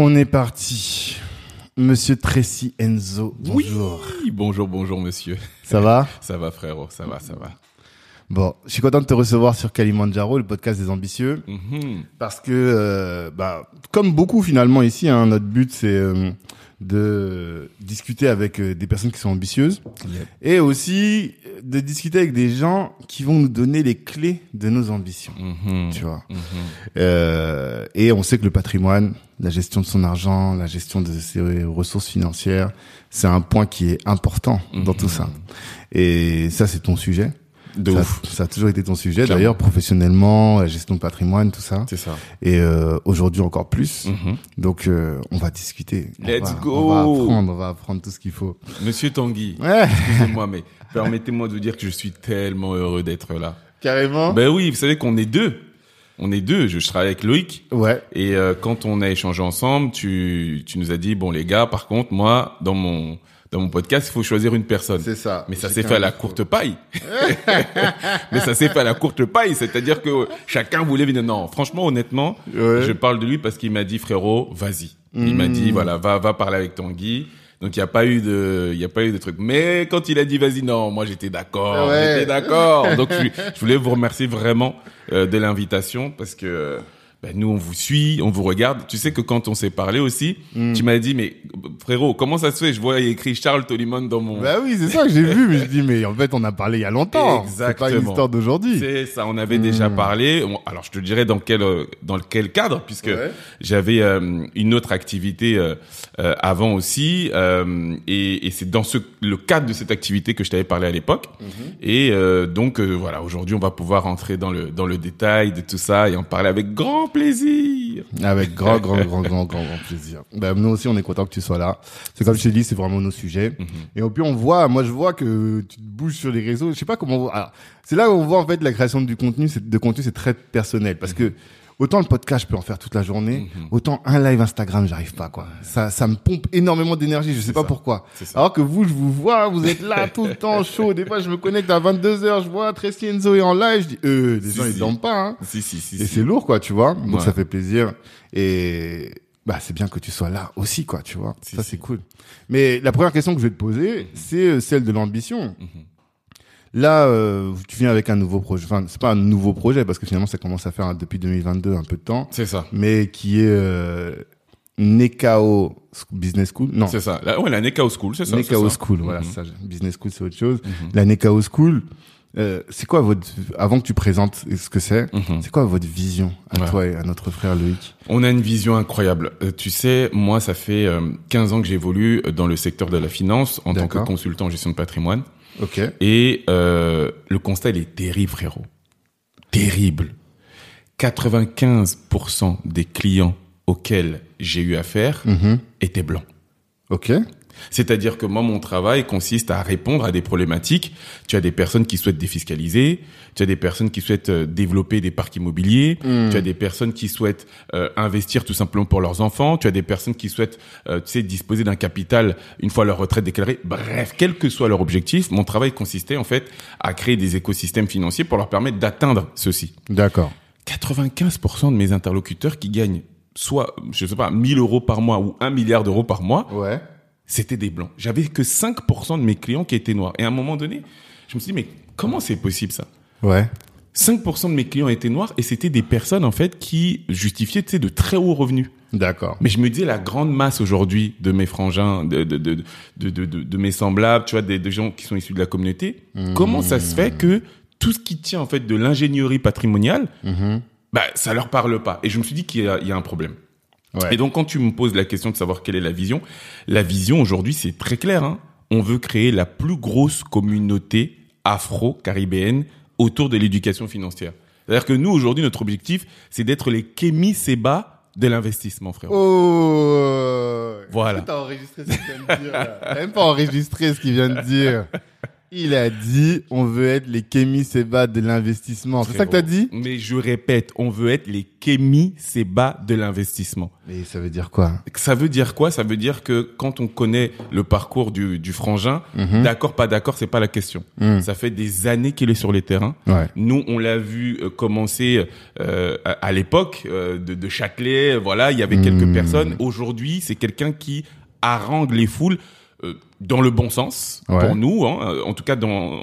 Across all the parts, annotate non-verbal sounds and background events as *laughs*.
On est parti. Monsieur Tracy Enzo, bonjour. Oui, bonjour, bonjour monsieur. Ça va? *laughs* Ça va frérot, ça va, ça va. Bon, je suis content de te recevoir sur Kalimandjaro, le podcast des ambitieux, Mhm. parce que, euh, bah, comme beaucoup finalement ici, hein, notre but c'est euh, de discuter avec euh, des personnes qui sont ambitieuses et aussi euh, de discuter avec des gens qui vont nous donner les clés de nos ambitions. Mhm. Tu vois. Mhm. Euh, et on sait que le patrimoine, la gestion de son argent, la gestion de ses ressources financières, c'est un point qui est important dans tout ça. Et ça, c'est ton sujet. De ça, ouf. ça a toujours été ton sujet. D'ailleurs, professionnellement, la gestion de patrimoine, tout ça. C'est ça. Et euh, aujourd'hui encore plus. Mhm. Donc, euh, on va discuter. On Let's va- go. On va apprendre, on va apprendre tout ce qu'il faut. Monsieur Tanguy, *laughs* Ouais, excusez-moi, mais permettez-moi de vous dire que je suis tellement heureux d'être là. carrément. Ben oui, vous savez qu'on est deux. On est deux. Je, je travaille avec Loïc. Ouais. Et euh, quand on a échangé ensemble, tu, tu nous as dit, bon les gars, par contre, moi, dans mon, dans mon podcast, il faut choisir une personne. C'est ça. Mais ça s'est fait à la courte paille. *laughs* Mais ça s'est fait à la courte paille, c'est-à-dire que chacun voulait venir. Non, franchement, honnêtement, Ouais. je parle de lui parce qu'il m'a dit frérot, vas-y. Il m'a dit voilà, va va parler avec Tanguy. Donc il y a pas eu de il y a pas eu de truc. Mais quand il a dit vas-y non, moi j'étais d'accord, Ouais. j'étais d'accord. Donc je, je voulais vous remercier vraiment euh, de l'invitation parce que ben, nous on vous suit, on vous regarde. Tu sais que quand on s'est parlé aussi, Mm. tu m'as dit mais frérot, comment ça se fait? Je vois il y a écrit Charles Tolimon dans mon Bah oui, c'est ça que j'ai vu, mais je dis, mais en fait, on a parlé il y a longtemps. C'est pas une Exactement. histoire d'aujourd'hui. C'est ça, on avait déjà parlé. On- Alors je te dirais dans quel euh, dans quel cadre puisque Ouais. j'avais euh, une autre activité euh, euh, avant aussi et, et c'est dans ce le cadre de cette activité que je t'avais parlé à l'époque. Et euh, donc euh, voilà, aujourd'hui on va pouvoir entrer dans le dans le détail de tout ça et en parler avec grand plaisir. Avec grand, grand, grand, grand, grand, grand plaisir. Bah, nous aussi, on est content que tu sois là. C'est comme je t'ai dit, c'est vraiment nos sujets. Et puis, on voit, moi, je vois que tu te bouges sur les réseaux. Je sais pas comment, alors, c'est là où on voit, en fait, la création du contenu, de contenu, c'est très personnel. Parce que, autant le podcast, je peux en faire toute la journée, autant un live Instagram, j'arrive pas, quoi. Ça, ça me pompe énormément d'énergie. Je sais pas ça. pourquoi. C'est ça. Alors que vous, je vous vois, vous êtes là tout le temps chaud. Des fois, je me connecte à 22 h je vois Tracy Enzo est en live, je dis, euh, les Si, gens, ils dorment pas, hein. Si si si. Et si. c'est lourd, quoi, tu vois. Donc Ouais. ça fait plaisir. Et bah c'est bien que tu sois là aussi, quoi, tu vois. Ça c'est cool. Mais la première question que je vais te poser, c'est euh, celle de l'ambition. Là, euh, tu viens avec un nouveau projet. Enfin, c'est pas un nouveau projet parce que finalement ça commence à faire hein, depuis 2022 un peu de temps, C'est ça. mais qui est euh, Nekao Business School? Non, C'est ça. La, ouais, la Nekao School, c'est ça. Nekao ça. School. Voilà, Mhm. ça. Business School, c'est autre chose. La Nekao School. Euh, c'est quoi votre avant que tu présentes ce que c'est Mhm. c'est quoi votre vision à Ouais. toi et à notre frère Loïc? On a une vision incroyable. Euh, tu sais, moi, ça fait euh, 15 ans que j'évolue dans le secteur de la finance en tant que consultant en gestion de patrimoine. Ok. Et euh, le constat, il est terrible, frérot. Terrible. 95% des clients auxquels j'ai eu affaire Mhm. étaient blancs. Ok. C'est-à-dire que moi, mon travail consiste à répondre à des problématiques. Tu as des personnes qui souhaitent défiscaliser, tu as des personnes qui souhaitent euh, développer des parcs immobiliers, Mm. tu as des personnes qui souhaitent euh, investir tout simplement pour leurs enfants, tu as des personnes qui souhaitent, euh, tu sais, disposer d'un capital une fois leur retraite déclarée. Bref, quel que soit leur objectif, mon travail consistait en fait à créer des écosystèmes financiers pour leur permettre d'atteindre ceci. D'accord. 95% de mes interlocuteurs qui gagnent soit, je sais pas, 1000 euros par mois ou 1 milliard d'euros par mois, Ouais. C'était des blancs. J'avais que 5% de mes clients qui étaient noirs. Et à un moment donné, je me suis dit, mais comment c'est possible ça? Ouais. 5% de mes clients étaient noirs et c'était des personnes en fait qui justifiaient tu sais, de très hauts revenus. D'accord. Mais je me disais la grande masse aujourd'hui de mes frangins, de de de de de, mes semblables, tu vois, des, des gens qui sont issus de la communauté. Comment ça se fait que tout ce qui tient en fait de l'ingénierie patrimoniale, Mhm. bah ça leur parle pas? Et je me suis dit qu'il y y a un problème. Ouais. Et donc, quand tu me poses la question de savoir quelle est la vision, la vision aujourd'hui, c'est très clair. Hein. On veut créer la plus grosse communauté afro-caribéenne autour de l'éducation financière. C'est-à-dire que nous, aujourd'hui, notre objectif, c'est d'être les Kémy Seba de l'investissement, frérot. Oh Voilà. T'as enregistré ce qu'il vient de dire. T'as même pas enregistré ce qu'il vient de dire. Il a dit, on veut être les Kémy Seba de l'investissement. C'est ça que t'as dit? Mais je répète, on veut être les Kémy Seba de l'investissement. Mais ça veut dire quoi? Ça veut dire quoi? Ça veut dire que quand on connaît le parcours du, du frangin, d'accord, pas d'accord, c'est pas la question. Mhm. Ça fait des années qu'il est sur les terrains. Ouais. Nous, on l'a vu euh, commencer euh, à, à l'époque euh, de, de Châtelet. Voilà, il y avait quelques Mhm. personnes. Aujourd'hui, c'est quelqu'un qui harangue les foules dans le bon sens Ouais. pour nous, hein, en tout cas dans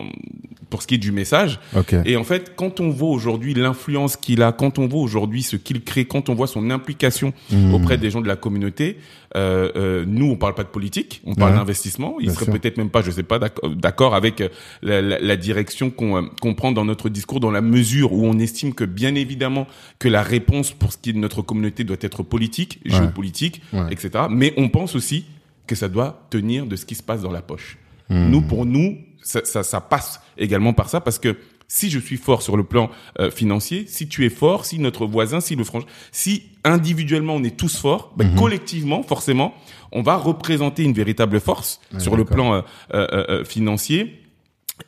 pour ce qui est du message. Ok. Et en fait, quand on voit aujourd'hui l'influence qu'il a, quand on voit aujourd'hui ce qu'il crée, quand on voit son implication Mhm. auprès des gens de la communauté, euh, euh, nous, on parle pas de politique, on parle Ouais. d'investissement. Il Bien serait peut-être même pas, je sais pas, d'accord- d'accord avec euh, la, la- la direction qu'on euh, qu'on prend dans notre discours, dans la mesure où on estime que, bien évidemment, que la réponse pour ce qui est de notre communauté doit être politique, Ouais. géopolitique, etc. Mais on pense aussi que ça doit tenir de ce qui se passe dans la poche. Hmm. Nous, pour nous, ça, ça, ça passe également par ça parce que si je suis fort sur le plan euh, financier, si tu es fort, si notre voisin, si le franc, si individuellement on est tous forts, Mhm. collectivement, forcément, on va représenter une véritable force Ouais, sur le plan euh, euh, euh, financier.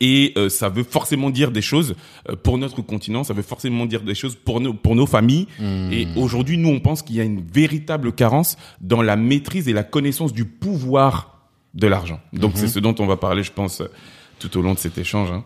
Et euh, ça veut forcément dire des choses euh, pour notre continent, ça veut forcément dire des choses pour nos, pour nos familles. Hmm. Et aujourd'hui, nous, on pense qu'il y a une véritable carence dans la maîtrise et la connaissance du pouvoir de l'argent. Donc, Mhm. c'est ce dont on va parler, je pense, euh, tout au long de cet échange. Hein.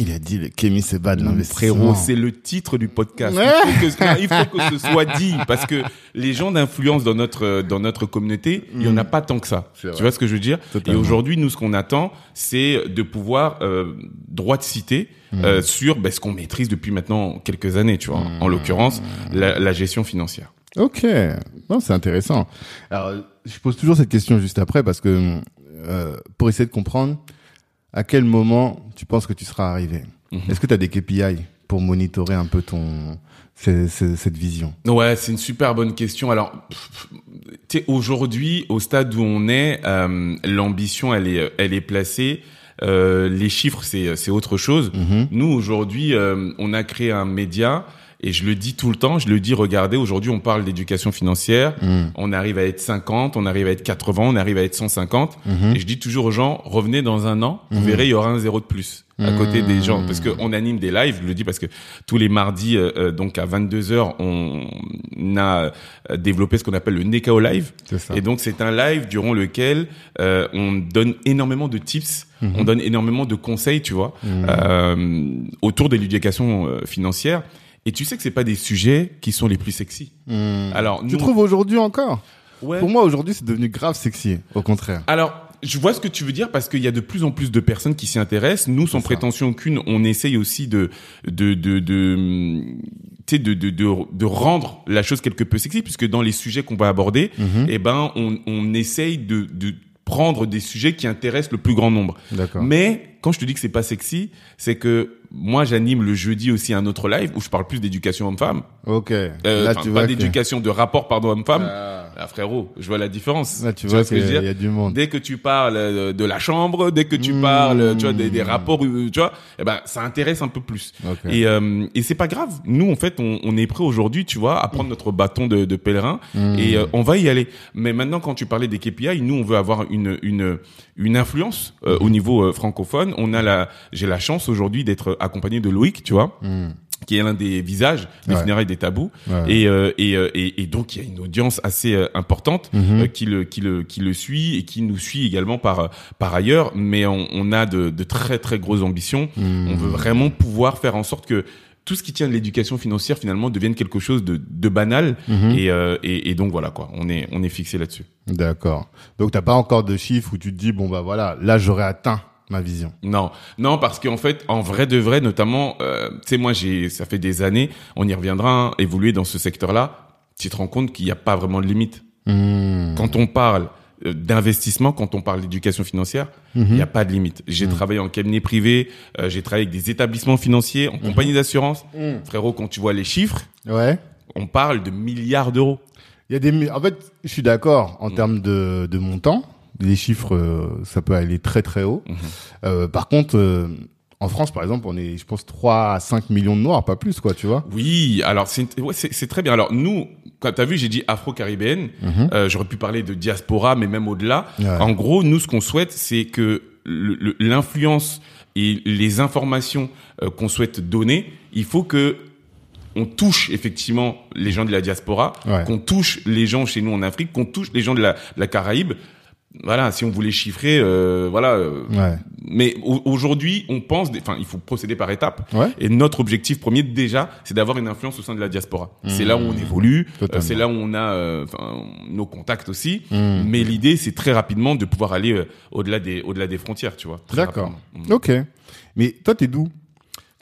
Il a dit les Kémy Seba de Frérot, l'investissement. c'est le titre du podcast. Ouais. Il, faut que, non, il faut que ce soit dit parce que les gens d'influence dans notre dans notre communauté, il y en a pas tant que ça. Mm. Tu vois ce que je veux dire? Totalement. Et aujourd'hui, nous, ce qu'on attend, c'est de pouvoir euh, droit de citer Mm. euh, sur ben, ce qu'on maîtrise depuis maintenant quelques années. Tu vois, Mm. en l'occurrence, la, la gestion financière. Ok, non, c'est intéressant. Alors, je pose toujours cette question juste après parce que euh, pour essayer de comprendre à quel moment tu penses que tu seras arrivé. Mhm. Est-ce que tu as des KPI pour monitorer un peu ton ce- ce- cette vision? Ouais, c'est une super bonne question. Alors, pff, tu sais, aujourd'hui, au stade où on est, euh, l'ambition, elle est, elle est placée. Euh, les chiffres, c'est, c'est autre chose. Mhm. Nous, aujourd'hui, euh, on a créé un média. Et je le dis tout le temps, je le dis, regardez, aujourd'hui, on parle d'éducation financière. Mhm. On arrive à être 50, on arrive à être 80, on arrive à être 150. Mhm. Et je dis toujours aux gens, revenez dans un an, vous Mhm. verrez, il y aura un zéro de plus à côté des gens. Parce qu'on anime des lives, je le dis parce que tous les mardis, euh, euh, donc à 22h, on a euh, développé ce qu'on appelle le Nekao Live. Ça. Et donc, c'est un live durant lequel euh, on donne énormément de tips, on donne énormément de conseils, tu vois, euh, autour de l'éducation financière. Et tu sais que c'est pas des sujets qui sont les plus sexy. Mhm. Alors, tu nous, trouves aujourd'hui encore? Ouais. Pour moi, aujourd'hui, c'est devenu grave sexy. Au contraire. Alors, je vois ce que tu veux dire parce qu'il y a de plus en plus de personnes qui s'y intéressent. Nous, sans prétention aucune, on essaye aussi de de de de tu de, de de de rendre la chose quelque peu sexy puisque dans les sujets qu'on va aborder, Mhm. eh ben on on essaye de de prendre des sujets qui intéressent le plus grand nombre. D'accord. Mais quand je te dis que c'est pas sexy, c'est que moi j'anime le jeudi aussi un autre live où je parle plus d'éducation homme-femme, Ok. euh, Là, tu pas que... d'éducation de rapport pardon homme-femme. Ah. Ah, frérot, je vois la différence. Là, tu, vois vois ce que je veux dire y a du monde. Dès que tu parles euh, de la chambre, dès que tu Mmh. parles, tu vois, des, des rapports, euh, tu vois, eh ben, ça intéresse un peu plus. Ok. Et, euh, et c'est pas grave. Nous, en fait, on, on est prêt aujourd'hui, tu vois, à prendre notre bâton de, de pèlerin Mmh. et euh, on va y aller. Mais maintenant, quand tu parlais des KPI, nous, on veut avoir une une une influence euh, Mmh. au niveau euh, francophone. On a la, j'ai la chance aujourd'hui d'être accompagné de Loïc, tu vois, Mhm. qui est l'un des visages des Ouais. funérailles des tabous. Ouais. Et, euh, et, euh, et, et donc, il y a une audience assez euh, importante Mhm. euh, qui le qui le qui le suit et qui nous suit également par par ailleurs mais on, on a de, de très très grosses ambitions Mhm. on veut vraiment pouvoir faire en sorte que tout ce qui tient de l'éducation financière finalement devienne quelque chose de, de banal Mhm. et, donc voilà quoi on est on est fixé là-dessus D'accord. Donc, t'as pas encore de chiffres où tu te dis, bon, bah voilà, là, j'aurais atteint ma vision. non non parce qu'en fait en vrai de vrai notamment euh, tu sais moi j'ai ça fait des années on y reviendra hein, évoluer dans ce secteur là tu te rends compte qu'il n'y a pas vraiment de limite Mhm. quand on parle euh, d'investissement, quand on parle d'éducation financière, il Mhm. n'y a pas de limite. J'ai travaillé en cabinet privé, euh, j'ai travaillé avec des établissements financiers, en compagnie d'assurance. Mhm. Frérot, quand tu vois les chiffres, Ouais. on parle de milliards d'euros. Il y a des, en fait, je suis d'accord en termes de, de montant. Les chiffres, euh, ça peut aller très très haut. Mhm. Euh, par contre, euh, en France, par exemple, on est, je pense, 3 à 5 millions de noirs, pas plus, quoi, tu vois. Oui, alors c'est ouais, c'est très bien. Alors nous, quand t'as vu, j'ai dit afro-caribéenne. Euh, J'aurais pu parler de diaspora, mais même au-delà. Ouais. En gros, nous, ce qu'on souhaite, c'est que l'influence et les informations euh, qu'on souhaite donner, il faut que on touche effectivement les gens de la diaspora, Ouais. qu'on touche les gens chez nous en Afrique, qu'on touche les gens de la, la Caraïbe. Voilà, si on voulait chiffrer, euh, voilà. euh, Ouais. Mais au- aujourd'hui, on pense, enfin, il faut procéder par étapes. Ouais. Et notre objectif premier, déjà, c'est d'avoir une influence au sein de la diaspora. C'est là où on évolue, euh, c'est là où on a euh, nos contacts aussi. Mmh. Mais l'idée, c'est très rapidement de pouvoir aller euh, au-delà des, au-delà des frontières, tu vois. D'accord. rapidement. Mm. Ok. Mais toi, t'es d'où?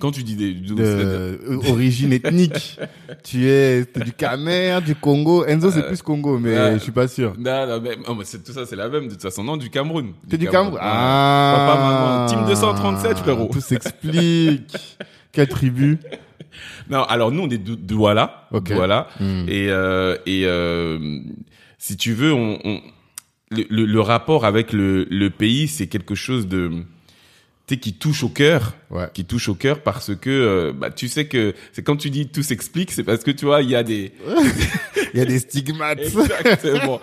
Quand tu dis des, du- de euh, origine ethnique. *laughs* tu es t'es du Camer, du Congo. Enzo, c'est plus Congo, mais euh, je suis pas sûr. Non, non, mais, oh, mais c'est- tout ça, c'est la même, de toute façon. Non, du Cameroun. T'es du Cameroun. Ah. Papa, maman, team 237, frérot. Tout s'explique. Quelle tribu *laughs* Non, alors nous, on est de Douala. Ok. Douala. Hmm. Et, euh, et euh, si tu veux, on, on- le, le- le rapport avec le, le pays, c'est quelque chose de tu sais, qui touche au cœur, Ouais. qui touche au cœur parce que euh, bah, tu sais que c'est quand tu dis tout s'explique, c'est parce que tu vois il y a des *laughs* Il y a des stigmates. exactement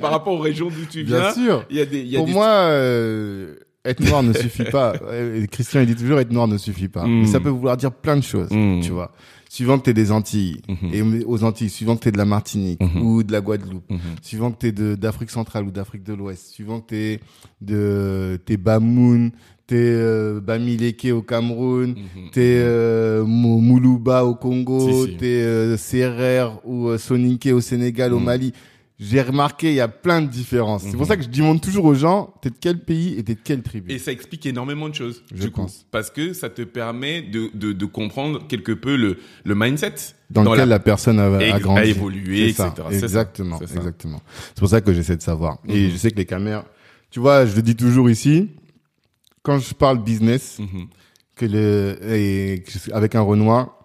par rapport aux régions d'où tu viens, Bien sûr. il y a des y a Pour des moi, euh, être noir ne suffit pas. *laughs* Christian, il dit toujours être noir ne suffit pas. Mais ça peut vouloir dire plein de choses, Mm. tu vois. Suivant que t'es des Antilles, Mhm. et aux Antilles, suivant que t'es de la Martinique ou de la Guadeloupe, suivant que t'es d'Afrique centrale ou d'Afrique de l'Ouest, suivant que t'es de t'es Bamoun, t'es euh, Bamileke au Cameroun, Mhm. t'es euh, Mou- Moulouba au Congo, Si, si. t'es euh, CRR ou euh, Soninké au Sénégal, au Mm. Mali. J'ai remarqué, il y a plein de différences. C'est pour Mhm. ça que je demande toujours aux gens, t'es de quel pays et t'es de quelle tribu? Et ça explique énormément de choses, Je du coup. pense. Parce que ça te permet de, de, de comprendre quelque peu le, le mindset. dans, lequel la- la personne a, a grandi. a évolué, etc. Ça. Exactement, C'est ça. exactement. C'est pour ça que j'essaie de savoir. Et Mhm. je sais que les caméras, tu vois, je le dis toujours ici, quand je parle business, Mhm. que le, et que je- avec un Renoir,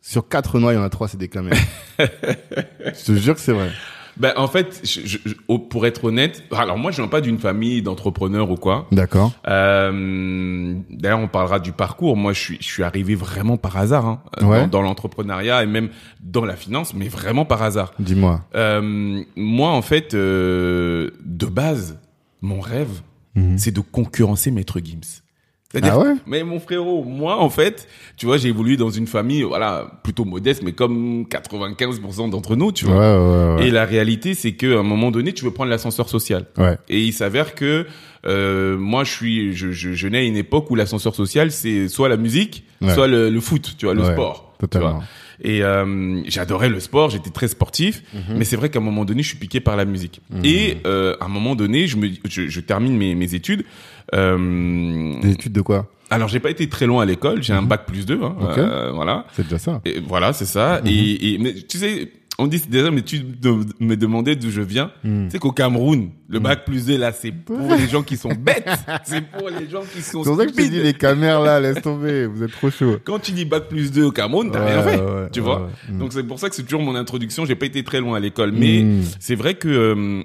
sur quatre Renois, il y en a trois, c'est des caméras. *laughs* je te jure que c'est vrai. Ben, en fait, je, je- pour être honnête, alors moi, je viens pas d'une famille d'entrepreneurs ou quoi. D'accord. Euh, D'ailleurs, on parlera du parcours. Moi, je suis, je suis arrivé vraiment par hasard hein, Ouais. dans, dans l'entrepreneuriat et même dans la finance, mais vraiment par hasard. Dis-moi. Euh, moi, en fait, euh, de base, mon rêve, Mhm. c'est de concurrencer Maître Gims. C'est-à-dire, Ah ouais mais mon frérot, moi, en fait, tu vois, j'ai évolué dans une famille, voilà, plutôt modeste, mais comme 95% d'entre nous, tu vois. ouais, ouais. Et la réalité, c'est qu'à un moment donné, tu veux prendre l'ascenseur social. Ouais. Et il s'avère que euh, moi, je suis, je, je, je nais à une époque où l'ascenseur social, c'est soit la musique, soit le, le foot, tu vois, le sport. tu Totalement. vois. Et euh, j'adorais le sport, j'étais très sportif, Mhm. mais c'est vrai qu'à un moment donné, je suis piqué par la musique. Et euh, à un moment donné, je me, je, je termine mes, mes études. Euh, Des études de quoi? Alors, j'ai pas été très loin à l'école, j'ai un bac plus 2, hein, Mhm. Ok. euh, voilà. C'est déjà ça. Et voilà, c'est ça. Mhm. Et, et mais tu sais, on dit déjà, mais tu de- me demandais d'où je viens. Mhm. Tu sais qu'au Cameroun, le bac plus 2 là, c'est pour *laughs* les gens qui sont bêtes. c'est pour les gens qui sont C'est pour ça que je t'ai stupides. dit les caméras là, laisse tomber, vous êtes trop chaud. Quand tu dis bac plus 2 au Cameroun, t'as Ouais, rien fait, ouais, tu ouais, vois. ouais. Mm. Donc c'est pour ça que c'est toujours mon introduction. J'ai pas été très loin à l'école, mais Mm. c'est vrai que euh,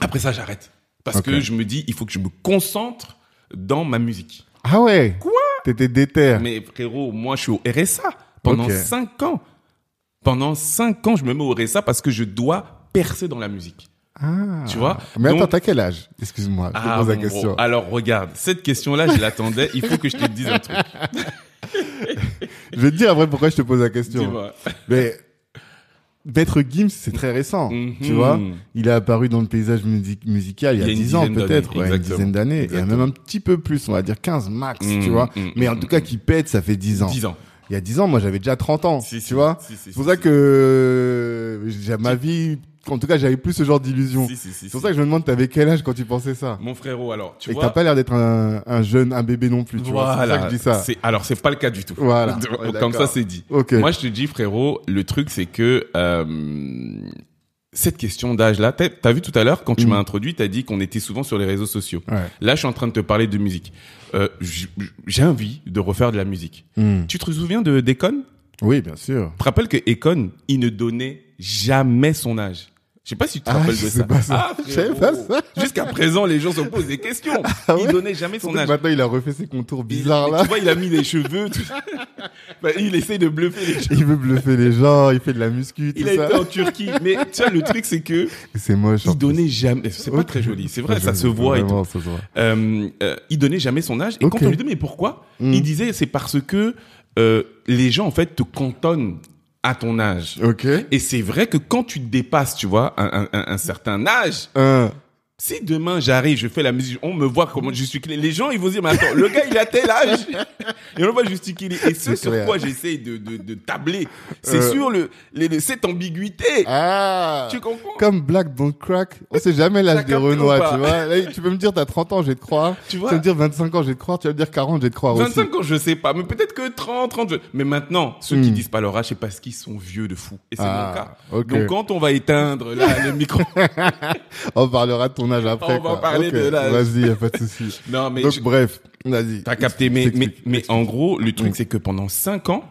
après ça, j'arrête parce que je me dis, il faut que je me concentre dans ma musique. Ah ouais? Quoi? T'étais déter. Mais frérot, moi je suis au RSA pendant Ok. 5 ans. Pendant 5 ans, je me mets au RSA parce que je dois percer dans la musique. Ah. Tu vois? Mais attends, t'as quel âge? Excuse-moi, je te Ah, pose la question. Alors regarde, cette question-là, je l'attendais. Il faut que je te dise un truc. *laughs* Je vais te dire après pourquoi je te pose la question. Mais Maître Gims, c'est très récent. Mhm. Tu vois? Il est apparu dans le paysage music- musical il y a, Il y a une 10 ans dizaine peut-être, d'années, ouais, une dizaine d'années, et même un petit peu plus, on va dire 15 max, Mhm, tu vois? mhm, Mais en mhm, tout cas, qui pète, ça fait 10 ans. 10 ans. Il y a 10 ans, moi j'avais déjà 30 ans, Si, si, tu vois si, si, C'est si, pour ça si. que j'ai ma vie, en tout cas, j'avais plus ce genre d'illusion. Si, si, si, C'est pour si. ça que je me demande, t'avais quel âge quand tu pensais ça? Mon frérot, alors, tu Et vois. t'as pas l'air d'être un, un jeune, un bébé non plus, tu vois. C'est pour ça que je dis ça. C'est- Alors, c'est pas le cas du tout. Voilà. *laughs* Ouais, Comme ça, c'est dit. Ok. Moi, je te dis, frérot, le truc, c'est que euh, cette question d'âge-là, t'as vu tout à l'heure, quand tu Mm. m'as introduit, t'as dit qu'on était souvent sur les réseaux sociaux. Ouais. Là, je suis en train de te parler de musique. Euh, J'ai envie de refaire de la musique. Hmm. Tu te souviens de d'Econ? Oui, bien sûr. Tu te rappelles que Econ, il ne donnait jamais son âge. Je sais pas si tu te Ah, rappelles de ça. pas ça. Ah, pas ça. Jusqu'à présent, les gens se posent des questions. Ah Il ouais donnait jamais son âge. Maintenant, il a refait ses contours Il- bizarres là. Tu vois, il a mis les cheveux. Tout... *laughs* Bah, il essaie de bluffer les gens. Il veut bluffer les gens, il fait de la muscu, tout Il a ça. été en Turquie. Mais tu vois, le truc, c'est que *laughs* C'est moche. il donnait jamais. C'est pas très joli. C'est vrai, ça joli. se voit et tout. Vraiment, ça se voit. Euh, euh, il donnait jamais son âge. Et quand on lui dit mais pourquoi, Mm. il disait c'est parce que euh, les gens en fait te cantonnent à ton âge. Ok. Et c'est vrai que quand tu dépasses, tu vois, un, un- un- certain âge, Un. Si demain j'arrive, je fais la musique, on me voit comment je suis les gens ils vont dire mais attends, le gars il a tel âge *laughs* et on le voit gesticuler. Et ce sur clair. quoi j'essaie de, de, de tabler, c'est Euh. sur le, les- le- cette ambiguïté. Ah. Tu comprends? Comme Black Don't Crack. On sait jamais l'âge des Renois, tu vois. Là, tu peux me dire, t'as 30 ans, je vais te croire. Tu Tu vois vas me dire 25 ans, je vais te croire. Tu vas me dire 40, je vais te croire aussi. 25 ans, je sais pas, mais peut-être que 30, 30. je- Mais maintenant, ceux qui Hmm. disent pas leur âge, c'est parce qu'ils sont vieux de fou. Et c'est Ah, mon cas. Donc quand on va éteindre là, le micro, *laughs* On parlera de ton après. On va quoi. parler de l'âge. Vas-y, y a pas de souci. *laughs* non mais Donc, je- bref, vas-y. t'as capté. Mais mais en gros, le truc Mm. c'est que pendant 5 ans,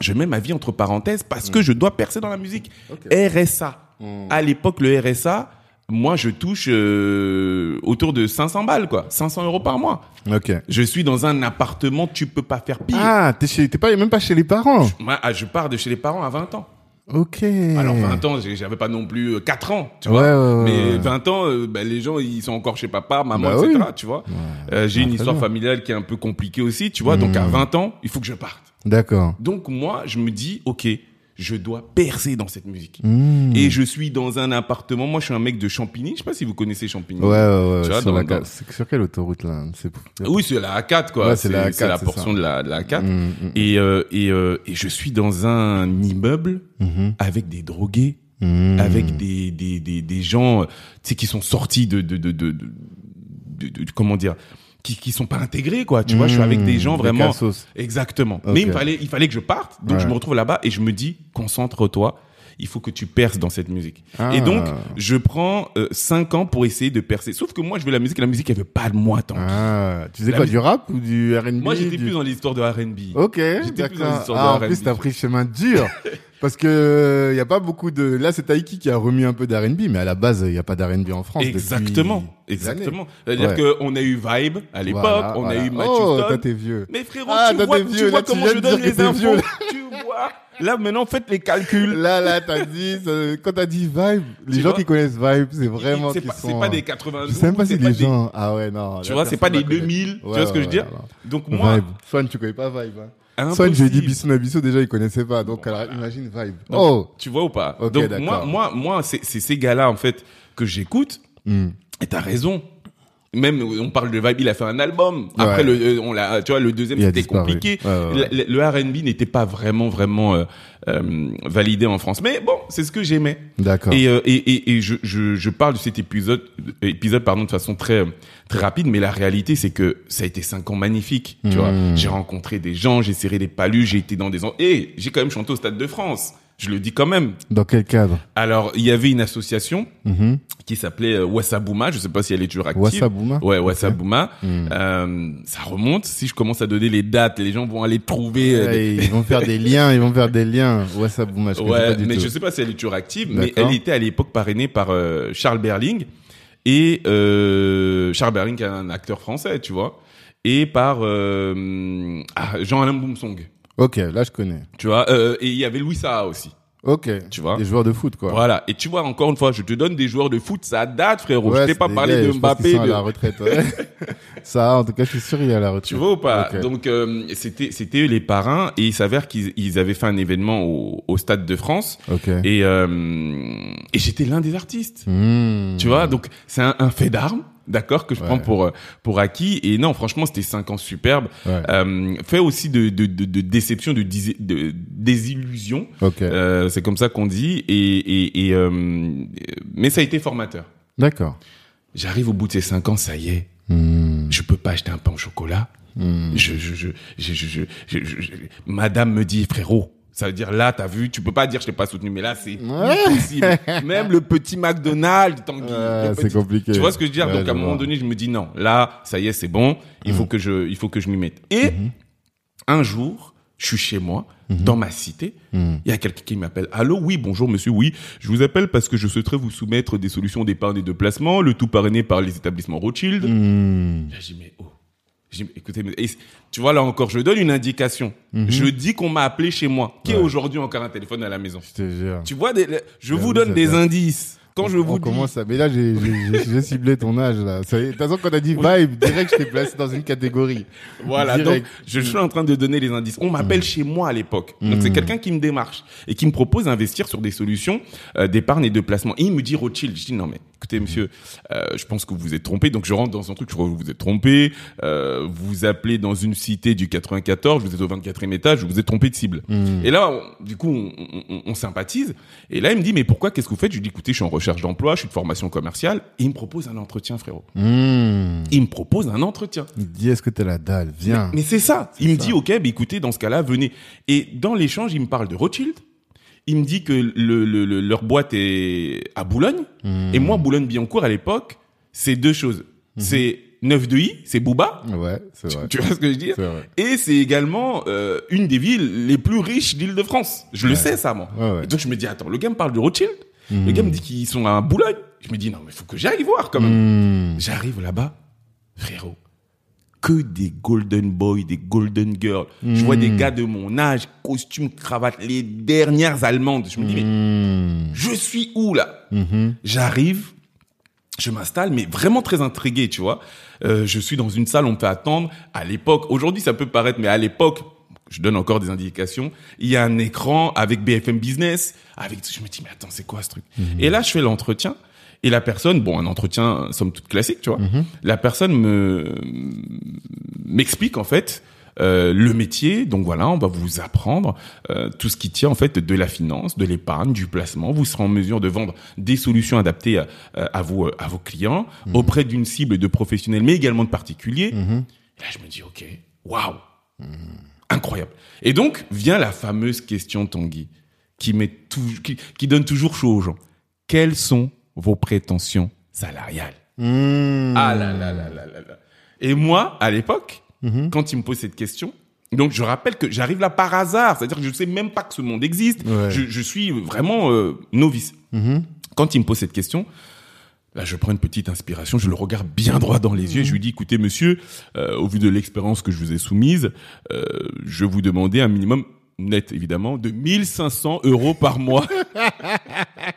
je mets ma vie entre parenthèses parce que je dois percer dans la musique. RSA. Mm. À l'époque, le RSA, moi je touche euh, autour de 500 balles quoi, 500 euros par mois. Ok. Je suis dans un appartement, tu peux pas faire pire. Ah, t'es chez, t'es pas, même pas chez les parents. Moi, ah, je pars de chez les parents à 20 ans. Ok. Alors 20 ans, j'avais pas non plus euh, 4 ans, tu vois. ouais, ouais, mais ouais. 20 ans, euh, bah, les gens ils sont encore chez papa, maman, Bah etc. oui. Tu vois. Euh, j'ai une histoire bien. familiale qui est un peu compliquée aussi, tu vois. Donc à 20 ans, il faut que je parte. D'accord. Donc moi, je me dis, ok, je dois percer dans cette musique. Mmh. Et je suis dans un appartement. Moi, je suis un mec de Champigny. Je sais pas si vous connaissez Champigny. Ouais, ouais, ouais. Tu vois, sur, dans- la dans- sur quelle autoroute là? C'est Oui, c'est la A4 quoi. Ouais, c'est la A4, c'est la portion ça. de la, la A4. Mmh, mmh, Et euh, et euh, et je suis dans un immeuble mhm, avec des drogués. avec des, des, des, des gens euh, tu sais qui sont sortis de, de, de, de- de- comment dire qui qui sont pas intégrés quoi. Tu vois je suis avec des gens Mmh, vraiment exactement. Mais il me fallait il fallait que je parte donc Ouais. je me retrouve là-bas et je me dis concentre-toi il faut que tu perces dans cette musique. Ah. Et donc, je prends euh, cinq ans pour essayer de percer. Sauf que moi, je veux la musique, et la musique, elle veut pas de moi tant. Ah, tu faisais La quoi, musique- du rap ou du R&B moi, j'étais du- plus dans l'histoire de R&B. Ok, J'étais plus dans l'histoire Ah, en de plus, R&B. t'as pris le chemin dur. *laughs* Parce que il y a pas beaucoup de. Là, c'est Taiki qui a remis un peu d'R&B, mais à la base, il y a pas d'R&B en France. Exactement, exactement. C'est-à-dire Ouais. qu'on a eu Vibe à l'époque, Voilà, on voilà. a eu Matthew Oh, t'es vieux. Mais frérot, Ah, tu vois, t'es tu vieux, vois là, comment je donne les infos. vieux, tu vois. Là, maintenant, faites les calculs. Là, là, t'as dit, quand t'as dit Vibe, les Tu gens qui connaissent Vibe, c'est vraiment c'est pas, sont. c'est pas des 92. Je sais même pas si des- gens. Ah ouais, non. Tu vois, c'est pas des va connaître. 2000. tu Ouais, vois ce que je veux dire? Donc, moi, Vibe. Swan, tu connais pas Vibe. Hein. Swan, je dit Bissou Nabisso, déjà, il connaissait pas. Donc, alors, imagine Vibe. Donc, Oh! Tu vois ou pas? Ok, Donc, moi, moi, moi, c'est, c'est ces gars-là, en fait, que j'écoute. Hmm. Et t'as raison. Même, on parle de Vibe, il a fait un album. Après, Ouais. le, euh, on l'a, tu vois, le deuxième, c'était compliqué. Ouais, ouais, ouais. Le, le R&B n'était pas vraiment, vraiment, euh, euh, validé en France. Mais bon, c'est ce que j'aimais. D'accord. Et, euh, et, et, et je, je, je parle de cet épisode, épisode pardon, de façon très, très rapide, mais la réalité, c'est que ça a été cinq ans magnifiques. Tu Mmh. vois, j'ai rencontré des gens, j'ai serré des palus, j'ai été dans des... Et j'ai quand même chanté au Stade de France. Je le dis quand même. Dans quel cadre? Alors, il y avait une association Mhm. qui s'appelait euh, Wassabouma. Je sais pas si elle est toujours active. Wassabouma Ouais, Wassabouma. Hmm. Euh, ça remonte. Si je commence à donner les dates, les gens vont aller trouver. euh, ils vont faire des liens, ils vont faire des liens. WhatsApp, Bouma, je Ouais, pas du mais tout. je sais pas si elle est toujours active, mais elle était à l'époque parrainée par euh, Charles Berling et euh, Charles Berling qui est un acteur français, tu vois, et par ah, Jean-Alain Boumsong, Ok, là, je connais. tu vois, euh, et il y avait Louis Saha aussi, Ok. tu vois. Des joueurs de foot, quoi. Voilà, et tu vois encore une fois, je te donne des joueurs de foot, ça date frérot. Ouais, je t'ai pas parlé gars, de je pense Mbappé, sont à de... la retraite. ouais. *laughs* Ça, en tout cas, je suis sûr, il est à la retraite. Tu vois ou pas. Donc euh, c'était c'était eux les parrains et il s'avère qu'ils ils avaient fait un événement au, au stade de France Ok. et euh, et j'étais l'un des artistes. Hmm. Tu vois, donc c'est un, un fait d'armes, d'accord, que je Ouais. prends pour euh, pour acquis. Et non, franchement, c'était cinq ans superbes. Ouais. Euh, fait aussi de de, de, de déception, de, désillusion. Euh, c'est comme ça qu'on dit. Et et, et euh, mais ça a été formateur. D'accord. J'arrive au bout de ces cinq ans, ça y est. Hmm. Je peux pas acheter un pain au chocolat. Je, je, je, je, je, je, je- je- je- Madame me dit, frérot, ça veut dire là, t'as vu, tu peux pas dire je t'ai pas soutenu, mais là, c'est Ouais. impossible. *laughs* Même le petit McDonald's, le c'est petit- compliqué. Tu vois ce que je veux dire? Ouais, Donc à un moment vois. donné, je me dis non, là, ça y est, c'est bon. Il faut que je, il faut que je m'y mette. Et Mhm. un jour, Je suis chez moi, dans ma cité. Il y a quelqu'un qui m'appelle. Allô, oui, bonjour monsieur, oui. Je vous appelle parce que je souhaiterais vous soumettre des solutions d'épargne et de placement, le tout parrainé par les établissements Rothschild. Là, dis, mais oh. Je dis, écoutez, mais- tu vois, là encore, je donne une indication. Je dis qu'on m'a appelé chez moi. Qui Ouais. aujourd'hui encore un téléphone à la maison Je te jure. Tu vois, des- je vous donne des indices. Quand je on vous dis... commence à... Mais là, j'ai- j'ai j'ai- j'ai ciblé ton âge, là. Est, De toute façon, quand on a dit vibe, direct, je t'ai placé dans une catégorie. Voilà, Direct. donc je suis en train de donner les indices. On m'appelle chez moi à l'époque. Donc c'est quelqu'un qui me démarche et qui me propose d'investir sur des solutions euh, d'épargne et de placement. Et il me dit Rothschild. Je dis non mais écoutez monsieur, euh, je pense que vous vous êtes trompé. Donc je rentre dans un truc, je crois que vous vous êtes trompé. Euh, vous vous appelez dans une cité du 94, vous êtes au 24e étage, vous vous êtes trompé de cible. Et là, on- du coup, on, on- on sympathise. Et là, il me dit mais pourquoi Qu'est-ce que vous faites? Je lui dis écoutez, je suis en recherche d'emploi, je suis de formation commerciale. Et il me propose un entretien, frérot. Mmh. Il me propose un entretien. Il dit, est-ce que t'as la dalle? Viens. Mais c'est ça. Il me dit, OK, bah, écoutez, dans ce cas-là, venez. Et dans l'échange, il me parle de Rothschild. Il me dit que le, le- le- leur boîte est à Boulogne. Et moi, Boulogne-Billancourt, à l'époque, c'est deux choses. C'est 9 de I, c'est Booba. Ouais, c'est vrai. Tu vois ce que je veux dire. Et c'est également euh, une des villes les plus riches d'Île-de-France. Je le sais, ça, moi. Ouais, ouais. Donc, je me dis, attends, le gars me parle de Rothschild. Le gars me dit qu'ils sont à Boulogne. Je me dis, non, mais faut que j'aille voir quand même. J'arrive là-bas, frérot. Que des golden boys, des golden girls. Je vois des gars de mon âge, costume, cravate, les dernières allemandes. Je me dis, mais Mmh. je suis où là? Mhm. J'arrive, je m'installe, mais vraiment très intrigué, tu vois. Euh, je suis dans une salle, on fait attendre. À l'époque, aujourd'hui ça peut paraître, mais à l'époque, je donne encore des indications. Il y a un écran avec BFM Business, avec. Je me dis mais attends, c'est quoi ce truc? Et là, je fais l'entretien. Et la personne, bon, un entretien somme toute classique, tu vois. La personne me m'explique en fait euh, le métier. Donc voilà, on va vous apprendre euh, tout ce qui tient en fait de la finance, de l'épargne, du placement. Vous serez en mesure de vendre des solutions adaptées à, à vos à vos clients auprès d'une cible de professionnels, mais également de particuliers. Et là, je me dis ok, waouh, incroyable. Et donc vient la fameuse question Tanguy qui met tout, qui, qui donne toujours chaud aux gens. Quelles sont vos prétentions salariales Mmh. ah là là là là là là. Et moi, à l'époque, quand il me pose cette question, donc je rappelle que j'arrive là par hasard, c'est-à-dire que je ne sais même pas que ce monde existe. Ouais. Je, je suis vraiment euh, novice. Quand il me pose cette question, là je prends une petite inspiration, je le regarde bien droit dans les yeux, et je lui dis écoutez monsieur, euh, au vu de l'expérience que je vous ai soumise, euh, je vous demandais un minimum net évidemment de 1500 euros par mois. *laughs*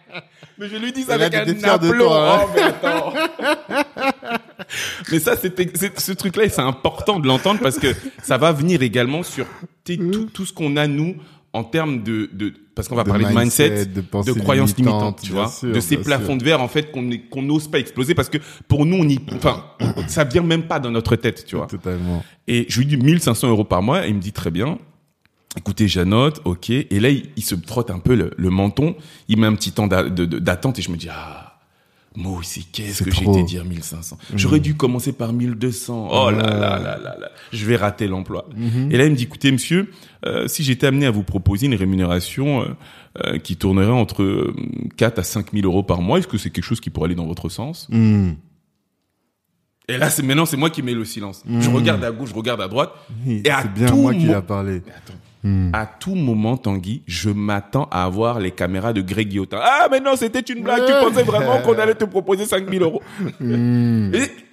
Mais je lui dis ça avec un aplomb. hein. Oh, mais attends. *laughs* Mais ça, c'était, ce truc-là, c'est important de l'entendre parce que ça va venir également sur tout, tout ce qu'on a nous en termes de, de parce qu'on va De parler de mindset, de croyances limitante, limitantes, tu vois, sûr, de ces plafonds sûr. de verre en fait qu'on n'ose pas exploser parce que pour nous, on y, enfin, ça vient même pas dans notre tête, tu vois. Totalement. Et je lui dis 1500 euros par mois et il me dit très bien. Écoutez, j'annote, ok. Et là, il, il se frotte un peu le, le menton. Il met un petit temps d'attente et je me dis, ah, moi aussi, qu'est-ce que j'ai été dire 1500 J'aurais dû commencer par 1200. Oh là là là là là. Je vais rater l'emploi. Et là, il me dit, écoutez, monsieur, euh, si j'étais amené à vous proposer une rémunération euh, euh, qui tournerait entre euh, 4 à 5 000 euros par mois, est-ce que c'est quelque chose qui pourrait aller dans votre sens? Mmh. Et là, c'est maintenant, c'est moi qui mets le silence. Je regarde à gauche, je regarde à droite. Et C'est bien tout moi qui l'a parlé. Attends. Hmm. À tout moment, Tanguy, je m'attends à avoir les caméras de Greg Guillotin. Ah, mais non, c'était une blague. Tu pensais vraiment qu'on allait te proposer 5000 euros. Et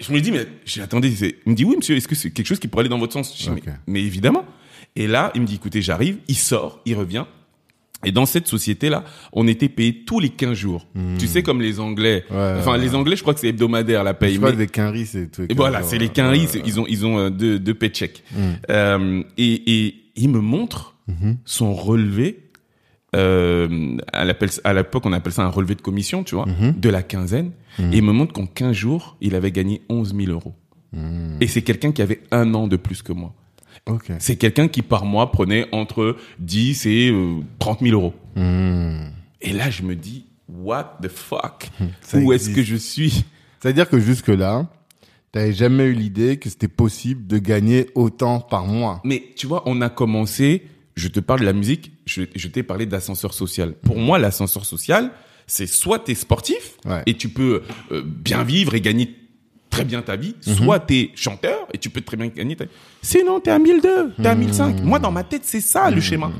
je me dis, mais c'est- il me dit, oui, monsieur, est-ce que c'est quelque chose qui pourrait aller dans votre sens? Je dis, Ok. mais, mais évidemment. Et là, il me dit, écoutez, j'arrive, il sort, il revient. Et dans cette société-là, on était payé tous les 15 jours. Tu sais, comme les Anglais. Hmm. Ouais, enfin, ouais. les Anglais, je crois que c'est hebdomadaire, la paye. Je crois Mais- que les quinries, c'est tout. et voilà, c'est les quinries, ils ont ils ont euh, deux deux paychecks. Euh, et et il me montre son relevé. Euh, à l'époque, on appelle ça un relevé de commission, tu vois, de la quinzaine. Et il me montre qu'en 15 jours, il avait gagné 11 000 euros. Et c'est quelqu'un qui avait un an de plus que moi. Ok. C'est quelqu'un qui par mois prenait entre 10 et euh, 30 000 euros. Mmh. Et là, je me dis, what the fuck? *laughs* Ça Où est-ce que je suis? C'est-à-dire que jusque-là, t'avais jamais eu l'idée que c'était possible de gagner autant par mois. Mais tu vois, on a commencé, je te parle de la musique, je, je t'ai parlé d'ascenseur social. Pour moi, l'ascenseur social, c'est soit t'es sportif Ouais. et tu peux euh, bien vivre et gagner très bien ta vie, soit t'es chanteur et tu peux très bien gagner ta vie. Sinon, t'es à 1002, t'es à 1005. Moi, dans ma tête, c'est ça le schéma.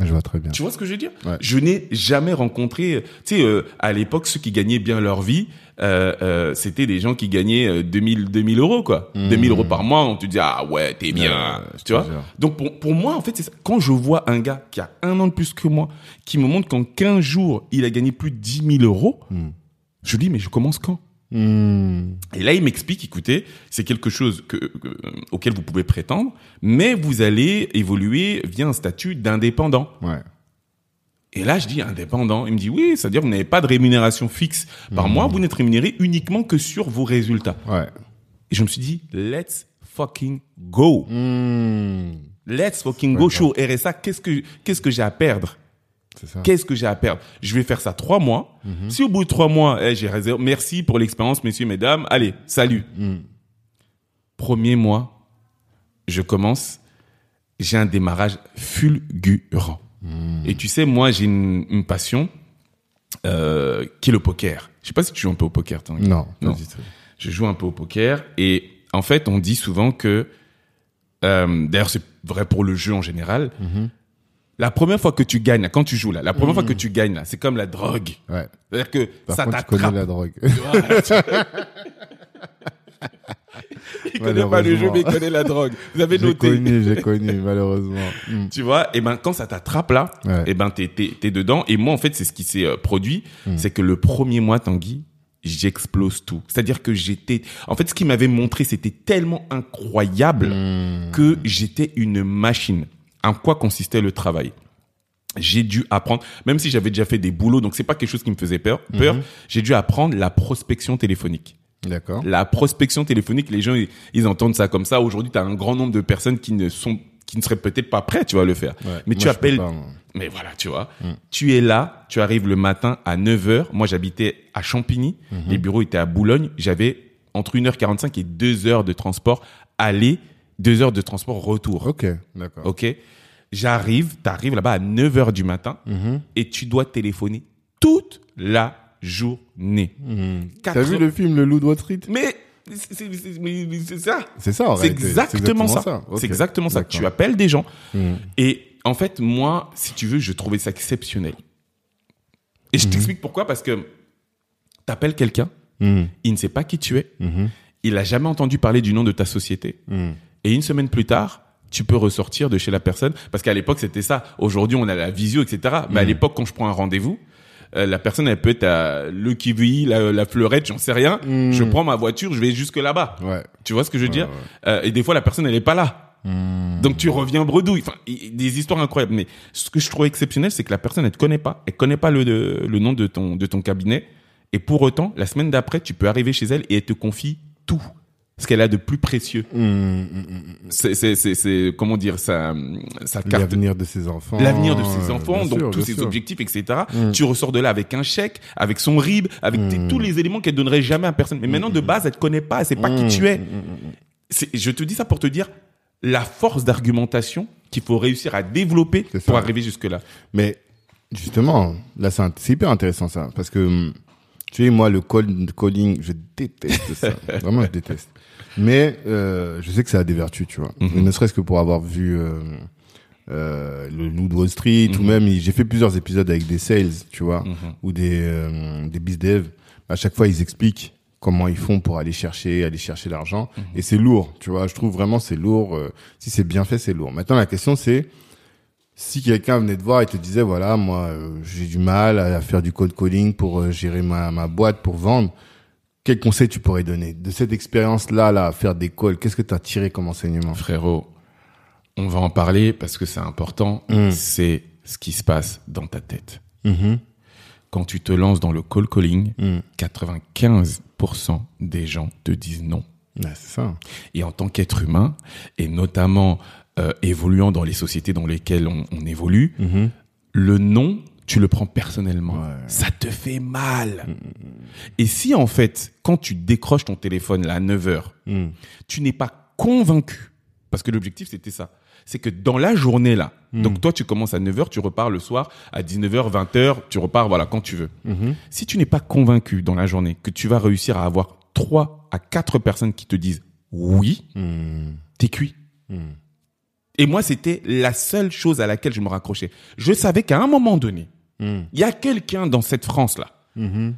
Je vois très bien. Tu vois ce que je veux dire? Ouais. Je n'ai jamais rencontré, tu sais, euh, à l'époque, ceux qui gagnaient bien leur vie, euh, euh, c'était des gens qui gagnaient euh, 2000, 2000 euros, quoi. 2000 euros par mois, on te dit, ah ouais, t'es bien, Ouais, tu vois. Donc, pour, pour moi, en fait, c'est ça. Quand je vois un gars qui a un an de plus que moi, qui me montre qu'en 15 jours, il a gagné plus de 10 000 euros, je dis, mais je commence quand? Hmm. et là, il m'explique, écoutez, c'est quelque chose que, que- auquel vous pouvez prétendre, mais vous allez évoluer via un statut d'indépendant. Ouais. Et là, je dis indépendant. Il me dit oui, c'est-à-dire que vous n'avez pas de rémunération fixe par mois, vous n'êtes rémunéré uniquement que sur vos résultats. Ouais. Et je me suis dit, let's fucking go. Hmm. Let's fucking go. Je suis au RSA. Qu'est-ce que, qu'est-ce que j'ai à perdre? Qu'est-ce que j'ai à perdre? Je vais faire ça trois mois. Si au bout de trois mois, eh, j'ai réservé, merci pour l'expérience, messieurs, mesdames. Allez, salut. Premier mois, je commence. J'ai un démarrage fulgurant. Et tu sais, moi, j'ai une, une passion euh, qui est le poker. Je sais pas si tu joues un peu au poker, toi. Non, pas Non. du tout. Je joue un peu au poker et en fait, on dit souvent que, euh, d'ailleurs, c'est vrai pour le jeu en général. La première fois que tu gagnes, là, quand tu joues là, la première fois que tu gagnes là, c'est comme la drogue. Ouais. C'est-à-dire que Par ça contre, tu connais t'attrape. la drogue. *laughs* *laughs* Il connaît pas le jeu, mais il connaît la drogue. Vous avez J'ai noté. connu, j'ai *laughs* connu, malheureusement. Hmm. Tu vois, et ben quand ça t'attrape là, Ouais. et ben t'es t'es t'es dedans. Et moi en fait c'est ce qui s'est euh, produit, Hmm. c'est que le premier mois Tanguy, j'explose tout. C'est-à-dire que j'étais, en fait ce qu'il m'avait montré c'était tellement incroyable que j'étais une machine. En quoi consistait le travail j'ai dû apprendre, même si j'avais déjà fait des boulots, donc c'est pas quelque chose qui me faisait peur. Peur, j'ai dû apprendre la prospection téléphonique. D'accord. La prospection téléphonique, les gens, ils, ils entendent ça comme ça. Aujourd'hui, tu as un grand nombre de personnes qui ne sont, qui ne seraient peut-être pas prêts, tu vois, à le faire. Ouais. Mais tu appelles, pas, mais voilà, tu vois. Tu es là, tu arrives le matin à 9h. Moi, j'habitais à Champigny. Les bureaux étaient à Boulogne. J'avais entre 1h45 et 2 heures de transport aller, 2 heures de transport retour. Ok, d'accord. OK? J'arrive, t'arrives là-bas à 9 heures du matin et tu dois téléphoner toute la journée. T'as Quatre- vu le film Le Loup de Wall Street? Mais c'est ça. C'est ça, en C'est exactement ça. C'est exactement ça. Tu appelles des gens. Mhm. Et en fait, moi, si tu veux, je trouvais ça exceptionnel. Et Mhm. je t'explique pourquoi. Parce que t'appelles quelqu'un, Mhm. il ne sait pas qui tu es, Mhm. il a jamais entendu parler du nom de ta société. Et une semaine plus tard, tu peux ressortir de chez la personne. Parce qu'à l'époque, c'était ça. Aujourd'hui, on a la visio, etc. Mais à Mhm. l'époque, quand je prends un rendez-vous, euh, la personne, elle peut être à Le Kiwi, la, la Fleurette, j'en sais rien. Mhm. Je prends ma voiture, je vais jusque là-bas. Ouais. Tu vois ce que je veux dire ouais. Euh, Et des fois, la personne, elle est pas là. Mhm. Donc tu reviens bredouille. Enfin, i- des histoires incroyables. Mais ce que je trouve exceptionnel, c'est que la personne, elle te connaît pas. Elle connaît pas le, de- le nom de ton, de ton cabinet. Et pour autant, la semaine d'après, tu peux arriver chez elle et elle te confie tout. Ce qu'elle a de plus précieux. Mhm, mhm, mhm. C'est, c'est, comment dire, sa, sa carte L'avenir de ses enfants. l'avenir de ses enfants, donc sûr, tous ses sûr. objectifs, etc. Mm. Tu ressors de là avec un chèque, avec son RIB, avec tous les éléments qu'elle donnerait jamais à personne. Mais maintenant, de base, elle te connaît pas, elle sait pas qui tu es. Je te dis ça pour te dire la force d'argumentation qu'il faut réussir à développer pour arriver jusque-là. Mais justement, là, c'est hyper intéressant ça, parce que tu sais, moi, le call, calling, je déteste ça. *laughs* Vraiment, je déteste. Mais euh, je sais que ça a des vertus, tu vois. Mhm. Ne serait-ce que pour avoir vu euh, euh, le Loup de Wall Street, ou Mhm. même, j'ai fait plusieurs épisodes avec des sales, tu vois, Mhm. ou des euh, des biz dev. À chaque fois, ils expliquent comment ils font pour aller chercher, aller chercher l'argent. Et c'est lourd, tu vois. Je trouve vraiment c'est lourd. euh, si c'est bien fait, c'est lourd. Maintenant, la question c'est si quelqu'un venait te voir et te disait voilà moi euh, j'ai du mal à faire du cold calling pour gérer ma, ma boîte pour vendre quel conseil tu pourrais donner de cette expérience là à faire des calls? Qu'est-ce que tu as tiré comme enseignement? Frérot, on va en parler parce que c'est important. Mm. C'est ce qui se passe dans ta tête. Mhm. Quand tu te lances dans le call calling, Mm. 95% des gens te disent non. Ouais, c'est ça Et en tant qu'être humain, et notamment euh, évoluant dans les sociétés dans lesquelles on, on évolue, Mhm. le non, tu le prends personnellement. Ouais. Ça te fait mal. Et si en fait, quand tu décroches ton téléphone là, à 9h, Mm. tu n'es pas convaincu, parce que l'objectif c'était ça, c'est que dans la journée là, donc toi tu commences à 9h, tu repars le soir à 19h, 20h, tu repars voilà quand tu veux. Mhm. Si tu n'es pas convaincu dans la journée que tu vas réussir à avoir trois à quatre personnes qui te disent oui, t'es cuit. Et moi, c'était la seule chose à laquelle je me raccrochais. Je savais qu'à un moment donné. Il y a quelqu'un dans cette France-là Mhm.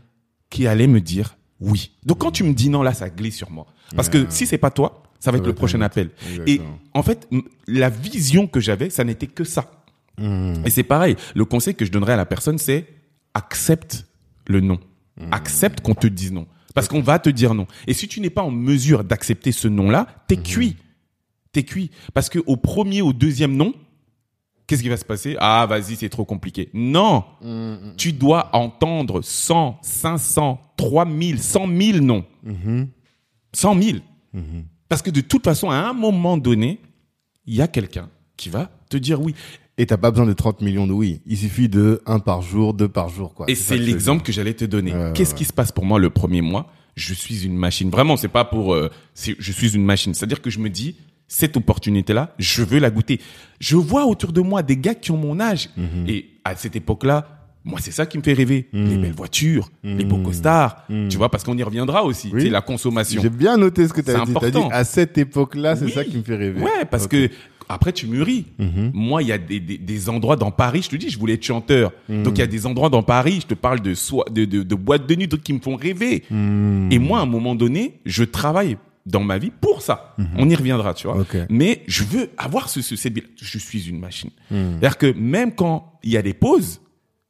qui allait me dire oui. Donc quand tu me dis non, là, ça glisse sur moi. Parce que si c'est pas toi, ça va être le prochain appel. Et en fait, la vision que j'avais, ça n'était que ça. Hmm. Et c'est pareil. Le conseil que je donnerais à la personne, c'est accepte le non. Accepte qu'on te dise non. Parce qu'on va te dire non. Et si tu n'es pas en mesure d'accepter ce non-là, t'es cuit. T'es cuit. Parce que au premier, au deuxième non, qu'est-ce qui va se passer? Ah, vas-y, c'est trop compliqué. Non. Tu dois entendre 100, 500, 3000, 100 000 non. 100 000. Parce que de toute façon, à un moment donné, il y a quelqu'un qui va te dire oui. Et t'as pas besoin de 30 millions de oui. Il suffit de un par jour, deux par jour, quoi. Et c'est l'exemple que j'allais te donner. Qu'est-ce ouais. qui se passe pour moi le premier mois? Je suis une machine. Vraiment, c'est pas pour. euh, je suis une machine. C'est-à-dire que je me dis cette opportunité-là, je veux la goûter. Je vois autour de moi des gars qui ont mon âge. Mhm. Et à cette époque-là, moi, c'est ça qui me fait rêver. Les belles voitures, les beaux costards. Tu vois, parce qu'on y reviendra aussi. Mhm. Oui. C'est la consommation. J'ai bien noté ce que t'as C'est dit. T'as dit important. à cette époque-là, c'est Oui. ça qui me fait rêver. Ouais, parce que après tu mûris. Mhm. Moi, il y a des, des, des endroits dans Paris, je te dis, je voulais être chanteur. Mhm. Donc il y a des endroits dans Paris, je te parle de soi, de, de, de boîtes de nuit, d'autres qui me font rêver. Et moi, à un moment donné, je travaille dans ma vie pour ça. On y reviendra, tu vois. Mhm. Ok. Mais je veux avoir ce, ce cette. Je suis une machine. Hmm. C'est-à-dire que même quand il y a des pauses,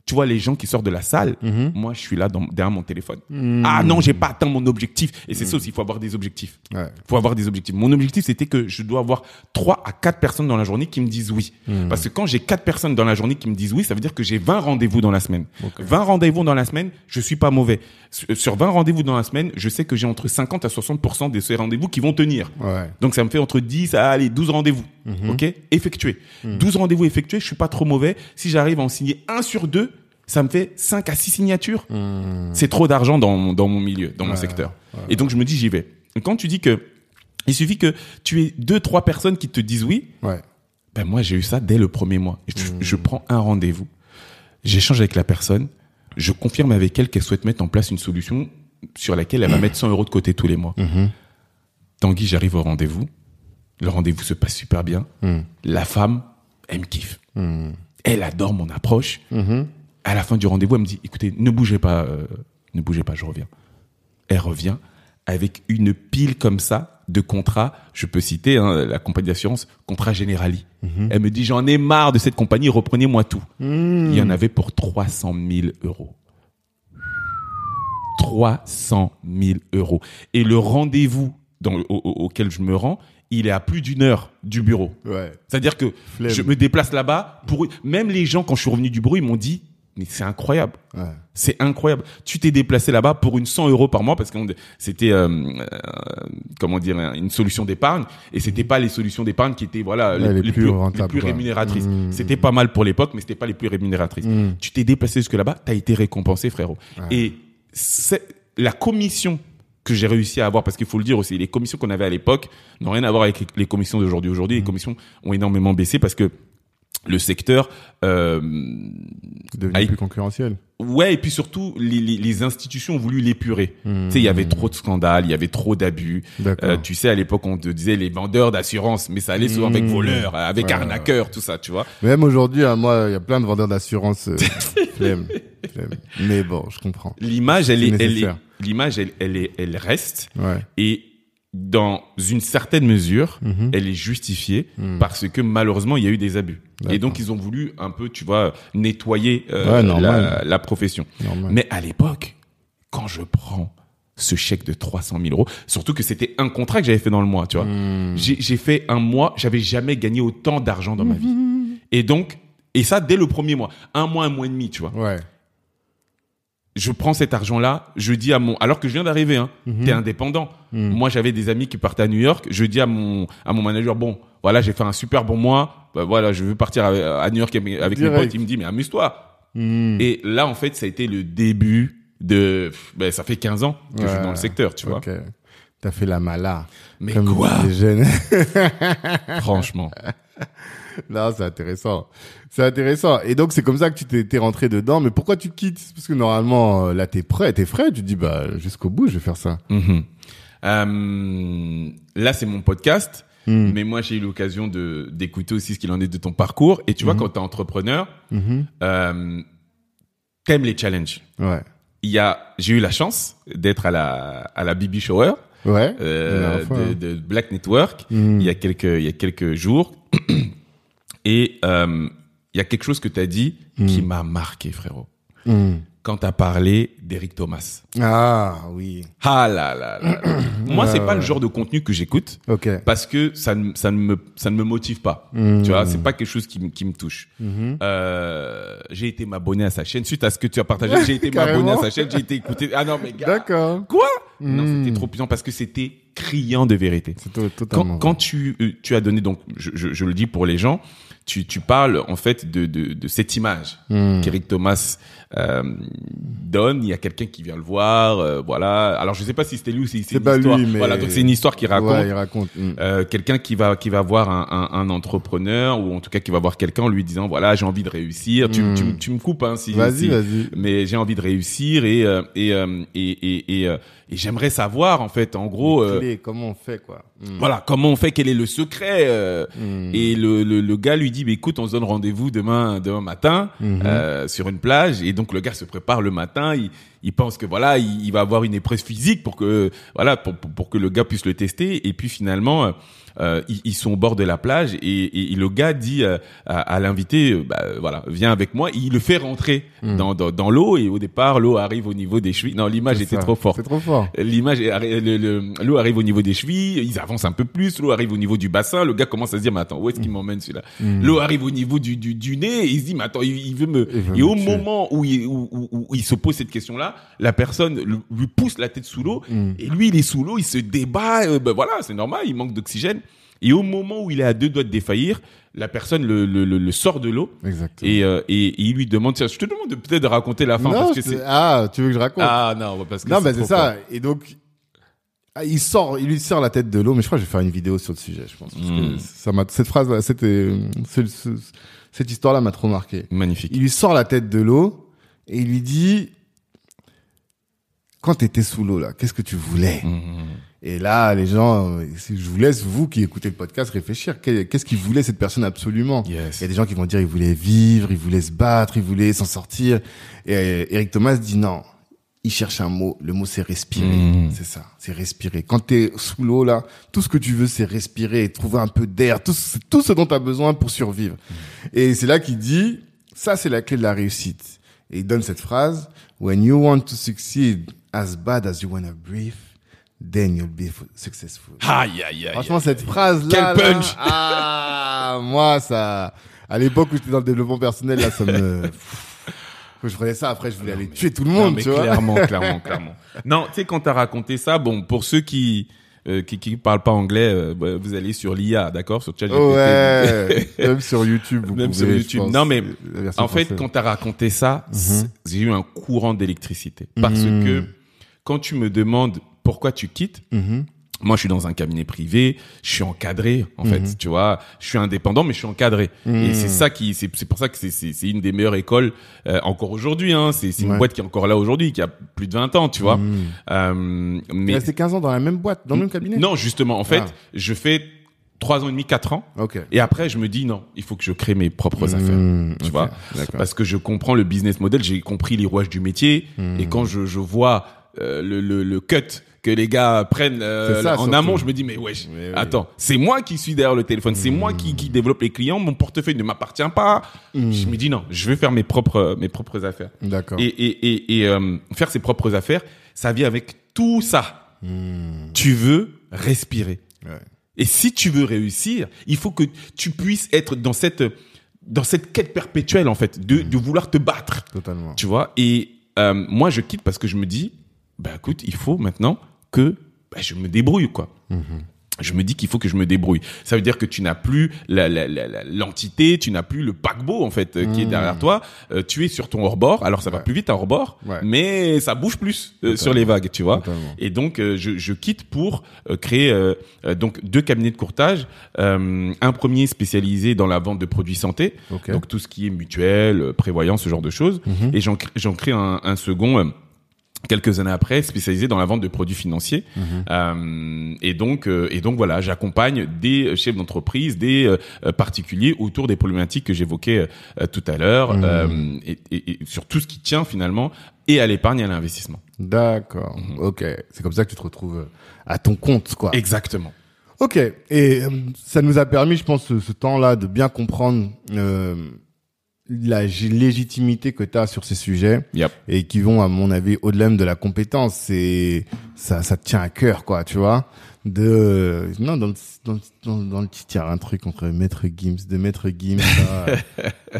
tu vois les gens qui sortent de la salle, Mhm. moi je suis là dans, derrière mon téléphone. Hmm. Ah non, j'ai pas atteint mon objectif. Et c'est ça aussi, il faut avoir des objectifs Ouais. faut avoir des objectifs. Mon objectif, c'était que je dois avoir trois à quatre personnes dans la journée qui me disent oui. Parce que quand j'ai quatre personnes dans la journée qui me disent oui, ça veut dire que j'ai 20 rendez-vous dans la semaine. 20 rendez-vous dans la semaine, je suis pas mauvais. Sur sur 20 rendez-vous dans la semaine, je sais que j'ai entre 50 à 60% de ces rendez-vous qui vont tenir. Ouais. Donc ça me fait entre 10 à allez, 12 rendez-vous. OK? Effectués. 12 rendez-vous effectués, je suis pas trop mauvais. Si j'arrive à en signer un sur deux, ça me fait 5 à 6 signatures. C'est trop d'argent dans, mon- dans mon milieu, dans mon secteur. Et donc je me dis j'y vais. Et quand tu dis que il suffit que tu aies deux trois personnes qui te disent oui, Ouais. ben moi j'ai eu ça dès le premier mois. Je, je prends un rendez-vous, j'échange avec la personne, je confirme avec elle qu'elle souhaite mettre en place une solution sur laquelle elle va *coughs* mettre 100 euros de côté tous les mois. Tanguy, j'arrive au rendez-vous. Le rendez-vous se passe super bien. La femme, elle me kiffe. Elle adore mon approche. À la fin du rendez-vous, elle me dit, écoutez, ne bougez pas, euh, ne bougez pas, je reviens. Elle revient avec une pile comme ça de contrats. Je peux citer hein, la compagnie d'assurance, contrat Generali. Elle me dit, j'en ai marre de cette compagnie, reprenez-moi tout. Il y en avait pour 300 000 euros. 300 000 euros. Et le rendez-vous dans, au- au- auquel je me rends, il est à plus d'une heure du bureau. Ouais. C'est-à-dire que Flemme. je me déplace là-bas. Pour même les gens quand je suis revenu du bureau, ils m'ont dit mais c'est incroyable. Ouais. C'est incroyable. Tu t'es déplacé là-bas pour une 100 euros par mois parce que c'était euh, euh, comment dire une solution d'épargne et c'était pas les solutions d'épargne qui étaient voilà Ouais, les plus rémunératrices. Mmh. C'était pas mal pour l'époque, mais c'était pas les plus rémunératrices. Mmh. Tu t'es déplacé jusque là-bas, t'as été récompensé, frérot. Et c'est la commission que j'ai réussi à avoir, parce qu'il faut le dire aussi, les commissions qu'on avait à l'époque n'ont rien à voir avec les commissions d'aujourd'hui. Aujourd'hui, les commissions ont énormément baissé parce que le secteur, euh, Devenu plus concurrentiel. ouais, et puis surtout, les, les, les institutions ont voulu l'épurer. Tu sais, il y avait trop de scandales, il y avait trop d'abus. Euh, tu sais, à l'époque, on te disait les vendeurs d'assurance, mais ça allait souvent avec Mmh. voleurs, avec Ouais, arnaqueurs, tout ça, tu vois. Même aujourd'hui, hein, moi, il y a plein de vendeurs d'assurance. euh, *laughs* flemme, flemme. Mais bon, je comprends. L'image, elle est, elle est, l'image, elle, elle est, elle reste. Ouais. Et dans une certaine mesure, Mhm. elle est justifiée parce que malheureusement, il y a eu des abus. Et donc, ils ont voulu un peu, tu vois, nettoyer euh, Ouais, la, profession. Normal. Mais à l'époque, quand je prends ce chèque de 300 000 euros, surtout que c'était un contrat que j'avais fait dans le mois, tu vois. Hmm. J'ai j'ai fait un mois, j'avais jamais gagné autant d'argent dans ma vie. *laughs* Et donc, et ça dès le premier mois. Un mois, un mois et demi, tu vois Ouais. Je prends cet argent-là, je dis à mon, alors que je viens d'arriver, hein, Mhm. t'es indépendant. Moi, j'avais des amis qui partaient à New York. Je dis à mon, à mon manager, bon, voilà, j'ai fait un super bon mois. Bah, voilà, je veux partir à New York avec avec mes potes. Il me dit, mais amuse-toi. Hmm. Et là, en fait, ça a été le début de, ben, ça fait 15 ans que je suis dans le secteur, tu vois. Ok. T'as fait la mala. Mais comme quoi les jeunes. Franchement. *laughs* *laughs* non, c'est intéressant. C'est intéressant. Et donc, c'est comme ça que tu t'es, t'es rentré dedans. Mais pourquoi tu quittes? Parce que normalement, euh, là, t'es prêt, t'es frais. Tu te dis, bah, jusqu'au bout, je vais faire ça. Mhm. Euh, là, c'est mon podcast. Hmm. Mais moi, j'ai eu l'occasion de d'écouter aussi ce qu'il en est de ton parcours. Et tu vois, quand t'es entrepreneur, Mhm. euh, t'aimes les challenges. Ouais. Il y a, j'ai eu la chance d'être à la à la BB Shower Ouais. euh, fois, de, hein. de Black Network il y a quelques il y a quelques jours. *clears throat* Et euh, il y a quelque chose que t'as dit qui m'a marqué, frérot. Hmm. Quand t'as parlé d'Eric Thomas. Ah, oui. Ah là là là. là. *clears throat* Moi, c'est Ouais, pas le genre de contenu que j'écoute Ok. parce que ça ne, ça ne me ça ne me motive pas. Mhm. Tu vois, c'est pas quelque chose qui, me- qui me touche. Mhm. Euh, j'ai été m'abonner à sa chaîne suite à ce que tu as partagé. J'ai été *laughs* m'abonner à sa chaîne, j'ai été écouter. Ah non mais gars. D'accord. Quoi? Non, Mhm. c'était trop puissant parce que c'était criant de vérité. C'est. Quand, quand tu euh, tu as donné donc je, je, je le dis pour les gens, tu tu parles en fait de de, de cette image Hmm. qu'Eric Thomas euh, donne. Il y a quelqu'un qui vient le voir, euh, voilà. Alors je sais pas si c'était lui ou si c'est une histoire. lui, mais- Voilà, donc c'est une histoire qui raconte. Ouais, il raconte. Hmm. Euh, quelqu'un qui va qui va voir un, un, un entrepreneur ou en tout cas qui va voir quelqu'un en lui disant voilà j'ai envie de réussir tu, Hmm. tu, tu me coupes hein si Vas-y, si- vas-y. mais j'ai envie de réussir et euh, et, euh, et et et, euh, et j'aimerais savoir en fait en gros euh, comment on fait, quoi. Hmm. voilà comment on fait quel est le secret euh, Hmm. et le, le, le gars lui dit bah, écoute on se donne rendez-vous demain demain matin Mhm. euh, sur une plage et donc le gars se prépare le matin il, il pense que voilà il, il va avoir une épreuve physique pour que voilà pour, pour, pour que le gars puisse le tester et puis finalement euh, ils, ils sont au bord de la plage et, et le gars dit euh, à, à l'invité euh, bah, voilà viens avec moi et il le fait rentrer Mhm. dans, dans, dans l'eau et au départ l'eau arrive au niveau des chevilles non l'image était ça. trop forte C'est trop fort. L'image, l'eau arrive au niveau des chevilles, ils avancent un peu plus, l'eau arrive au niveau du bassin, le gars commence à se dire, mais attends, où est-ce qu'il m'emmène celui-là Hmm. L'eau arrive au niveau du, du, du nez, et il se dit, mais attends, il, il veut me... Il veut et me au tuer. moment où il, où, où- où il se pose cette question-là, la personne lui pousse la tête sous l'eau, Hmm. et lui, il est sous l'eau, il se débat, euh, ben voilà, c'est normal, il manque d'oxygène. Et au moment où il est à deux doigts de défaillir, la personne le, le, le, le sort de l'eau, et, euh, et, et il lui demande, tiens, je te demande de- peut-être de raconter la fin, non, parce que c'est- ah, tu veux que je raconte? Ah non, parce que Non, mais c'est ça. Et donc, ah, il sort, il lui sort la tête de l'eau. Mais je crois que je vais faire une vidéo sur le sujet. Je pense. Parce que Mm. ça m'a, cette phrase, cette, euh, ce- ce- cette histoire-là m'a trop marqué. Magnifique. Il lui sort la tête de l'eau et il lui dit, quand t'étais sous l'eau là, qu'est-ce que tu voulais Mhm. Et là, les gens, euh, je vous laisse vous qui écoutez le podcast réfléchir. Qu'est- Qu'est-ce qu'il voulait cette personne absolument Yes. il y a des gens qui vont dire il voulait vivre, il voulait se battre, il voulait s'en sortir. Et euh, Eric Thomas dit non. Il cherche un mot. Le mot c'est respirer. Mm. C'est ça. C'est respirer. Quand t'es sous l'eau là, tout ce que tu veux c'est respirer, trouver un peu d'air, tout, ce- tout ce dont tu as besoin pour survivre. Et c'est là qu'il dit ça c'est la clé de la réussite. Et il donne cette phrase When you want to succeed as bad as you wanna breathe, then you'll be successful. Aïe, aïe, aïe. Franchement, cette phrase-là. Quel là, punch Ah, moi, ça. À l'époque où j'étais dans le développement personnel, là, ça me. *laughs* Quand je prenais ça, après, je voulais aller tuer tout le Non, monde, mais tu vois. clairement, *laughs* clairement, clairement. Non, tu sais, quand t'as raconté ça, bon, pour ceux qui, euh, qui, qui parlent pas anglais, euh, bah, vous allez sur l'IA, d'accord? Sur ChatGPT. Ouais. *laughs* Même sur YouTube, vous Même pouvez, sur YouTube. pense, Non, mais En fait, française. quand t'as raconté ça, c'est- j'ai eu un courant d'électricité. Parce Mhm. que quand tu me demandes pourquoi tu quittes, Mhm. moi, je suis dans un cabinet privé, je suis encadré, en fait, tu vois. Je suis indépendant, mais je suis encadré. Mhm. Et c'est ça qui, c'est, c'est pour ça que c'est, une des meilleures écoles euh, encore aujourd'hui. Hein. C'est, c'est une Ouais. boîte qui est encore là aujourd'hui, qui a plus de 20 ans, tu vois. Mhm. Euh, mais resté 15 ans dans la même boîte, dans le même cabinet? Non, justement, en fait, Ah. je fais trois ans et demi, quatre ans, Ok. et après, je me dis non, il faut que je crée mes propres affaires. Mhm, Tu vois, parce que je comprends le business model, j'ai compris les rouages du métier, et quand je, je vois euh, le, le, le cut que les gars prennent euh, ça, en surtout. amont, je me dis mais wesh, Mais oui. attends, c'est moi qui suis derrière le téléphone, c'est moi qui, qui développe les clients, mon portefeuille ne m'appartient pas. Hmm. Je me dis non, je vais faire mes propres mes propres affaires. D'accord. Et et et, et euh, faire ses propres affaires, ça vient avec tout ça. Hmm. Tu veux respirer. Ouais. Et si tu veux réussir, il faut que tu puisses être dans cette dans cette quête perpétuelle en fait de, de vouloir te battre, Totalement. tu vois. Et moi, je quitte parce que je me dis, bah écoute, il faut maintenant que bah, je me débrouille quoi. je me dis qu'il faut que je me débrouille. Ça veut dire que tu n'as plus la- la- la- la- l'entité, tu n'as plus le paquebot en fait euh, qui est derrière toi. Euh, tu es sur ton hors-bord. Alors ça va plus vite à hors-bord, Ouais. mais ça bouge plus euh, sur les vagues, tu vois. Totalement. Et donc euh, je, je quitte pour euh, créer donc deux cabinets de courtage. Euh, un premier spécialisé dans la vente de produits santé, Ok. donc tout ce qui est mutuelle, prévoyance, ce genre de choses. Mhm. Et j'en crée- j'en crée un, un second. Euh, quelques années après, spécialisé dans la vente de produits financiers. Mhm. Euh, et donc, euh, et donc voilà, j'accompagne des chefs d'entreprise, des euh, euh, particuliers autour des problématiques que j'évoquais euh, tout à l'heure, euh, et, et- et sur tout ce qui tient finalement et à l'épargne et à l'investissement. D'accord. Mhm. Ok. C'est comme ça que tu te retrouves euh, à ton compte, quoi. Exactement. Ok. Et euh, ça nous a permis, je pense, ce, ce temps-là de bien comprendre euh, la légitimité que tu as sur ces sujets Yep. et qui vont, à mon avis, au-delà de la compétence. C'est ça, ça te tient à cœur, quoi, tu vois. De non dans le dans, dans, dans le titre, il y a un truc entre Maître Gims, de Maître Gims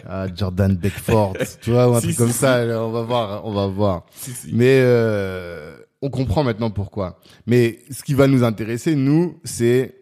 à, *laughs* à Jordan Beckford, tu vois, ou un Si, truc si, comme si. ça. On va voir, on va voir. Mais euh, on comprend maintenant pourquoi. Mais ce qui va nous intéresser, nous, c'est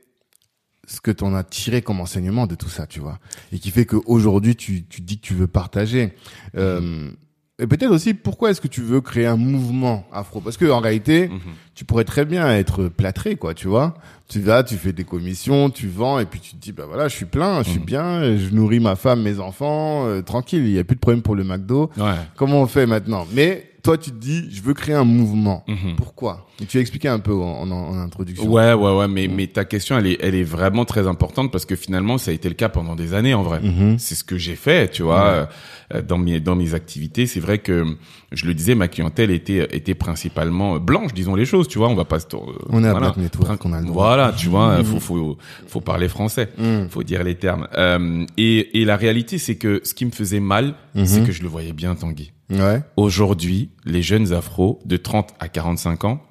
ce que tu en as tiré comme enseignement de tout ça, tu vois. Et qui fait qu'aujourd'hui, tu, tu dis que tu veux partager. Euh, et peut-être aussi, pourquoi est-ce que tu veux créer un mouvement afro? Parce que en réalité, Mhm. tu pourrais très bien être plâtré, quoi, tu vois. Tu vas, tu fais des commissions, tu vends, et puis tu te dis, bah voilà, je suis plein, je suis Mhm. bien, je nourris ma femme, mes enfants, euh, tranquille, il y a plus de problème pour le McDo. Ouais. Comment on fait maintenant? Mais toi, tu te dis, je veux créer un mouvement. Mhm. Pourquoi? Et Tu as expliqué un peu en, en, en introduction. Ouais, ouais, ouais, mais, mais ta question, elle est, elle est vraiment très importante parce que finalement, ça a été le cas pendant des années, en vrai. Mhm. C'est ce que j'ai fait, tu vois, euh, dans mes, dans mes activités. C'est vrai que, je le disais, ma clientèle était, était principalement blanche, disons les choses, tu vois, on va pas se, euh, On est à voilà. Black Network, on a le droit. Voilà, tu vois, faut, faut, faut parler français. Mhm. Faut dire les termes. Euh, et, et la réalité, c'est que ce qui me faisait mal, Mhm. c'est que je le voyais bien, Tanguy. Ouais. Aujourd'hui, les jeunes afros de 30 à 45 ans,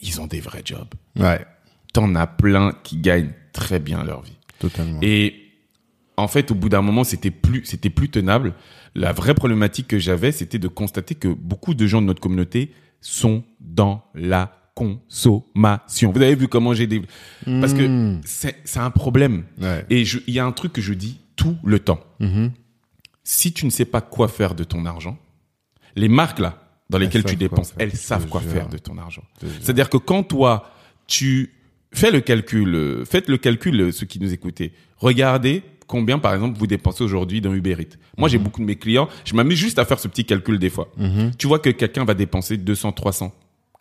ils ont des vrais jobs. Ouais. T'en as plein qui gagnent très bien leur vie. Totalement. Et en fait, au bout d'un moment, c'était plus, c'était plus tenable. La vraie problématique que j'avais, c'était de constater que beaucoup de gens de notre communauté sont dans la consommation. Vous avez vu comment j'ai des, parce que Mhm. c'est, un problème. Ouais. Et il y a un truc que je dis tout le temps. Mhm. Si tu ne sais pas quoi faire de ton argent, les marques là, dans Elles lesquelles tu dépenses, elles savent quoi jure. faire de ton argent. C'est-à-dire que quand toi, tu fais le calcul, faites le calcul, ceux qui nous écoutez, regardez combien, par exemple, vous dépensez aujourd'hui dans Uber Eats. Moi, j'ai beaucoup de mes clients, je m'amuse juste à faire ce petit calcul des fois. Mhm. Tu vois que quelqu'un va dépenser 200, 300,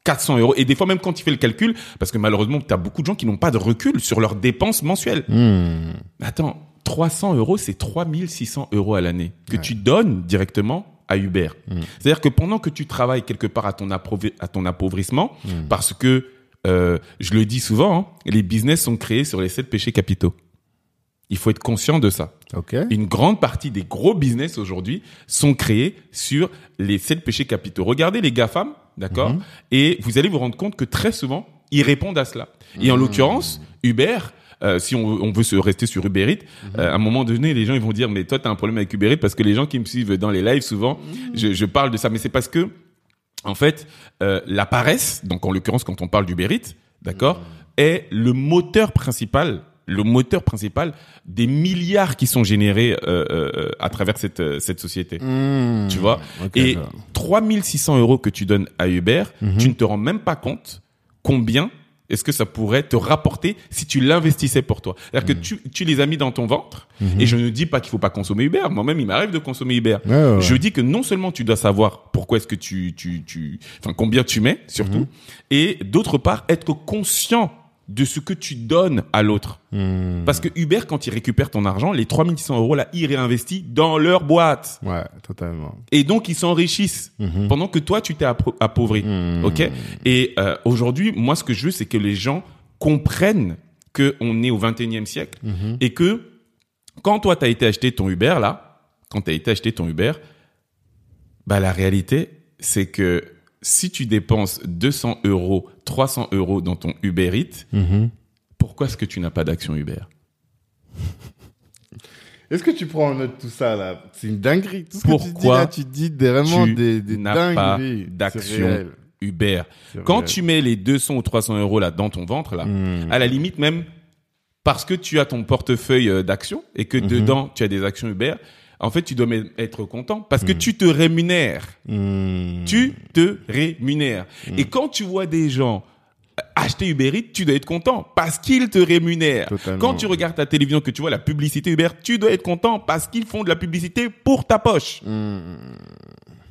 400 euros. Et des fois, même quand il fait le calcul, parce que malheureusement, tu as beaucoup de gens qui n'ont pas de recul sur leurs dépenses mensuelles. Mhm. Attends, 300 euros, c'est 3600 euros à l'année que Ouais. tu donnes directement à Uber. Mm. C'est-à-dire que pendant que tu travailles quelque part à ton, appauv- à ton appauvrissement, Mm. parce que, euh, je le dis souvent, hein, les business sont créés sur les sept péchés capitaux. Il faut être conscient de ça. Ok. Une grande partie des gros business aujourd'hui sont créés sur les sept péchés capitaux. Regardez les GAFAM, d'accord Mhm. Et vous allez vous rendre compte que très souvent, ils répondent à cela. Et en Mhm. l'occurrence, Uber, euh, si on, on veut se rester sur Uber Eats, Mhm. euh, à un moment donné, les gens ils vont dire, mais toi, tu as un problème avec Uber Eats parce que les gens qui me suivent dans les lives, souvent, Mhm. je, je parle de ça. Mais c'est parce que, en fait, euh, la paresse, donc en l'occurrence, quand on parle d'Uber Eats, d'accord, Mhm. est le moteur principal le moteur principal des milliards qui sont générés euh, euh, à travers cette cette société. Tu vois Ok, Et je vois. 3600 euros que tu donnes à Uber, tu ne te rends même pas compte combien est-ce que ça pourrait te rapporter si tu l'investissais pour toi? C'est-à-dire que tu, tu les as mis dans ton ventre, Mhm. et je ne dis pas qu'il faut pas consommer Uber. Moi-même, il m'arrive de consommer Uber. Ouais, ouais, ouais. Je dis que non seulement tu dois savoir pourquoi est-ce que tu, tu, tu, enfin combien tu mets surtout, Mhm. et d'autre part être conscient de ce que tu donnes à l'autre. Mhm. Parce que Uber, quand il récupère ton argent, les 3600 euros là, il réinvestit dans leur boîte. Ouais, totalement. Et donc, ils s'enrichissent Mhm. pendant que toi, tu t'es appauvri. Mhm. OK? Et euh, aujourd'hui, moi, ce que je veux, c'est que les gens comprennent qu'on est au 21e siècle Mhm. et que quand toi, tu as été acheter ton Uber, là, quand tu as été acheter ton Uber, bah, la réalité, c'est que si tu dépenses 200 euros, 300 euros dans ton Uber Eats, Mhm. pourquoi est-ce que tu n'as pas d'action Uber *laughs* Est-ce que tu prends en note tout ça là? C'est une dinguerie. Tout ce que tu dis Pourquoi là, tu dis vraiment tu des, des n'as pas d'action. Uber Quand réel. tu mets les 200 ou 300 euros là dans ton ventre, là, Mhm. à la limite même, parce que tu as ton portefeuille euh, d'actions et que dedans tu as des actions Uber, en fait, tu dois être content parce que tu te rémunères. Hmm. Tu te rémunères. Et quand tu vois des gens acheter Uber Eats, tu dois être content parce qu'ils te rémunèrent. Totalement. Quand tu regardes ta télévision, que tu vois la publicité Uber, tu dois être content parce qu'ils font de la publicité pour ta poche.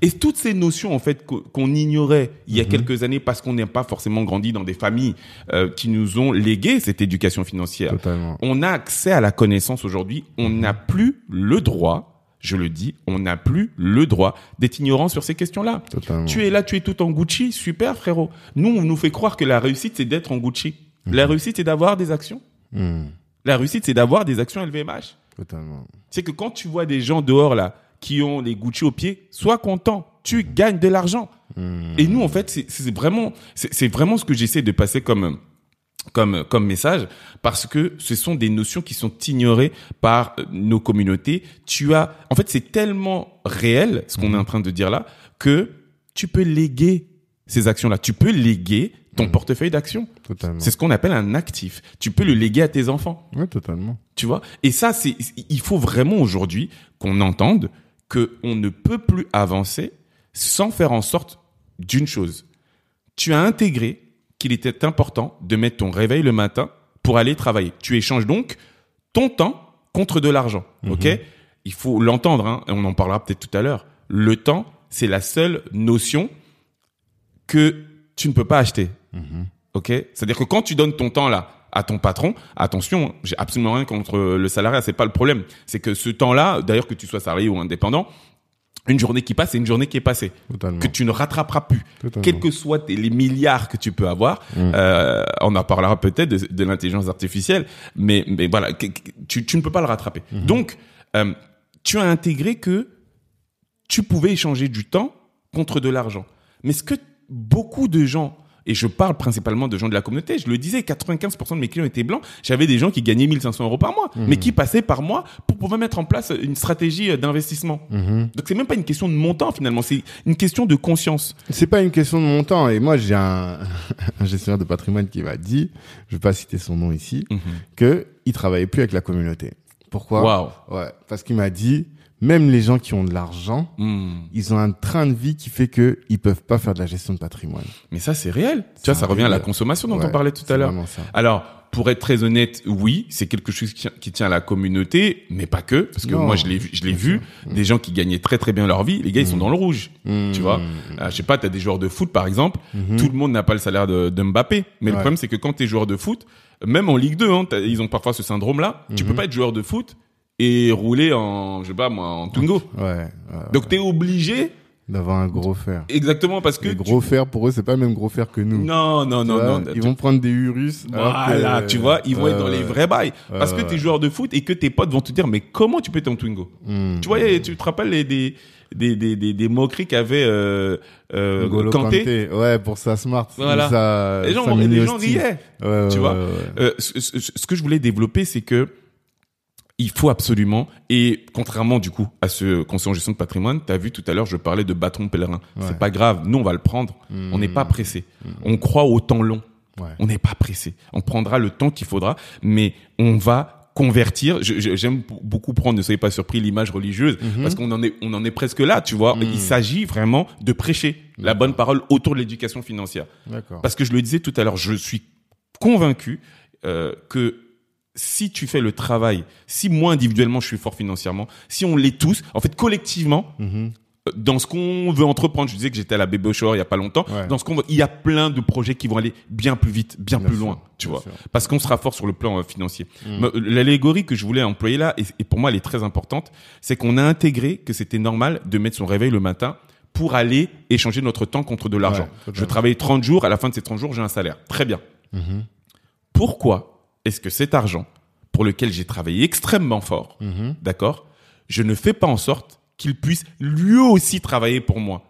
Et toutes ces notions en fait qu'o- qu'on ignorait il y a quelques années parce qu'on n'a pas forcément grandi dans des familles euh, qui nous ont légué cette éducation financière. Totalement. On a accès à la connaissance aujourd'hui. On n'a plus le droit, je le dis, on n'a plus le droit d'être ignorant sur ces questions-là. Tu es là, tu es tout en Gucci, super frérot. Nous, on nous fait croire que la réussite c'est d'être en Gucci. La réussite c'est d'avoir des actions. Hmm. La réussite c'est d'avoir des actions LVMH. Totalement. C'est que quand tu vois des gens dehors là qui ont les Gucci au pied, sois content, tu gagnes de l'argent. Et nous en fait, c'est- vraiment c'est vraiment ce que j'essaie de passer comme comme comme message parce que ce sont des notions qui sont ignorées par euh, nos communautés. Tu as en fait, c'est tellement réel ce qu'on est en train de dire là que tu peux léguer ces actions là, tu peux léguer ton portefeuille d'actions. C'est ce qu'on appelle un actif. Tu peux le léguer à tes enfants Ouais, totalement. tu vois? Et ça c'est il faut vraiment aujourd'hui qu'on entende que on ne peut plus avancer sans faire en sorte d'une chose tu as intégré qu'il était important de mettre ton réveil le matin pour aller travailler. Tu échanges donc ton temps contre de l'argent ok? Il faut l'entendre hein, et on en parlera peut-être tout à l'heure. Le temps c'est la seule notion que tu ne peux pas acheter Ok? C'est-à-dire que quand tu donnes ton temps là à ton patron, attention, j'ai absolument rien contre le salariat, c'est pas le problème. C'est que ce temps-là, d'ailleurs que tu sois salarié ou indépendant, une journée qui passe, c'est une journée qui est passée, Totalement. que tu ne rattraperas plus. Totalement. Quels que soient les milliards que tu peux avoir, euh, on en parlera peut-être de, de l'intelligence artificielle, mais, mais voilà, tu, tu ne peux pas le rattraper. Donc, euh, tu as intégré que tu pouvais échanger du temps contre de l'argent. Mais ce que beaucoup de gens, et je parle principalement de gens de la communauté, je le disais, 95% de mes clients étaient blancs, j'avais des gens qui gagnaient 1500 euros par mois, mais qui passaient par mois pour pouvoir mettre en place une stratégie euh, d'investissement. Donc c'est même pas une question de montant finalement, c'est une question de conscience. C'est pas une question de montant. Et moi, j'ai un, *laughs* un gestionnaire de patrimoine qui m'a dit, je vais pas citer son nom ici, que il travaillait plus avec la communauté. Pourquoi? Waouh. Ouais, parce qu'il m'a dit, même les gens qui ont de l'argent, Hmm. ils ont un train de vie qui fait que ils peuvent pas faire de la gestion de patrimoine. Mais ça c'est réel. Tu vois, ça revient à la consommation dont Ouais, on parlait tout à l'heure. Alors, pour être très honnête, oui, c'est quelque chose qui tient, à la communauté, mais pas que, parce que Non, moi, je l'ai, vu- je l'ai vu, des gens qui gagnaient très très bien leur vie, les gars, ils sont dans le rouge, tu vois. Euh, je sais pas, t'as des joueurs de foot, par exemple, tout le monde n'a pas le salaire de, de Mbappé, mais le problème, c'est que quand t'es joueur de foot, même en Ligue 2, hein, ils ont parfois ce syndrome-là, tu peux pas être joueur de foot et rouler en, je sais pas moi, en Twingo. Ouais, ouais, Donc t'es obligé, d'avoir un gros fer. exactement parce que Les tu- gros fers, pour eux, c'est pas le même gros fer que nous. non, non, non, vois, non. Ils vont prendre des Urus. que- Voilà, tu vois, ils vont Ouais, être dans les ouais. vrais bails. Ouais, Parce que ouais. t'es joueur de foot et que tes potes vont te dire, mais comment tu peux être en Twingo? Hmm. Tu vois, tu te rappelles les, des, des, des, des, des moqueries qu'avait euh, euh, Kanté? Kanté. Ouais, pour sa smart. Voilà. Sa, Les gens, les gens riaient. Ouais, ouais, tu vois. ouais, ouais. Euh, ce, ce- ce que je voulais développer, c'est que il faut absolument, et contrairement du coup à ce conseil en gestion de patrimoine, tu as vu tout à l'heure, je parlais de bâton pèlerin. Ouais. C'est pas grave, nous on va le prendre. On n'est pas pressé. On croit au temps long. Ouais. On n'est pas pressé. On prendra le temps qu'il faudra, mais on va convertir. J'aime beaucoup prendre, ne soyez pas surpris, l'image religieuse, parce qu'on en est, on en est presque là, tu vois. Il s'agit vraiment de prêcher la bonne parole autour de l'éducation financière. Parce que je le disais tout à l'heure, je suis convaincu euh, que si tu fais le travail, si moi individuellement je suis fort financièrement, si on l'est tous, en fait collectivement, Mhm. euh, dans ce qu'on veut entreprendre, je disais que j'étais à la Baby Shower il y a pas longtemps, Ouais. dans ce qu'on il y a plein de projets qui vont aller bien plus vite, bien, Bien plus sûr, loin, tu vois, sûr. parce qu'on sera fort sur le plan euh, financier. Mm. Mais, euh, L'allégorie que je voulais employer là, et, et pour moi elle est très importante, c'est qu'on a intégré que c'était normal de mettre son réveil le matin pour aller échanger notre temps contre de l'argent. Ouais, je travaille 30 jours, à la fin de ces 30 jours, j'ai un salaire. Très bien. Mhm. Pourquoi est-ce que cet argent, pour lequel j'ai travaillé extrêmement fort, Mhm. d'accord, je ne fais pas en sorte qu'il puisse lui aussi travailler pour moi?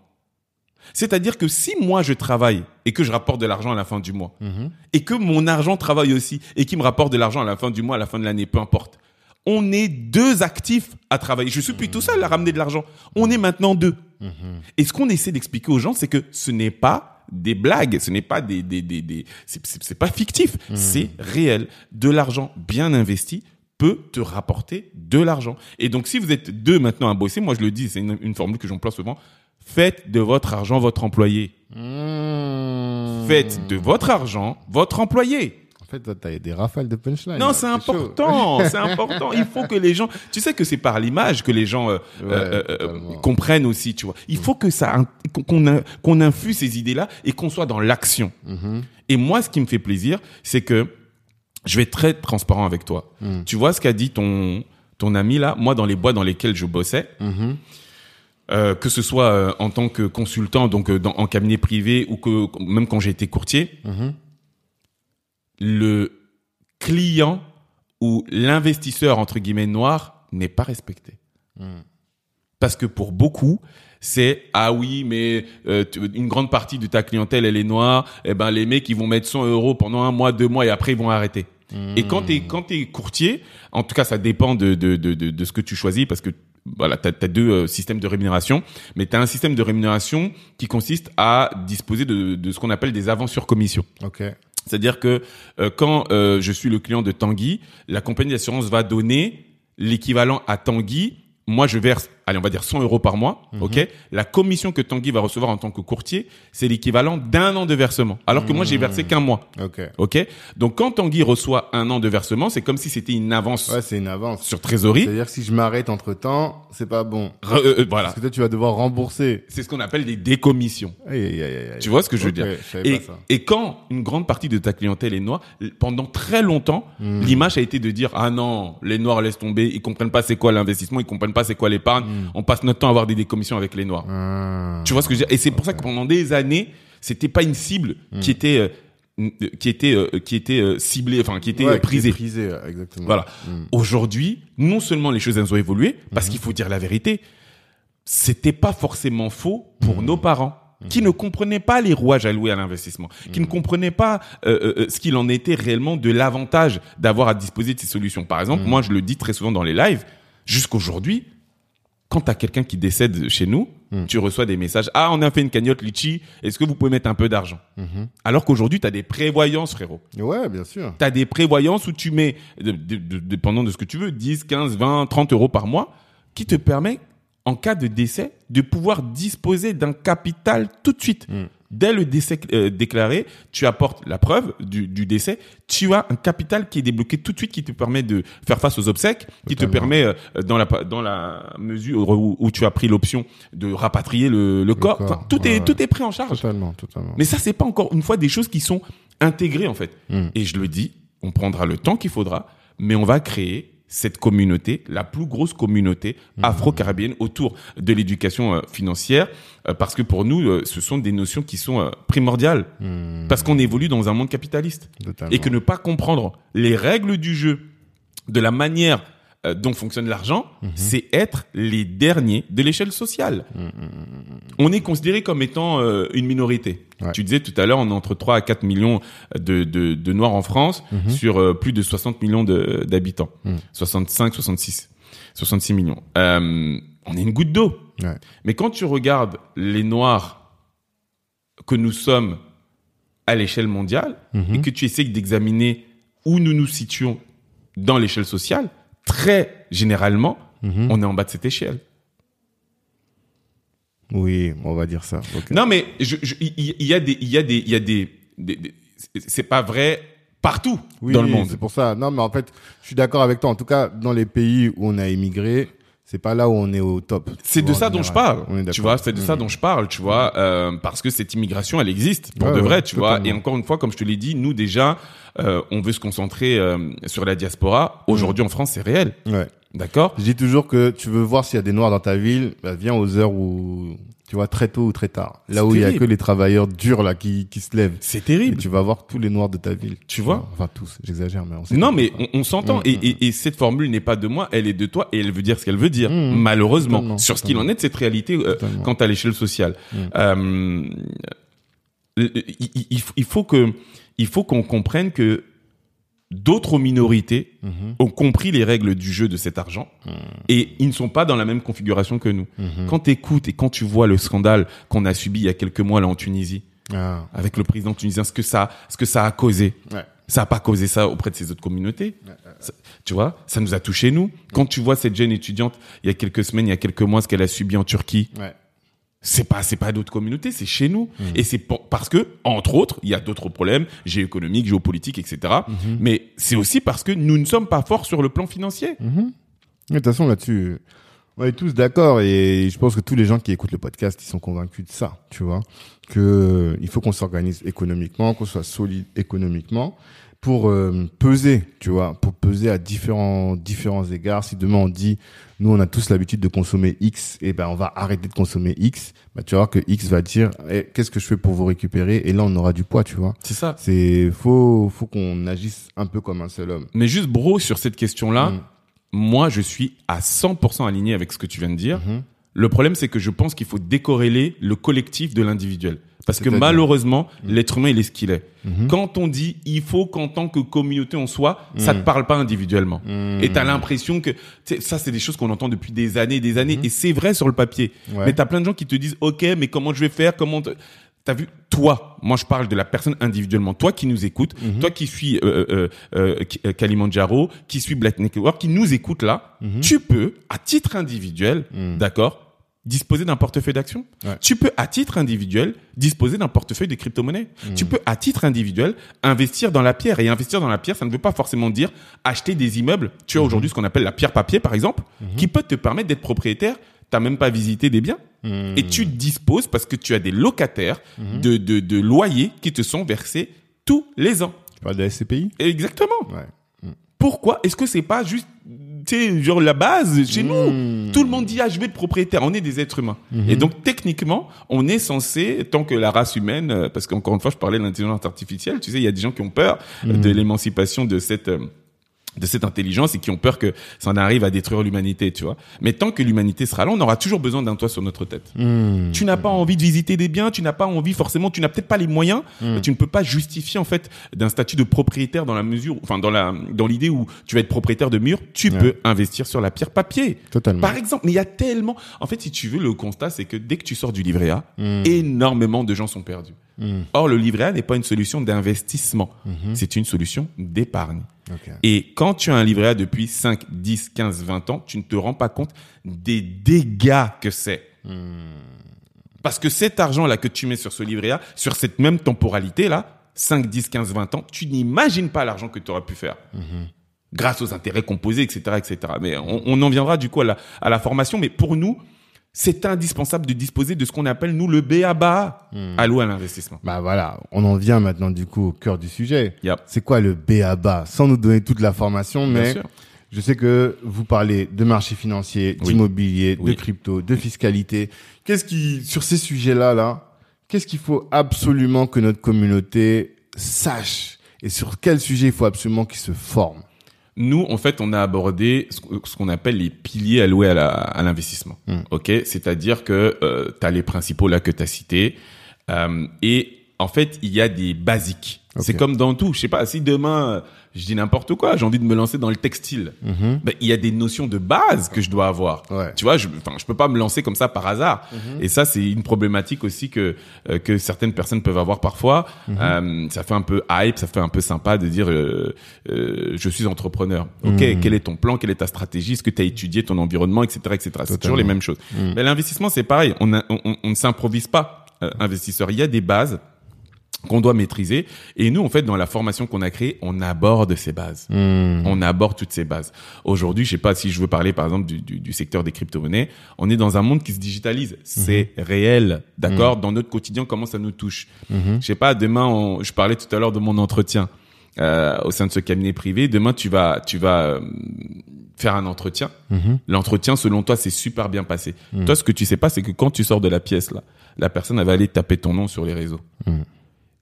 C'est-à-dire que si moi je travaille et que je rapporte de l'argent à la fin du mois, Mhm. et que mon argent travaille aussi et qui me rapporte de l'argent à la fin du mois, à la fin de l'année, peu importe, on est deux actifs à travailler. Je suis plus tout seul à ramener de l'argent. On est maintenant deux. Mhm. Et ce qu'on essaie d'expliquer aux gens, c'est que ce n'est pas des blagues, ce n'est pas des, des, des, des c'est- pas fictif, c'est réel. De l'argent bien investi peut te rapporter de l'argent. Et donc, si vous êtes deux maintenant à bosser, moi je le dis, c'est une, une formule que j'emploie souvent, faites de votre argent votre employé. Mmh. Faites de votre argent votre employé. En fait, toi, t'as des rafales de punchline. Non, c'est important, *laughs* c'est important. Il faut que les gens, tu sais que c'est par l'image que les gens euh, Ouais, euh, euh, totalement. comprennent aussi, tu vois. Il faut que ça, qu'on- qu'on in- qu'on infuse ces idées-là et qu'on soit dans l'action. Mhm. Et moi, ce qui me fait plaisir, c'est que je vais être très transparent avec toi. Mm. Tu vois ce qu'a dit ton ton ami là? Moi, dans les bois dans lesquels je bossais, Mhm. euh, que ce soit euh, en tant que consultant, donc euh, dans, en cabinet privé ou que même quand j'ai été courtier, Mhm. Le client ou l'investisseur entre guillemets noir n'est pas respecté. Mm. Parce que pour beaucoup, c'est ah oui, mais euh, une grande partie de ta clientèle elle est noire. Eh ben les mecs ils vont mettre 100 euros pendant un mois, deux mois et après ils vont arrêter. Et quand t'es quand t'es courtier, en tout cas ça dépend de de de de, ce que tu choisis parce que voilà t'as as deux euh, systèmes de rémunération, mais t'as un système de rémunération qui consiste à disposer de de ce qu'on appelle des avances sur commission. Ok. C'est-à-dire que euh, quand euh, je suis le client de Tanguy, la compagnie d'assurance va donner l'équivalent à Tanguy. Moi, je verse, allez, on va dire 100 euros par mois, ok? La commission que Tanguy va recevoir en tant que courtier, c'est l'équivalent d'un an de versement, alors que moi j'ai versé qu'un mois, Ok. ok? Donc quand Tanguy reçoit un an de versement, c'est comme si c'était une avance Ouais, c'est une avance. sur trésorerie. C'est-à-dire que si je m'arrête entre temps, c'est pas bon. Re- euh, euh, voilà, Parce que toi, tu vas devoir rembourser. c'est ce qu'on appelle des décommissions. Aïe, aïe, aïe, aïe. Tu vois ce que je veux dire? je et, pas ça. et quand une grande partie de ta clientèle est noire, pendant très longtemps, Hmm. l'image a été de dire ah non, les noirs laissent tomber, ils comprennent pas c'est quoi l'investissement, ils comprennent pas c'est quoi l'épargne, on passe notre temps à avoir des décommissions avec les noirs. Ah. Tu vois ce que je veux dire? Et c'est pour ça que pendant des années, c'était pas une cible qui était euh, euh, qui était euh, qui était euh, ciblée, enfin qui était Ouais, euh, prisée. qui prisé, ouais, exactement. Voilà. Hmm. Aujourd'hui, non seulement les choses elles ont évolué, parce qu'il faut dire la vérité, c'était pas forcément faux pour nos parents qui ne comprenaient pas les rouages alloués à l'investissement, qui ne comprenaient pas euh, euh, euh, ce qu'il en était réellement de l'avantage d'avoir à disposer de ces solutions. Par exemple, moi je le dis très souvent dans les lives, jusqu'aujourd'hui, quand tu as quelqu'un qui décède chez nous, tu reçois des messages, ah on a fait une cagnotte litchi, est-ce que vous pouvez mettre un peu d'argent Alors qu'aujourd'hui, tu as des prévoyances, frérot. Ouais, bien sûr. Tu as des prévoyances où tu mets, de- de- de- dépendant de ce que tu veux, 10, 15, 20, 30 euros par mois, qui te permet, en cas de décès, de pouvoir disposer d'un capital tout de suite. Dès le décès euh, déclaré, tu apportes la preuve du, du décès, tu as un capital qui est débloqué tout de suite, qui te permet de faire face aux obsèques, qui te permet, euh, dans la, dans la mesure où, où tu as pris l'option de rapatrier le, le corps, corps, Enfin, tout, ouais, est, ouais. tout est pris en charge. Totalement, totalement. Mais ça, c'est pas encore une fois des choses qui sont intégrées en fait. Mm. Et je le dis, on prendra le temps qu'il faudra, mais on va créer cette communauté, la plus grosse communauté Mm. afro-caribéenne autour de l'éducation euh, financière, euh, parce que pour nous, euh, ce sont des notions qui sont primordiales, Hmm, parce qu'on évolue dans un monde capitaliste, totalement. et que ne pas comprendre les règles du jeu, de la manière dont fonctionne l'argent, Mhm. c'est être les derniers de l'échelle sociale. On est considéré comme étant euh, une minorité. Ouais. Tu disais tout à l'heure, on est entre 3 à 4 millions de, de, de Noirs en France Mhm. sur euh, plus de 60 millions d'habitants. Mhm. 65, 66. 66 millions. Euh, on est une goutte d'eau. Ouais. Mais quand tu regardes les Noirs que nous sommes à l'échelle mondiale Mhm. et que tu essayes d'examiner où nous nous situons dans l'échelle sociale, très généralement, Mhm. on est en bas de cette échelle. Oui, on va dire ça. Non, mais il y, a des, il y a des, il y a des, des- des- c'est pas vrai partout Oui, dans le monde. C'est pour ça. Non, mais en fait, je suis d'accord avec toi. En tout cas, dans les pays où on a émigré, c'est pas là où on est au top. C'est de ça dont je parle. On est Tu vois, c'est de ça dont je parle, tu vois, euh, parce que cette immigration, elle existe pour Ouais, de ouais, vrai, tu vois. Et encore une fois, comme je te l'ai dit, nous déjà, euh, on veut se concentrer euh, sur la diaspora. Aujourd'hui, en France, c'est réel, Ouais. D'accord Je dis toujours que tu veux voir s'il y a des noirs dans ta ville, bah, viens aux heures où, tu vois, très tôt ou très tard. Là où il y a que les travailleurs durs, là, qui, qui se lèvent. C'est Et terrible. tu vas voir tous les noirs de ta ville. Tu vois Enfin, tous. J'exagère, mais on Non, mais on, on s'entend. Et, et, et cette formule n'est pas de moi, elle est de toi, et elle veut dire ce qu'elle veut dire. Mm, malheureusement, totalement, sur ce qu'il en est de cette réalité euh, quant à l'échelle sociale. Mm. Euh, il, il- il faut- il faut que, il faut qu'on comprenne que d'autres minorités Mhm, ont compris les règles du jeu de cet argent Mm. et ils ne sont pas dans la même configuration que nous. mhm. Quand tu écoutes et quand tu vois le scandale qu'on a subi il y a quelques mois là en Tunisie, Ah. avec le président tunisien, ce que ça, ce que ça a causé. Ouais. Ça a pas causé ça auprès de ces autres communautés. Ça- tu vois, ça nous a touché nous. Quand tu vois cette jeune étudiante, il y a quelques semaines, il y a quelques mois, ce qu'elle a subi en Turquie. C'est pas c'est pas d'autres communautés, c'est chez nous. Et c'est parce que entre autres, il y a d'autres problèmes géoéconomiques, géopolitiques, etc. Mais c'est aussi parce que nous ne sommes pas forts sur le plan financier. De toute façon, là-dessus, on est tous d'accord et je pense que tous les gens qui écoutent le podcast, ils sont convaincus de ça, tu vois, que il faut qu'on s'organise économiquement, qu'on soit solide économiquement pour euh, peser, tu vois, pour peser à différents différents égards. Si demain on dit, nous on a tous l'habitude de consommer X, et ben on va arrêter de consommer X, bah tu vas voir que X va dire, Eh, qu'est-ce que je fais pour vous récupérer? Et là on aura du poids, tu vois. C'est ça. C'est faut faut qu'on agisse un peu comme un seul homme. Mais juste bro sur cette question-là, Mm. moi je suis à 100% aligné avec ce que tu viens de dire. Mhm. Le problème c'est que je pense qu'il faut décorréler le collectif de l'individuel. Parce que malheureusement, l'être humain il est ce qu'il est. Mhm. Quand on dit il faut qu'en tant que communauté on soit, ça Mm. te parle pas individuellement. Mhm. Et t'as l'impression que tu ça c'est des choses qu'on entend depuis des années, des années, et c'est vrai sur le papier. Mhm. Ouais. Mais t'as plein de gens qui te disent ok, mais comment je vais faire, comment te- T'as vu, toi, moi je parle de la personne individuellement, toi qui nous écoute, Mhm. toi qui suis euh, euh, euh, euh, Kalimandjaro, qui suis Black Network, qui nous écoute là, tu peux, à titre individuel, Mhm. d'accord, disposer d'un portefeuille d'action. Ouais. Tu peux, à titre individuel, disposer d'un portefeuille de crypto-monnaies. Mhm. Tu peux, à titre individuel, investir dans la pierre. Et investir dans la pierre, ça ne veut pas forcément dire acheter des immeubles. Tu as aujourd'hui ce qu'on appelle la pierre papier, par exemple, qui peut te permettre d'être propriétaire. T'as même pas visité des biens. Mhm. Et tu disposes parce que tu as des locataires de, de, de loyers qui te sont versés tous les ans. Tu parles de la SCPI Exactement. Ouais. Pourquoi? Est-ce que c'est pas juste, tu sais, genre la base chez Mmh. nous Tout le monde dit ah je vais être propriétaire. On est des êtres humains. Et donc techniquement, on est censé, tant que la race humaine, euh, parce qu'encore une fois, je parlais de l'intelligence artificielle. Tu sais, il y a des gens qui ont peur euh, de l'émancipation de cette euh, de cette intelligence et qui ont peur que ça en arrive à détruire l'humanité, tu vois. Mais tant que l'humanité sera là, on aura toujours besoin d'un toit sur notre tête. Mmh. Tu n'as pas envie de visiter des biens, tu n'as pas envie forcément, tu n'as peut-être pas les moyens, Mm. tu ne peux pas justifier en fait d'un statut de propriétaire dans la mesure, enfin dans la dans l'idée où tu vas être propriétaire de murs, tu Ouais. peux investir sur la pierre papier. Totalement. Par exemple, mais il y a tellement, en fait, si tu veux, le constat c'est que dès que tu sors du livret A, Mm. énormément de gens sont perdus. Mm. Or, le livret A n'est pas une solution d'investissement, Mhm. c'est une solution d'épargne. Et quand tu as un livret A depuis 5, 10, 15, 20 ans, tu ne te rends pas compte des dégâts que c'est. Parce que cet argent-là que tu mets sur ce livret A, sur cette même temporalité-là, 5, 10, 15, 20 ans, tu n'imagines pas l'argent que tu aurais pu faire. Grâce aux intérêts composés, etc., etc. Mais on, on en viendra du coup à la, à la formation. Mais pour nous, c'est indispensable de disposer de ce qu'on appelle, nous, le BABA, alloué à l'investissement. Bah voilà, on en vient maintenant du coup au cœur du sujet. Yep. C'est quoi le BABA Sans nous donner toute la formation, mais je sais que vous parlez de marché financier, Oui. d'immobilier, de crypto, de fiscalité. Qu'est-ce qui, sur ces sujets-là, là, qu'est-ce qu'il faut absolument que notre communauté sache? Et sur quel sujet il faut absolument qu'il se forme? Nous, en fait, on a abordé ce qu'on appelle les piliers alloués à l'investissement. Mm. Ok, c'est-à-dire que euh, tu as les principaux là que tu as cités, euh, et en fait, il y a des basiques. C'est comme dans tout. Je sais pas, si demain, je dis n'importe quoi, j'ai envie de me lancer dans le textile, ben, il y a des notions de base que je dois avoir. Ouais. Tu vois, je, je peux pas me lancer comme ça par hasard. Mhm. Et ça, c'est une problématique aussi que euh, que certaines personnes peuvent avoir parfois. Mhm. Euh, ça fait un peu hype, ça fait un peu sympa de dire euh, euh, je suis entrepreneur. Ok, Mhm. quel est ton plan, quelle est ta stratégie, est-ce que tu as étudié ton environnement, etc., etc. C'est toujours les mêmes choses. Mhm. Mais l'investissement, c'est pareil. On, a- on, on- on ne s'improvise pas investisseur. Il y a des bases qu'on doit maîtriser. Et nous, en fait, dans la formation qu'on a créée, on aborde ces bases Hmm. on aborde toutes ces bases. Aujourd'hui, je sais pas si je veux parler par exemple du, du, du secteur des crypto-monnaies, on est dans un monde qui se digitalise. C'est réel, d'accord Dans notre quotidien, comment ça nous touche. Je sais pas, demain, on- je parlais tout à l'heure de mon entretien euh, au sein de ce cabinet privé. Demain, tu vas, tu vas euh, faire un entretien. L'entretien, selon toi, c'est super bien passé. Toi, ce que tu sais pas, c'est que quand tu sors de la pièce là, la personne elle va aller taper ton nom sur les réseaux. Mhm.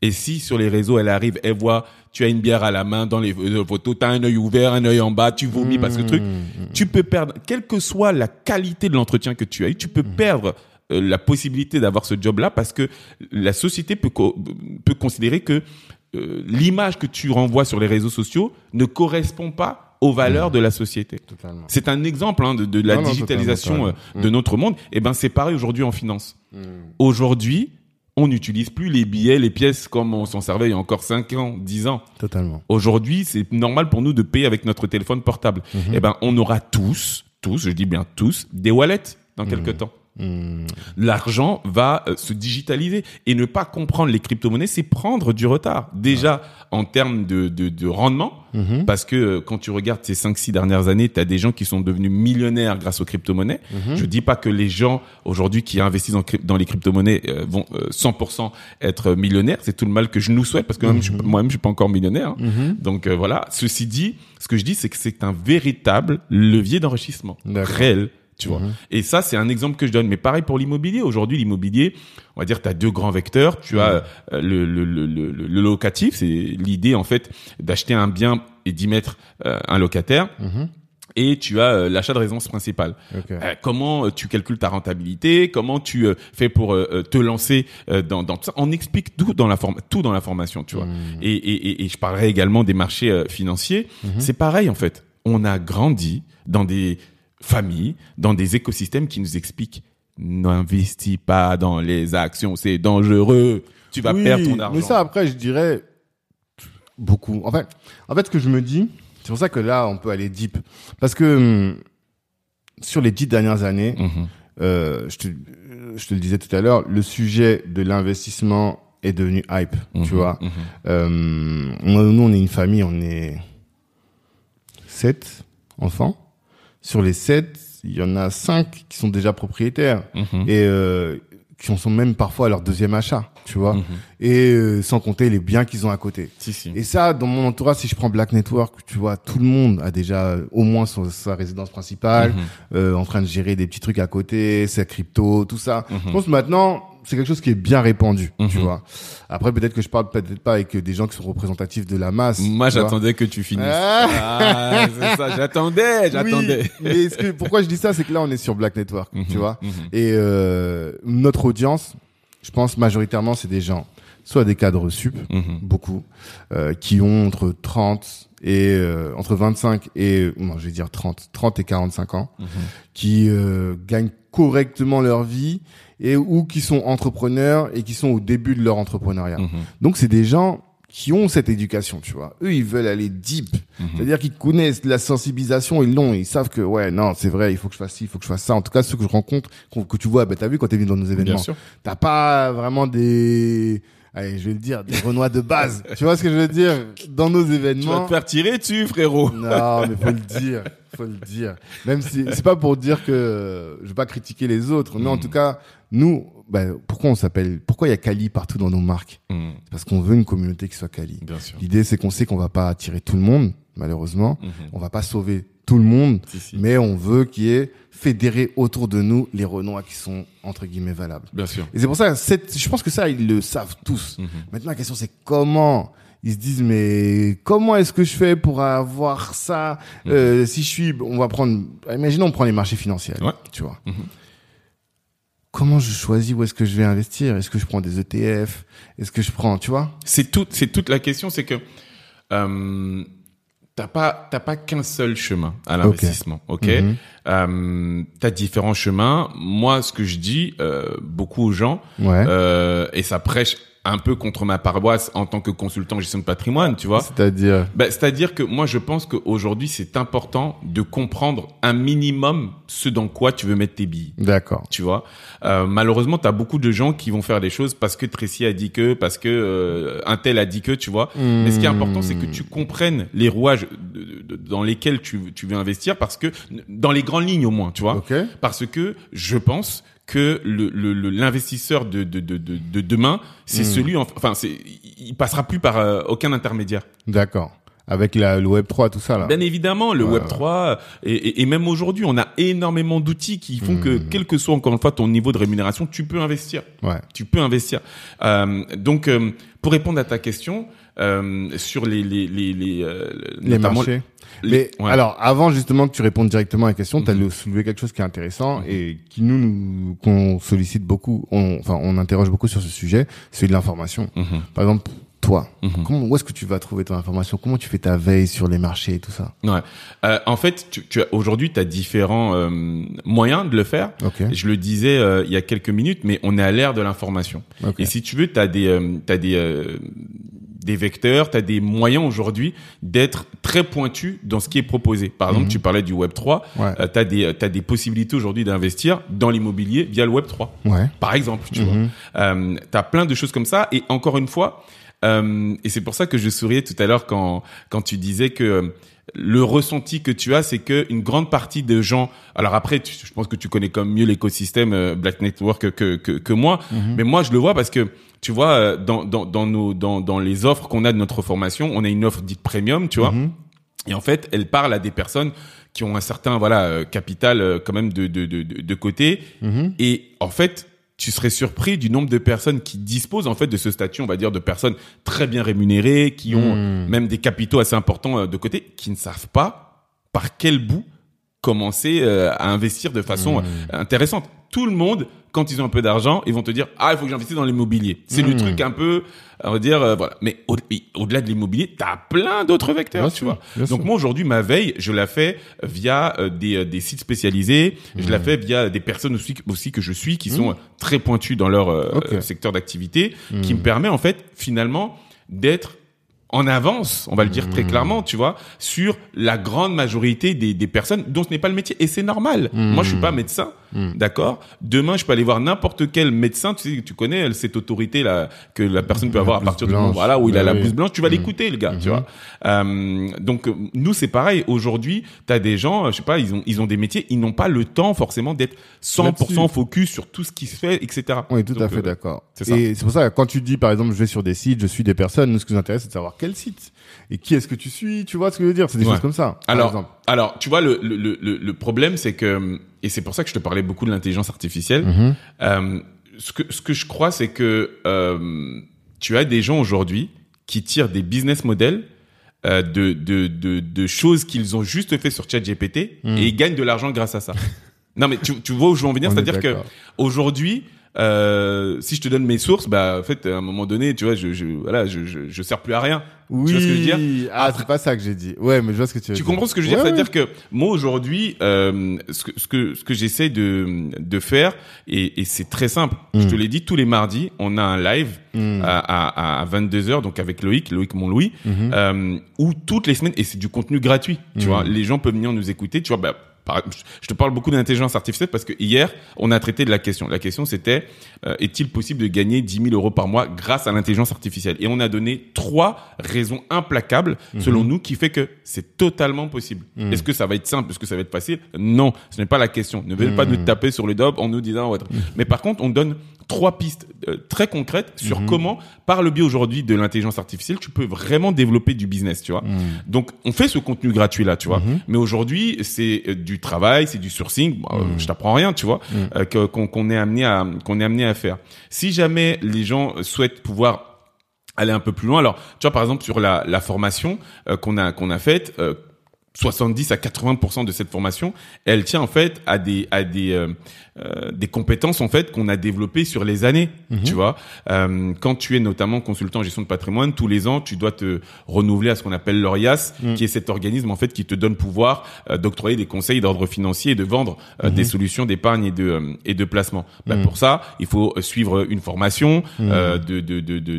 Et si sur les réseaux, elle arrive, elle voit, tu as une bière à la main dans les euh, photos, tu as un œil ouvert, un œil en bas, tu vomis parce que truc, tu peux perdre, quelle que soit la qualité de l'entretien que tu as eu, tu peux perdre euh, la possibilité d'avoir ce job-là parce que la société peut, co- peut considérer que euh, l'image que tu renvoies sur les réseaux sociaux ne correspond pas aux valeurs de la société. C'est un exemple hein, de, de la Non, non, digitalisation totalement, euh, de notre monde. Et ben c'est pareil aujourd'hui en finance. Aujourd'hui, on n'utilise plus les billets, les pièces comme on s'en servait il y a encore 5 ans, 10 ans. Totalement. Aujourd'hui, c'est normal pour nous de payer avec notre téléphone portable. Eh ben, on aura tous, tous, je dis bien tous, des wallets dans quelques temps. L'argent va euh, se digitaliser et ne pas comprendre les crypto-monnaies, c'est prendre du retard. Déjà en termes de, de, de rendement, parce que euh, quand tu regardes ces 5-6 dernières années, tu as des gens qui sont devenus millionnaires grâce aux crypto-monnaies. Je dis pas que les gens aujourd'hui qui investissent dans, les crypto-monnaies euh, vont euh, 100% être millionnaires. C'est tout le mal que je nous souhaite parce que pas- moi-même je suis pas encore millionnaire. hein. Donc voilà. Ceci dit, ce que je dis c'est que c'est un véritable levier d'enrichissement réel. Tu vois. Et ça, c'est un exemple que je donne. Mais pareil pour l'immobilier. Aujourd'hui, l'immobilier, on va dire, tu as deux grands vecteurs. Tu as euh, le, le, le, le, locatif, c'est l'idée en fait d'acheter un bien et d'y mettre euh, un locataire. Et tu as euh, l'achat de résidence principale. Euh, comment euh, tu calcules ta rentabilité? Comment tu fais pour te lancer dans, dans tout ça? On explique tout dans la forme, tout dans la formation, tu vois. Et, et, et, et je parlerai également des marchés financiers. C'est pareil en fait. On a grandi dans des familles, dans des écosystèmes qui nous expliquent n'investis pas dans les actions, c'est dangereux. Tu vas Oui, perdre ton argent. Mais ça, après, je dirais beaucoup. En fait, en fait, ce que je me dis, c'est pour ça que là, on peut aller deep. Parce que hum, sur les dix dernières années, Mhm. euh, je, te, je te le disais tout à l'heure, le sujet de l'investissement est devenu hype, tu Mhm, vois. mhm. Euh, nous, on est une famille, on est sept enfants. Sur les sept, il y en a cinq qui sont déjà propriétaires Mhm. et euh, qui en sont même parfois à leur deuxième achat, tu vois. Mhm. Et euh, sans compter les biens qu'ils ont à côté. Si, si. Et ça, dans mon entourage, si je prends Black Network, tu vois, tout le monde a déjà euh, au moins son- sa résidence principale, Mhm. euh, en train de gérer des petits trucs à côté, sa crypto, tout ça. Je pense maintenant, c'est quelque chose qui est bien répandu, tu Mhm. vois. Après, peut-être que je parle peut-être pas avec des gens qui sont représentatifs de la masse. Moi, tu j'attendais que tu finisses. Ah. Ah, c'est ça, j'attendais, *laughs* j'attendais. Oui, mais que, pourquoi je dis ça, c'est que là, on est sur Black Network, tu Mhm, vois. mhm. Et euh, notre audience, je pense majoritairement, c'est des gens, soit des cadres sup, beaucoup, euh, qui ont entre 30 et euh, entre 25 et non, je vais dire 30, 30 et 45 ans, qui euh, gagnent correctement leur vie et ou qui sont entrepreneurs et qui sont au début de leur entrepreneuriat. Mhm. Donc c'est des gens qui ont cette éducation, tu vois. Eux, ils veulent aller deep. Mhm. C'est-à-dire qu'ils connaissent la sensibilisation, ils l'ont, ils savent que, ouais, non, c'est vrai, il faut que je fasse ci, il faut que je fasse ça. En tout cas, ceux que je rencontre, que tu vois, ben, t'as vu quand t'es venu dans nos événements. T'as pas vraiment des, allez, je vais le dire, des renois de base. tu vois ce que je veux dire? Dans nos Tu vas événements. te faire tirer dessus, frérot. Non, mais faut le dire, faut le dire. Même si c'est pas pour dire que je veux pas critiquer les autres, mais en Mm. tout cas, nous, ben, pourquoi on s'appelle, pourquoi il y a Kali partout dans nos marques? C'est Parce qu'on veut une communauté qui soit sûr. L'idée, c'est qu'on sait qu'on va pas attirer tout le monde, malheureusement. Mhm. On va pas sauver tout le monde, Si, si. mais on veut qu'il y ait fédéré autour de nous les Renois qui sont entre guillemets valables. Bien sûr. Et c'est pour ça, je pense que ça, ils le savent tous. Mhm. Maintenant, la question, c'est comment ils se disent, mais comment est-ce que je fais pour avoir ça? Euh, Si je suis, on va prendre, imaginons, on prend les marchés financiers, Ouais. tu vois. Mhm. Comment je choisis où est-ce que je vais investir? Est-ce que je prends des ETF Est-ce que je prends, tu vois? C'est tout, c'est toute la question, c'est que euh, t'as pas t'as pas qu'un seul chemin à l'investissement, ok, Mhm. Euh, T'as différents chemins. Moi, ce que je dis euh, beaucoup aux gens, Ouais. euh, et ça prêche un peu contre ma paroisse en tant que consultant gestion de patrimoine, tu vois. C'est-à-dire, Ben, C'est-à-dire que moi, je pense qu'aujourd'hui, c'est important de comprendre un minimum ce dans quoi tu veux mettre tes billes. d'accord. Tu vois, euh, malheureusement, tu as beaucoup de gens qui vont faire des choses parce que Tracy a dit que, parce que euh, un tel a dit que, tu vois. Mais ce qui est important, c'est que tu comprennes les rouages dans lesquels tu, tu veux investir, parce que dans les grandes lignes au moins, tu vois. Ok. Parce que je pense que le le- le- l'investisseur de, de, de, de, de demain, c'est Hmm. celui, en- enfin, c'est, il passera plus par euh, aucun intermédiaire. D'accord. Avec la, le Web 3, tout ça là. Bien évidemment, le Ouais, Web 3 et, et, et même aujourd'hui, on a énormément d'outils qui font que Hmm. quel que soit encore une fois ton niveau de rémunération, tu peux investir. Ouais. Tu peux investir. Euh, donc, euh, pour répondre à ta question euh, sur les les les les, euh, Les marchés. les- Mais ouais. alors, avant justement que tu répondes directement à la question, tu as Mhm. soulevé quelque chose qui est intéressant Mhm. et qui nous, nous qu'on sollicite beaucoup, on, enfin on interroge beaucoup sur ce sujet, c'est de l'information. Mhm. Par exemple, toi, comment, où est-ce que tu vas trouver ton information? Comment tu fais ta veille sur les marchés et tout ça? Ouais. Euh, en fait, tu, tu as- aujourd'hui, tu as différents euh, moyens de le faire. Ok. Je le disais euh, il y a quelques minutes, mais on est à l'ère de l'information. Ok. Et si tu veux, tu as des, euh, t'as des, euh, des vecteurs, tu as des moyens aujourd'hui d'être très pointu dans ce qui est proposé. Par exemple, tu parlais du Web 3, Mhm. Ouais. tu as des, t'as des possibilités aujourd'hui d'investir dans l'immobilier via le Web 3 Ouais. par exemple, tu Mhm. vois. Euh, t'as plein de choses comme ça. Et encore une fois, euh, et c'est pour ça que je souriais tout à l'heure quand quand tu disais que euh, le ressenti que tu as, c'est que une grande partie de gens. Alors après, tu- je pense que tu connais comme mieux l'écosystème euh, Black Network que que, que, que moi, mais moi je le vois parce que tu vois euh, dans dans dans nos dans dans les offres qu'on a de notre formation, on a une offre dite premium, tu vois. Et en fait, elle parle à des personnes qui ont un certain voilà euh, capital euh, quand même de de de de, côté. Et en fait, tu serais surpris du nombre de personnes qui disposent en fait de ce statut, on va dire, de personnes très bien rémunérées, qui ont même des capitaux assez importants de côté, qui ne savent pas par quel bout commencer à investir de façon intéressante. Tout le monde, quand ils ont un peu d'argent, ils vont te dire ah il faut que j'investisse dans l'immobilier. C'est le truc un peu, on va dire euh, voilà. Mais au- et au-delà de l'immobilier, t'as plein d'autres vecteurs, Bien tu sûr, vois. Donc sûr. moi aujourd'hui ma veille, je la fais via euh, des, euh, des sites spécialisés. Je la fais via des personnes aussi, aussi que je suis qui sont euh, très pointues dans leur euh, secteur d'activité, qui me permet en fait finalement d'être en avance, on va le dire Mmh. très clairement, tu vois, sur la grande majorité des, des personnes dont ce n'est pas le métier. Et c'est normal. Mmh. Moi, je suis pas médecin, d'accord? Demain, je peux aller voir n'importe quel médecin. Tu sais, tu connais euh, cette autorité là que la personne peut La avoir à partir du moment, voilà, où il a Bah la. Mmh. blouse blanche. Tu vas l'écouter, le gars, tu vois. Euh, donc, euh, nous, c'est pareil. Aujourd'hui, tu as des gens, euh, je sais pas, ils ont, ils ont des métiers, ils n'ont pas le temps forcément d'être 100% Là-dessus. focus sur tout ce qui se fait, etc. Oui, tout à fait euh, d'accord. c'est ça. Et c'est pour ça que quand tu dis, par exemple, je vais sur des sites, je suis des personnes, nous, ce qui nous intéresse, c'est de savoir quel site et qui est-ce que tu suis. Tu vois ce que je veux dire C'est des Ouais. choses comme ça. Alors, alors, tu vois, le, le, le, le problème, c'est que, et c'est pour ça que je te parlais beaucoup de l'intelligence artificielle, Mhm. euh, ce, que, ce que je crois, c'est que euh, tu as des gens aujourd'hui qui tirent des business models euh, de, de, de, de choses qu'ils ont juste fait sur ChatGPT et ils gagnent de l'argent grâce à ça. *laughs* non, mais tu, tu vois où je veux en venir C'est-à-dire que aujourd'hui, euh, si je te donne mes sources, bah en fait à un moment donné, tu vois, je, je voilà, je, je, je sers plus à rien. Oui. Tu vois ce que je veux dire Ah, c'est pas ça que j'ai dit. Ouais, mais je vois ce que tu veux tu dire. comprends ce que je veux dire Ouais, C'est-à-dire que moi aujourd'hui, euh, ce que ce que ce que j'essaie de de faire et, et c'est très simple. Mm. Je te l'ai dit tous les mardis, on a un live à, à, à 22 h donc avec Loïc, Loïc mon Louis, Mm-hmm. euh, où toutes les semaines et c'est du contenu gratuit. Tu Mm. vois, les gens peuvent venir nous écouter. Tu vois, bah, je te parle beaucoup d'intelligence artificielle parce que hier, on a traité de la question. La question, c'était euh, est-il possible de gagner 10 000 euros par mois grâce à l'intelligence artificielle? Et on a donné trois raisons implacables, selon nous, qui fait que c'est totalement possible. Est-ce que ça va être simple? Est-ce que ça va être facile? Non, ce n'est pas la question. Ne venez pas nous taper sur le dos en nous disant... ouais. Mais par contre, on donne trois pistes euh, très concrètes sur comment, par le biais aujourd'hui de l'intelligence artificielle, tu peux vraiment développer du business, tu vois. Donc, on fait ce contenu gratuit là, tu vois. Mais aujourd'hui, c'est euh, du travail, c'est du sourcing. Bon, euh, Je t'apprends rien, tu vois, euh, que- qu'on est amené à qu'on est amené à faire. Si jamais les gens souhaitent pouvoir aller un peu plus loin. Alors, tu vois, par exemple, sur la, la formation euh, qu'on a qu'on a faite, euh, 70 à 80% de cette formation, elle tient en fait à des à des euh, euh des compétences en fait qu'on a développées sur les années. Mhm. Tu vois, euh, quand tu es notamment consultant en gestion de patrimoine, tous les ans tu dois te renouveler à ce qu'on appelle l'ORIAS, mm. qui est cet organisme en fait qui te donne pouvoir euh, d'octroyer des conseils d'ordre financier et de vendre mmh. des mhm. solutions d'épargne et de euh, et de placement. Bah, mm. pour ça, il faut suivre une formation mm. de de, de, de, de,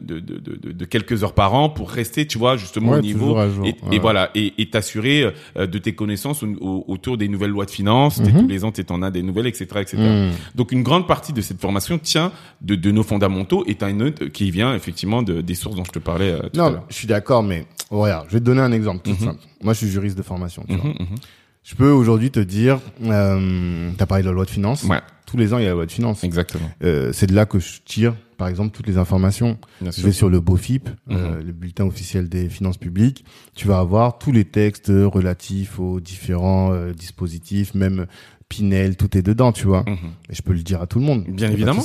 de, de, de, quelques heures par an pour rester, tu vois, justement au niveau et, ouais. voilà et t'assurer euh, de tes connaissances au- au- autour des nouvelles lois de finances. Mhm. Tous les ans, tu en as des nouvelles, etc., etc. Donc une grande partie de cette formation tient de, de nos fondamentaux et t'as une autre qui vient effectivement de, des sources dont je te parlais euh, tout Non, je suis d'accord, mais regarde, je vais te donner un exemple tout simple. Moi, je suis juriste de formation. Tu vois. Mhm, mhm. Je peux aujourd'hui te dire, euh, t'as parlé de la loi de finances. Ouais, Tous les ans, il y a la loi de finances. exactement. Euh, c'est de là que je tire, par exemple, toutes les informations. Bien Je sûr. vais sur le BOFIP, euh, Mhm. le bulletin officiel des finances publiques. Tu vas avoir tous les textes relatifs aux différents euh, dispositifs, même Pinel, tout est dedans, tu vois. Mhm. Et je peux le dire à tout le monde. Bien évidemment.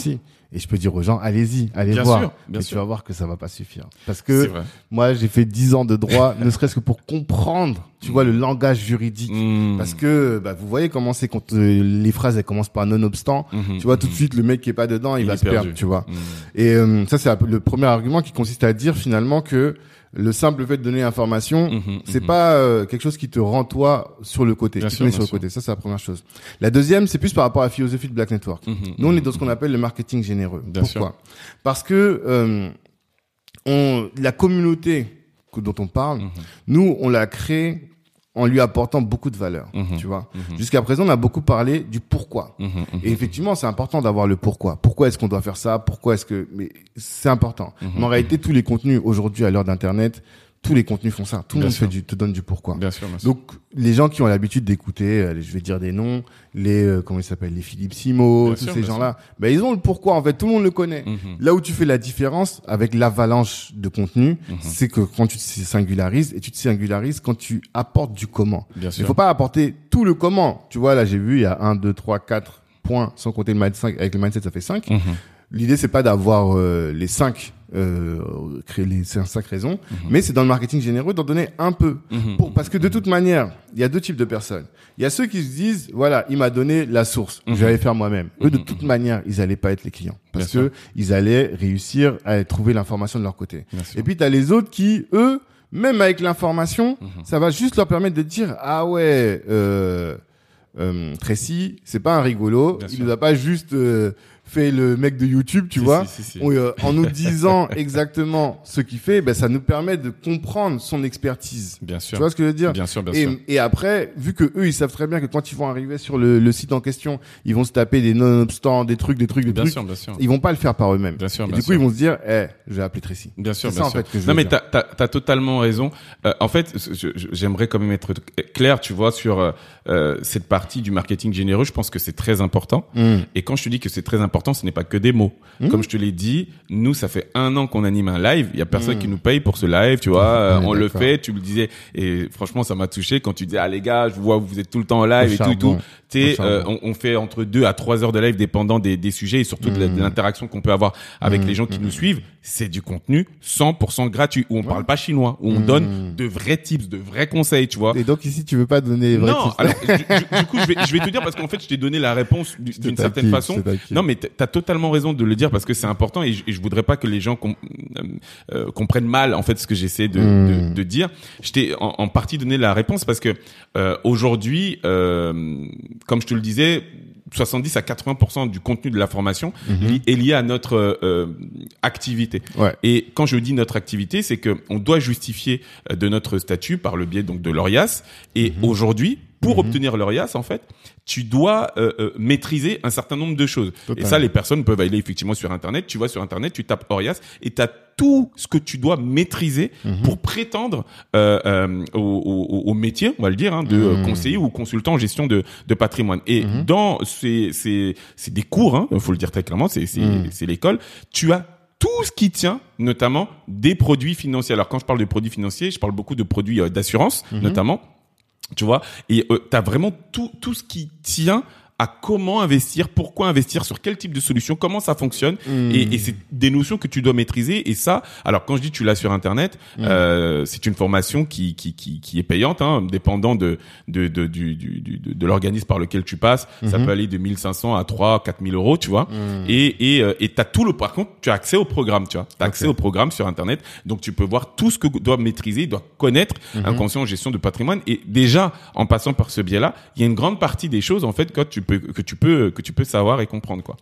Et je peux dire aux gens, allez-y, allez Bien voir. sûr, bien Mais sûr. tu vas voir que ça va pas suffire. Parce C'est que moi, j'ai fait 10 ans de droit, *laughs* ne serait-ce que pour comprendre, tu vois, le langage juridique. Mhm. Parce que, bah, vous voyez comment c'est quand euh, les phrases, elles commencent par nonobstant. Mhm. Tu vois, tout de suite, le mec qui est pas dedans, il, Il va se perdre, tu vois. Mhm. Et euh, ça, c'est le premier argument qui consiste à dire finalement que le simple fait de donner l'information, Mhm, c'est mhm. pas euh, quelque chose qui te rend toi sur le côté, Bien qui te sûr, met sur le côté. Ça, c'est la première chose. La deuxième, c'est plus par rapport à la philosophie de Black Network. Mhm, Nous, on est mhm, dans ce qu'on appelle le marketing généreux. Bien Pourquoi? Parce que euh, on, la communauté dont on parle, Mhm. nous, on l'a créée en lui apportant beaucoup de valeur. Mhm. Tu vois. Mhm. Jusqu'à présent, on a beaucoup parlé du pourquoi. Et effectivement, c'est important d'avoir le pourquoi. Pourquoi est-ce qu'on doit faire ça? Pourquoi est-ce que Mais c'est important. Mais en réalité, tous les contenus aujourd'hui à l'heure d'internet, tous les contenus font ça. Tout le monde fait du, te donne du pourquoi. Bien sûr, bien sûr. Donc les gens qui ont l'habitude d'écouter, euh, je vais dire des noms, les euh, comment ils s'appellent, les Philippe Simo, Bien tous sûr, ces gens-là, ben ils ont le pourquoi en fait, tout le monde le connaît. Mhm. Là où tu fais la différence avec l'avalanche de contenu, Mhm. c'est que quand tu te singularises et tu te singularises quand tu apportes du comment. Bien Il sûr. faut pas apporter tout le comment. Tu vois, là, j'ai vu, il y a un, deux, trois, quatre points, sans compter le mindset. Avec le mindset, ça fait cinq. Mhm. L'idée, c'est pas d'avoir euh, les cinq, euh, les cinq, cinq raisons, Mhm. mais c'est dans le marketing généreux d'en donner un peu. Mhm. Pour, parce que de toute manière, il y a deux types de personnes. Il y a ceux qui se disent, voilà, il m'a donné la source, Mhm. je vais aller faire moi-même. Eux, de Mhm. toute manière, ils allaient pas être les clients. Parce Bien que ils allaient réussir à trouver l'information de leur côté. Bien sûr. Et puis, tu as les autres qui, eux, même avec l'information, ça va juste leur permettre de dire, ah ouais, euh, euh, Tracy, c'est pas un rigolo. Bien il sûr. nous a pas juste euh, fait le mec de YouTube, tu Si, vois. si, si, euh, en nous disant *laughs* exactement ce qu'il fait, ben, ça nous permet de comprendre son expertise. Bien Tu sûr. vois ce que je veux dire? Bien sûr, bien sûr. et, et après, vu que eux, ils savent très bien que quand ils vont arriver sur le, le site en question, ils vont se taper des non-obstants, des trucs, des trucs, des Bien trucs. sûr, bien sûr. Ils vont pas le faire par eux-mêmes. Bien sûr, Et bien du coup, sûr. ils vont se dire, eh, je vais appeler Tracy. Bien sûr, bien ça, en sûr. fait, que je non, mais t'as, t'as, t'as totalement raison. Euh, en fait, j'aimerais quand même être clair, tu vois, sur euh, euh, cette partie du marketing généreux. Je pense que c'est très important. Hmm. Et quand je te dis que c'est très important, ce n'est pas que des mots. Mhm. Comme je te l'ai dit, nous, ça fait un an qu'on anime un live. Il y a personne qui nous paye pour ce live, tu vois. Ouais, on le fait. Tu me disais, et franchement, ça m'a touché quand tu disais, ah les gars, je vois, vous êtes tout le temps en live Au et tout, et tout. charbon. Tu charbon. euh, on, on fait entre deux à trois heures de live dépendant des, des sujets et surtout Mhm. de l'interaction qu'on peut avoir avec Mhm, les gens qui nous suivent. C'est du contenu 100% gratuit où on parle pas chinois, où on donne de vrais tips, de vrais conseils, tu vois. Et donc ici, tu veux pas donner les vrais Non, tips. alors, du, du- coup, je vais, je vais te dire parce qu'en fait, je t'ai donné la réponse *laughs* d'une certaine façon. Non, mais t'as totalement raison de le dire parce que c'est important et je, et je voudrais pas que les gens com- euh, euh, comprennent mal en fait ce que j'essaie de, Hmm. de, de dire. Je t'ai en, en partie donné la réponse parce que euh, aujourd'hui, euh, comme je te le disais. 70 à 80% du contenu de la formation Mhm. est lié à notre euh, activité. Ouais. Et quand je dis notre activité, c'est que on doit justifier euh, de notre statut par le biais donc de l'ORIAS. Et Mhm. aujourd'hui, pour obtenir l'ORIAS, en fait, tu dois euh, euh, maîtriser un certain nombre de choses. Totalement. Et ça, les personnes peuvent aller effectivement sur Internet. Tu vas sur Internet, tu tapes ORIAS et tu as tout ce que tu dois maîtriser Mhm. pour prétendre euh, euh, au, au, au métier, on va le dire, hein, de Mhm. conseiller ou consultant en gestion de, de patrimoine. Et Mhm. dans ces, ces, c'est des cours, hein, faut le dire très clairement, c'est c'est Mhm. c'est l'école. Tu as tout ce qui tient, notamment des produits financiers. Alors quand je parle de produits financiers, je parle beaucoup de produits euh, d'assurance, Mhm. notamment. Tu vois, et euh, tu as vraiment tout tout ce qui tient à comment investir, pourquoi investir, sur quel type de solution, comment ça fonctionne. Hmm. Et, et c'est des notions que tu dois maîtriser. Et ça, alors quand je dis tu l'as sur Internet, Mm. euh, c'est une formation qui qui qui, qui est payante, hein, dépendant de de de du, du, de, de l'organisme par lequel tu passes. Ça Mhm. peut aller de 1500 à 3 4000 euros, tu vois. Hmm. Et et euh, et t'as tout le par contre tu as accès au programme, tu vois. T'as accès Ok. au programme sur internet, donc tu peux voir tout ce que doit maîtriser, doit connaître en gestion de patrimoine. Et déjà en passant par ce biais-là, il y a une grande partie des choses en fait que tu que tu peux que tu peux savoir et comprendre quoi.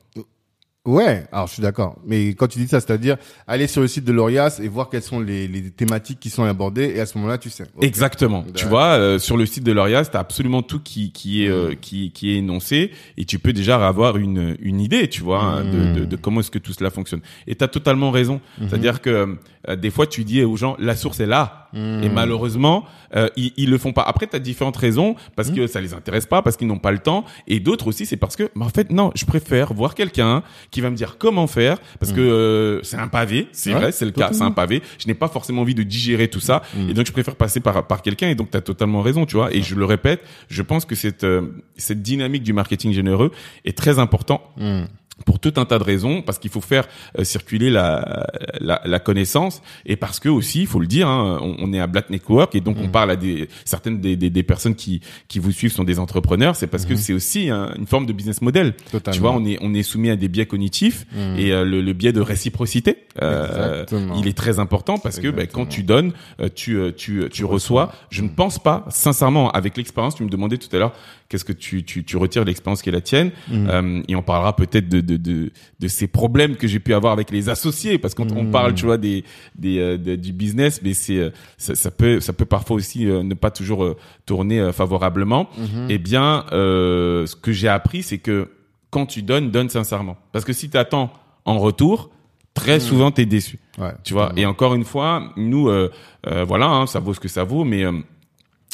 Ouais, alors je suis d'accord. Mais quand tu dis ça, c'est-à-dire aller sur le site de l'ORIAS et voir quelles sont les, les thématiques qui sont abordées et à ce moment-là, tu sais. Exactement. Tu vois, euh, sur le site de l'ORIAS, tu as absolument tout qui, qui est euh, qui, qui est énoncé et tu peux déjà avoir une une idée, tu vois, hein, de, de, de comment est-ce que tout cela fonctionne. Et tu as totalement raison. C'est-à-dire que euh, des fois tu dis aux gens la source est là et malheureusement euh, ils, ils le font pas. Après tu as différentes raisons parce que ça les intéresse pas, parce qu'ils n'ont pas le temps et d'autres aussi c'est parce que bah, en fait non, je préfère voir quelqu'un qui va me dire comment faire parce que euh, c'est un pavé, c'est Ouais, vrai, c'est le cas, c'est un pavé. Je n'ai pas forcément envie de digérer tout ça et donc je préfère passer par par quelqu'un et donc tu as totalement raison, tu vois. Et je le répète, je pense que cette euh, cette dynamique du marketing généreux est très important Hmm. Pour tout un tas de raisons, parce qu'il faut faire euh, circuler la, la, la connaissance, et parce que aussi, il faut le dire, hein, on, on est à Black Network, et donc Mm. on parle à des certaines des, des, des personnes qui qui vous suivent sont des entrepreneurs, c'est parce que c'est aussi un- une forme de business model. Totalement. Tu vois, on est on est soumis à des biais cognitifs Mm. et euh, le, le biais de réciprocité, euh, il est très important parce que Exactement. quand tu donnes, euh, tu euh, tu tu reçois. Je ne pense pas, sincèrement, avec l'expérience, tu me demandais tout à l'heure qu'est-ce que tu tu tu retires de l'expérience qui est la tienne, Mm. euh, et on parlera peut-être de de de de ces problèmes que j'ai pu avoir avec les associés parce qu'on on parle tu vois des des euh, de- du business mais c'est euh, ça, ça peut ça peut parfois aussi euh, ne pas toujours tourner favorablement. Eh bien euh, ce que j'ai appris c'est que quand tu donnes donne sincèrement. Parce que si tu attends en retour très souvent tu es déçu. Ouais, tu vois et encore une fois nous voilà hein, ça vaut ce que ça vaut mais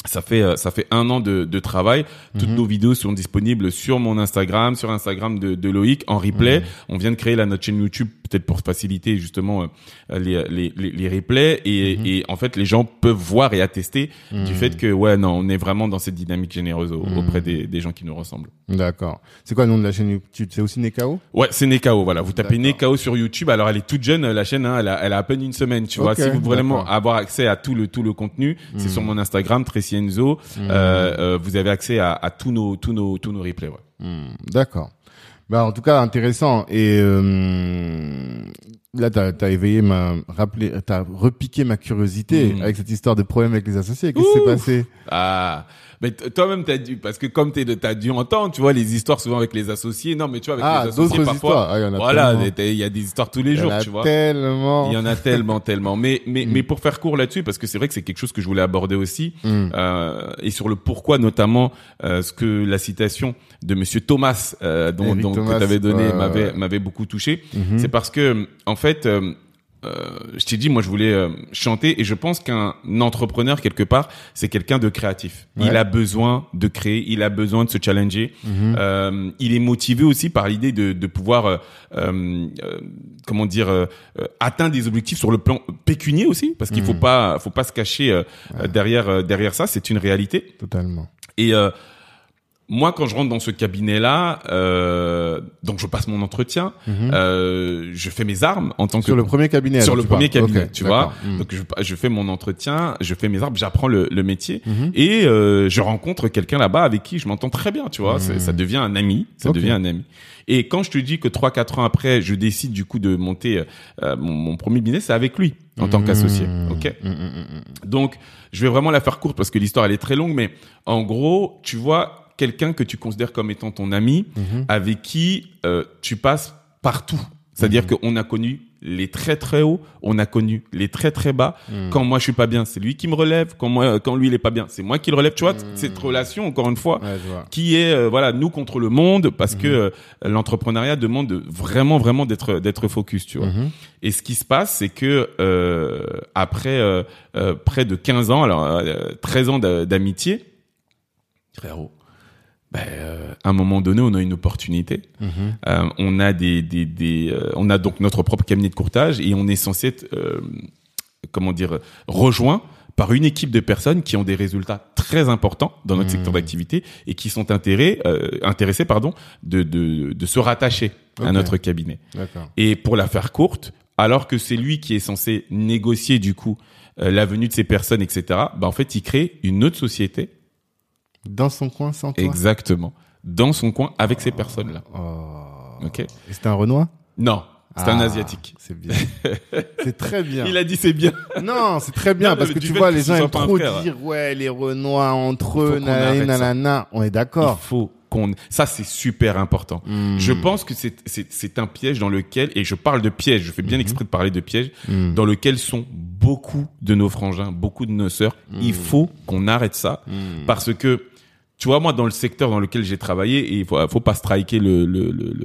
ça fait euh, ça fait un an de, de travail. Toutes nos vidéos sont disponibles sur mon Instagram, sur Instagram de, de Loïc en replay. On vient de créer la notre chaîne YouTube peut-être pour faciliter justement euh, les, les, les, les replays et, et en fait les gens peuvent voir et attester du fait que ouais non on est vraiment dans cette dynamique généreuse au- auprès des, des gens qui nous ressemblent. D'accord. C'est quoi le nom de la chaîne YouTube? C'est aussi Nekao? Ouais, c'est Nekao, voilà. Vous tapez. Nekao sur YouTube. Alors, elle est toute jeune, la chaîne, hein, elle, a, elle a à peine une semaine, tu vois. Si vous voulez vraiment avoir accès à tout le, tout le contenu, c'est sur mon Instagram, Tracy Enzo. Euh, euh, vous avez accès à, à tous nos, tous nos, tous nos replays, ouais. D'accord. Bah, en tout cas, intéressant. Et euh, là, t'as as éveillé ma, rappelé, t'as repiqué ma curiosité Mm. avec cette histoire de problème avec les associés. Qu'est-ce qui s'est passé? Ah, mais toi-même t'as dû, parce que comme t'es, t'as dû entendre, tu vois, les histoires souvent avec les associés. Non, mais tu vois, avec Ah, les associés parfois. Ah, il y en a voilà, il y a des histoires tous les jours, tu vois. tellement. Il y en a tellement, tellement. Mais, mais, Mm. mais pour faire court là-dessus, parce que c'est vrai que c'est quelque chose que je voulais aborder aussi, Mm. euh, et sur le pourquoi notamment, euh, ce que la citation de Monsieur Thomas, euh, dont, Eric dont Thomas, que t'avais donné, m'avait, m'avait beaucoup touché. Mhm. C'est parce que, en fait, euh, euh, je t'ai dit, moi, je voulais euh, chanter, et je pense qu'un entrepreneur quelque part, c'est quelqu'un de créatif. Ouais. Il a besoin de créer, il a besoin de se challenger. Mhm. Euh, il est motivé aussi par l'idée de, de pouvoir, comment dire, atteindre des objectifs sur le plan pécunier aussi, parce qu'il faut Mhm. pas, faut pas se cacher derrière derrière ça. C'est une réalité. Totalement. Et moi, quand je rentre dans ce cabinet-là, euh, donc je passe mon entretien, Mhm. euh, je fais mes armes en tant Sur que le premier cabinet. sur le premier parles. cabinet, tu vois. Hmm. Donc je, je fais mon entretien, je fais mes armes, j'apprends le, le métier Mhm. et euh, je rencontre quelqu'un là-bas avec qui je m'entends très bien, tu vois. Mhm. Ça devient un ami, ça devient un ami. Et quand je te dis que trois quatre ans après, je décide du coup de monter euh, mon, mon premier business, c'est avec lui en tant Mhm. qu'associé. Ok. Mhm, mhm, mhm. Donc, je vais vraiment la faire courte parce que l'histoire elle est très longue, mais en gros, tu vois quelqu'un que tu considères comme étant ton ami, Mhm. avec qui euh, tu passes partout. C'est-à-dire qu'on a connu les très très hauts, on a connu les très très bas. Mhm. Quand moi je suis pas bien, c'est lui qui me relève. Quand moi, quand lui il est pas bien, c'est moi qui le relève. Tu vois Mhm. cette relation encore une fois Ouais, qui est euh, voilà nous contre le monde parce que euh, l'entrepreneuriat demande de- vraiment vraiment d'être d'être focus. Tu vois. Et ce qui se passe, c'est que euh, après près de 15 ans, alors euh, 13 ans d'a- d'amitié, frérot, ben, euh, à un moment donné, on a une opportunité. Mhm. Euh, on a des, des, des euh, on a donc notre propre cabinet de courtage et on est censé être, euh, comment dire, rejoint par une équipe de personnes qui ont des résultats très importants dans notre Mmh. secteur d'activité et qui sont intéressés, euh, intéressés pardon, de, de, de se rattacher à notre cabinet. Et pour la faire courte, alors que c'est lui qui est censé négocier du coup euh, la venue de ces personnes, etc. Bah en fait, il crée une autre société, Dans son coin, sans toi. exactement, dans son coin avec ces personnes-là. Oh. Ok. C'était un Renoir? Non, c'est un Ah, asiatique. C'est bien. *laughs* c'est très bien. Il a dit c'est bien. Non, c'est très bien Non, parce que tu vois, que les gens aiment trop frère. dire ouais les Renois entre eux, nanana, nanana. On est Il d'accord. faut qu'on. Ça c'est super important. Hmm. Je pense que c'est c'est c'est un piège dans lequel et je parle de piège. Je fais bien Mhm. exprès de parler de piège Hmm. dans lequel sont beaucoup de nos frangins, beaucoup de nos sœurs. Il faut qu'on arrête ça Hmm. parce que tu vois moi dans le secteur dans lequel j'ai travaillé et il faut, faut pas striker le le le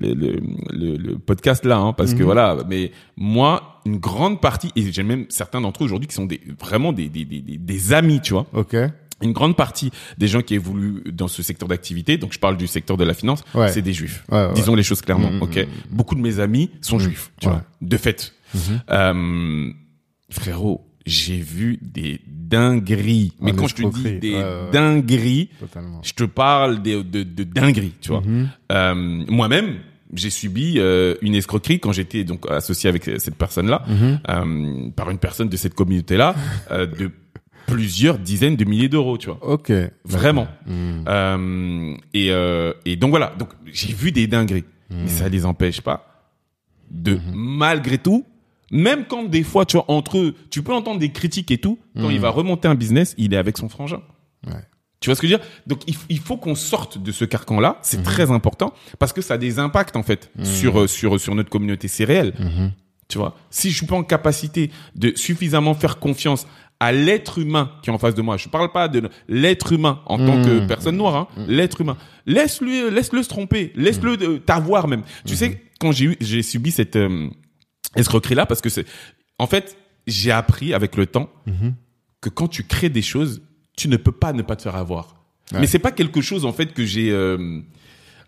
le le, podcast là hein, parce que Mhm. voilà mais moi une grande partie et j'ai même certains d'entre eux aujourd'hui qui sont des vraiment des des, des des amis tu vois Ok. une grande partie des gens qui évoluent dans ce secteur d'activité, donc je parle du secteur de la finance, Ouais. c'est des juifs. Ouais, ouais. Disons les choses clairement, Mm, ok. Beaucoup de mes amis sont juifs, tu vois, de fait. Mhm. Euh, frérot, j'ai vu des dingueries. Mais quand je te dis des dingueries, Totalement. je te parle de, de, de dingueries, tu vois. Mhm. Euh, Moi-même, j'ai subi euh, une escroquerie quand j'étais donc associé avec cette personne-là, Mhm. euh, par une personne de cette communauté-là, *laughs* de plusieurs dizaines de milliers d'euros, tu vois. Ok. Vraiment. Mhm. Et, et donc voilà, donc j'ai vu des dingueries, mais ça les empêche pas de malgré tout, même quand des fois tu vois entre eux, tu peux entendre des critiques et tout, quand il va remonter un business, il est avec son frangin. Ouais. Tu vois ce que je veux dire? Donc il, faut qu'on sorte de ce carcan-là, c'est très important parce que ça a des impacts en fait sur euh, sur sur notre communauté, c'est réel. Tu vois, si je suis pas en capacité de suffisamment faire confiance à l'être humain qui est en face de moi, je parle pas de l'être humain en tant que personne noire, hein, l'être humain. Laisse-le, laisse-le se tromper, laisse-le euh, t'avoir même. Tu sais, quand j'ai eu, j'ai subi cette euh, escroquerie là, parce que c'est, en fait, j'ai appris avec le temps Mhm. que quand tu crées des choses, tu ne peux pas ne pas te faire avoir. Ouais. Mais c'est pas quelque chose en fait que j'ai. euh,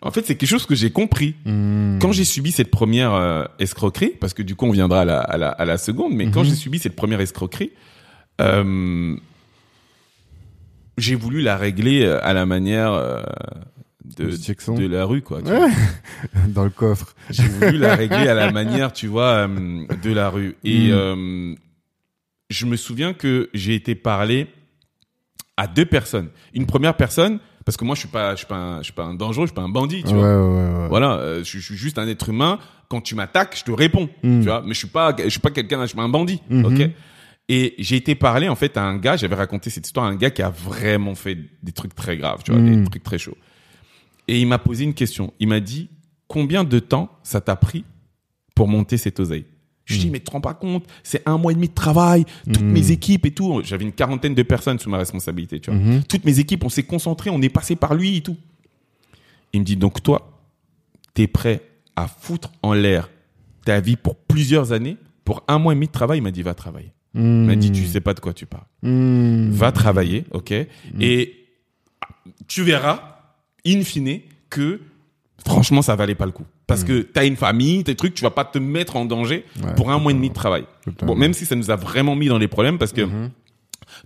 en fait, c'est quelque chose que j'ai compris Mhm. quand j'ai subi cette première euh, escroquerie, parce que du coup on viendra à la, à la, à la seconde, mais quand Mhm. j'ai subi cette première escroquerie, euh, j'ai voulu la régler à la manière de, la rue, quoi. tu Ouais. vois. *laughs* Dans le coffre. J'ai voulu la régler à la *laughs* manière, tu vois, euh, de la rue. Et Mhm. euh, je me souviens que j'ai été parler à deux personnes. Une première personne, parce que moi je suis pas, je suis pas, un, je suis pas un dangereux, je suis pas un bandit, tu Ouais, vois. ouais, ouais. ouais. Voilà, euh, je, je suis juste un être humain. Quand tu m'attaques, je te réponds, Mm. tu vois. Mais je suis pas, je suis pas quelqu'un, je suis pas un bandit, Mhm. ok. Et j'ai été parler en fait à un gars. J'avais raconté cette histoire à un gars qui a vraiment fait des trucs très graves, tu vois, Mm. des trucs très chauds. Et il m'a posé une question. Il m'a dit combien de temps ça t'a pris pour monter cette oseille? Je lui dis, mais tu te rends pas compte, c'est un mois et demi de travail, toutes Mm. mes équipes et tout. J'avais une quarantaine de personnes sous ma responsabilité, tu vois. Mhm. Toutes mes équipes, on s'est concentrés, on est passé par lui et tout. Il me dit, donc toi, t'es prêt à foutre en l'air ta vie pour plusieurs années, pour un mois et demi de travail? Il m'a dit, va travailler. Il m'a dit, tu sais pas de quoi tu parles. Va travailler, ok? Et tu verras, in fine, que franchement, ça valait pas le coup. Parce que t'as une famille, tes trucs, tu vas pas te mettre en danger Ouais, pour un mois et demi de travail. Bon, même si ça nous a vraiment mis dans les problèmes, parce que, Mhm.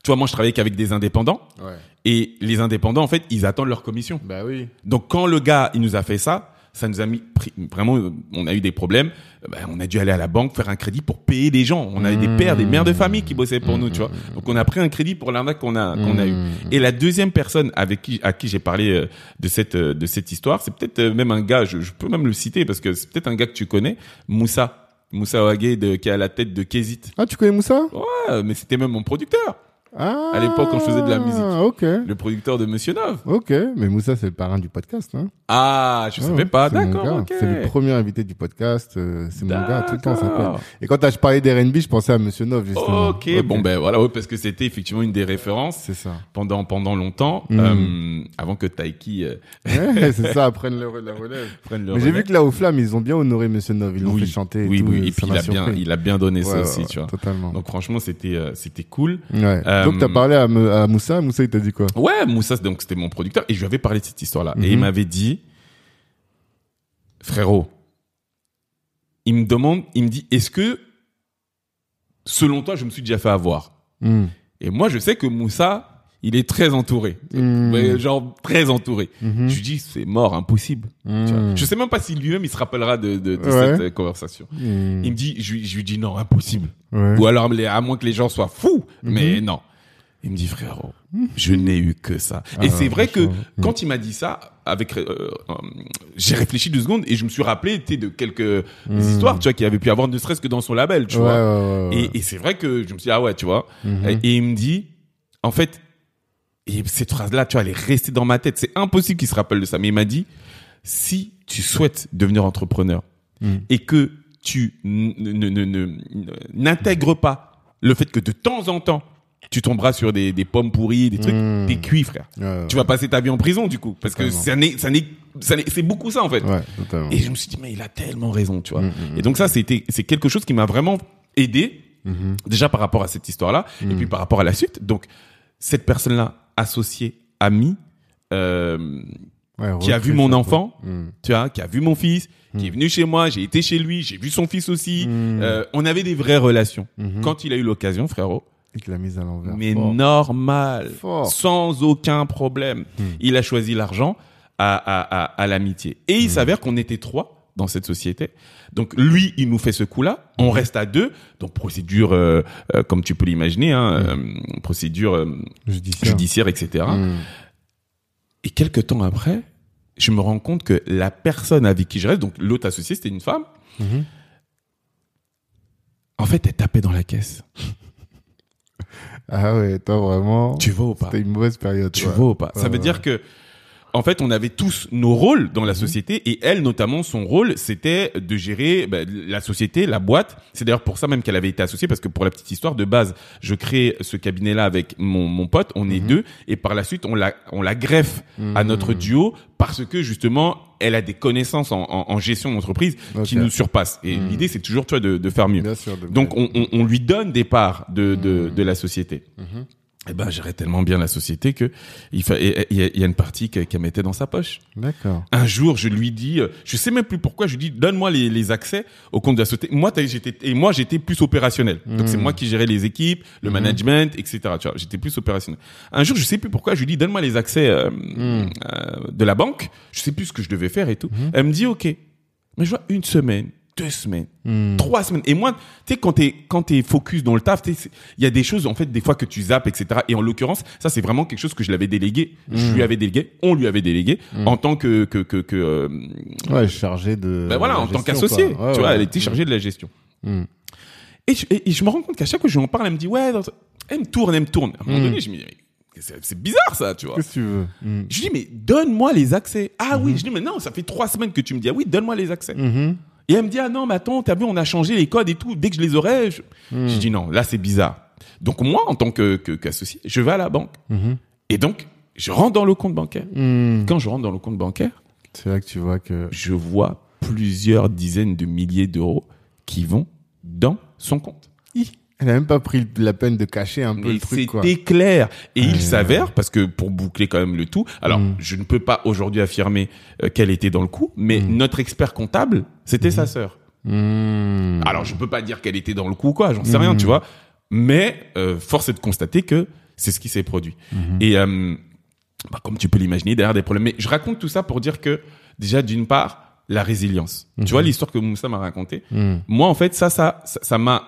tu vois, moi, je travaillais qu'avec des indépendants, Ouais. et les indépendants, en fait, ils attendent leur commission. Bah oui. Donc, quand le gars, il nous a fait ça, ça nous a mis, pris- vraiment, euh, on a eu des problèmes. Ben, on a dû aller à la banque faire un crédit pour payer des gens. On avait des pères, des mères de famille qui bossaient pour nous, tu vois. Donc, on a pris un crédit pour l'arnaque qu'on a, qu'on a eu. Et la deuxième personne avec qui, à qui j'ai parlé euh, de cette, de cette histoire, c'est peut-être même un gars, je, je peux même le citer parce que c'est peut-être un gars que tu connais, Moussa. Moussa Ouagé, de, qui est à la tête de Kézit. Ah, tu connais Moussa? Ouais, mais c'était même mon producteur. Ah. À l'époque, quand je faisais de la musique. Ok. Le producteur de Monsieur Nov. Ok. Mais Moussa, c'est le parrain du podcast, hein. Ah, je Ouais, savais pas. D'accord, gars. ok. C'est le premier invité du podcast. euh, c'est mon gars. Tout le temps, ça s'appelle. Et quand t'as parlé d'R&B, je pensais à Monsieur Nov, justement. Ok, bon ben voilà, ouais, parce que c'était effectivement une des références C'est ça. pendant pendant longtemps, Mm. euh, avant que Taiki euh, *laughs* Ouais, c'est ça, prenne le, la relève. *laughs* prenne le Mais j'ai vu que là, au Flamme, ils ont bien honoré Monsieur Nov. Ils l'ont oui, fait chanter et oui, tout. oui, et puis il a bien, il a bien donné ça aussi, tu vois. Totalement. Donc franchement, c'était c'était cool. Ouais. Euh, Donc, t'as parlé à, Moussa. Moussa, il t'a dit quoi? Ouais, Moussa, donc c'était mon producteur et je lui avais parlé de cette histoire-là et il Mhm. m'avait dit, frérot, il me demande, il me dit, est-ce que selon toi, je me suis déjà fait avoir? Hmm. Et moi, je sais que Moussa, il est très entouré, Mm. Mais genre très entouré. Mhm. Je lui dis, c'est mort, impossible. Tu vois. Je sais même pas si lui-même il se rappellera de, de, de Ouais. cette conversation. Il me dit, je, lui- je lui dis non, impossible. Ouais. Ou alors, à moins que les gens soient fous, Mhm. mais non. Il me dit, frérot, je n'ai eu que ça. Ah, et c'est vrai que quand il m'a dit ça, avec, euh, euh, j'ai réfléchi deux secondes et je me suis rappelé, de quelques Mhm. histoires, tu vois, qu'il avait pu avoir, ne serait-ce que dans son label, tu Ouais, vois. ouais, ouais, ouais. Et, et c'est vrai que je me suis dit, ah ouais, tu vois. Mhm. Et, et il me dit, en fait, et cette phrase-là, tu vois, elle est restée dans ma tête. C'est impossible qu'il se rappelle de ça. Mais il m'a dit, si tu souhaites devenir entrepreneur Mm. et que tu n'intègres pas le fait que de temps en temps, tu tomberas sur des, des pommes pourries, des trucs, Mm. t'es cuit, frère. Ouais, ouais. Tu vas passer ta vie en prison, du coup. Parce que ça n'est, ça n'est, ça n'est, c'est beaucoup ça, en fait. Ouais. Et je me suis dit, mais il a tellement raison, tu vois. Mm, mm, Et donc ça, c'était, c'est quelque chose qui m'a vraiment aidé, Mhm. déjà par rapport à cette histoire-là, et puis par rapport à la suite. Donc, cette personne-là associé, ami, euh, qui a vu mon enfant, tu vois, qui a vu mon fils, qui est venu chez moi, j'ai été chez lui, j'ai vu son fils aussi. Euh, on avait des vraies relations. Mhm. Quand il a eu l'occasion, frérot, Il te l'a mise à l'envers. mais Fort. normal, Fort. sans aucun problème. Il a choisi l'argent à, à, à, à l'amitié. Et il s'avère qu'on était trois dans cette société. Donc lui, il nous fait ce coup-là. On reste à deux. Donc procédure, euh, euh, comme tu peux l'imaginer, hein, euh, procédure euh, Judiciaire. judiciaire, etc. Et quelques temps après, je me rends compte que la personne avec qui je reste, donc l'autre associé, c'était une femme. En fait, elle tapait dans la caisse. Ah ouais, toi vraiment. Tu vois ou pas C'était une mauvaise période. Tu ouais. vois ou pas Ça Ouais, veut ouais. dire que, en fait, on avait tous nos rôles dans Mhm. la société et elle, notamment, son rôle, c'était de gérer bah, la société, la boîte. C'est d'ailleurs pour ça même qu'elle avait été associée parce que pour la petite histoire de base, je crée ce cabinet-là avec mon, mon pote, on est Mhm. deux et par la suite, on la, on la greffe à notre duo parce que justement, elle a des connaissances en, en, en gestion d'entreprise qui nous surpassent. Et l'idée, c'est toujours, tu vois, de, de faire mieux. Bien sûr. de- Donc on, on, on lui donne des parts de, de, de la société. Et ben gérait tellement bien la société que il, fa- et- et- il y, a- une partie que- qu'elle mettait dans sa poche. D'accord. Un jour, je lui dis, euh, je sais même plus pourquoi, je lui dis donne-moi les, les accès au compte de la société. Moi, j'étais et moi j'étais plus opérationnel. Donc c'est moi qui gérais les équipes, le management, etc. Tu vois, j'étais plus opérationnel. Un jour, je sais plus pourquoi, je lui dis donne-moi les accès euh, euh, de la banque. Je sais plus ce que je devais faire et tout. Elle me dit ok, mais je vois une semaine, deux semaines, Mm. trois semaines. Et moi, tu sais, quand t'es quand t'es focus dans le taf, il y a des choses en fait des fois que tu zappes, etc. Et en l'occurrence, ça c'est vraiment quelque chose que je l'avais délégué. Je lui avais délégué, on lui avait délégué en tant que que que, que euh, Ouais, chargé de. ben voilà, en tant qu'associé. Ouais, tu vois, ouais. elle était chargée de la gestion. Et je, et- et je me rends compte qu'à chaque fois que je lui en parle, elle me dit ouais, elle me tourne, elle me tourne. À un moment donné, je me dis c'est bizarre ça, tu vois. Qu'est-ce que tu veux? Mm. Je lui dis mais donne-moi les accès. Ah oui, je dis mais non, ça fait trois semaines que tu me dis ah oui, donne-moi les accès. Et elle me dit, ah non, mais attends, t'as vu, on a changé les codes et tout. Dès que je les aurai, je, Hmm. je dis non, là, c'est bizarre. Donc, moi, en tant que, que- qu'associé, je vais à la banque. Mhm. Et donc, je rentre dans le compte bancaire. Mm. Quand je rentre dans le compte bancaire, C'est là que tu vois que. je vois plusieurs dizaines de milliers d'euros qui vont dans son compte. Elle a même pas pris la peine de cacher un peu Mais le truc, c'était clair. Et il s'avère, parce que pour boucler quand même le tout, alors Mm. je ne peux pas aujourd'hui affirmer euh, qu'elle était dans le coup, mais Hmm. notre expert comptable, c'était sa sœur. Mm. Alors, je peux pas dire qu'elle était dans le coup ou quoi, j'en sais rien, tu vois. Mais euh, force est de constater que c'est ce qui s'est produit. Et euh, bah, comme tu peux l'imaginer, derrière des problèmes. Mais je raconte tout ça pour dire que déjà, d'une part, la résilience. Tu vois l'histoire que Moussa m'a racontée. Mm. Moi, en fait, ça, ça, ça ça m'a,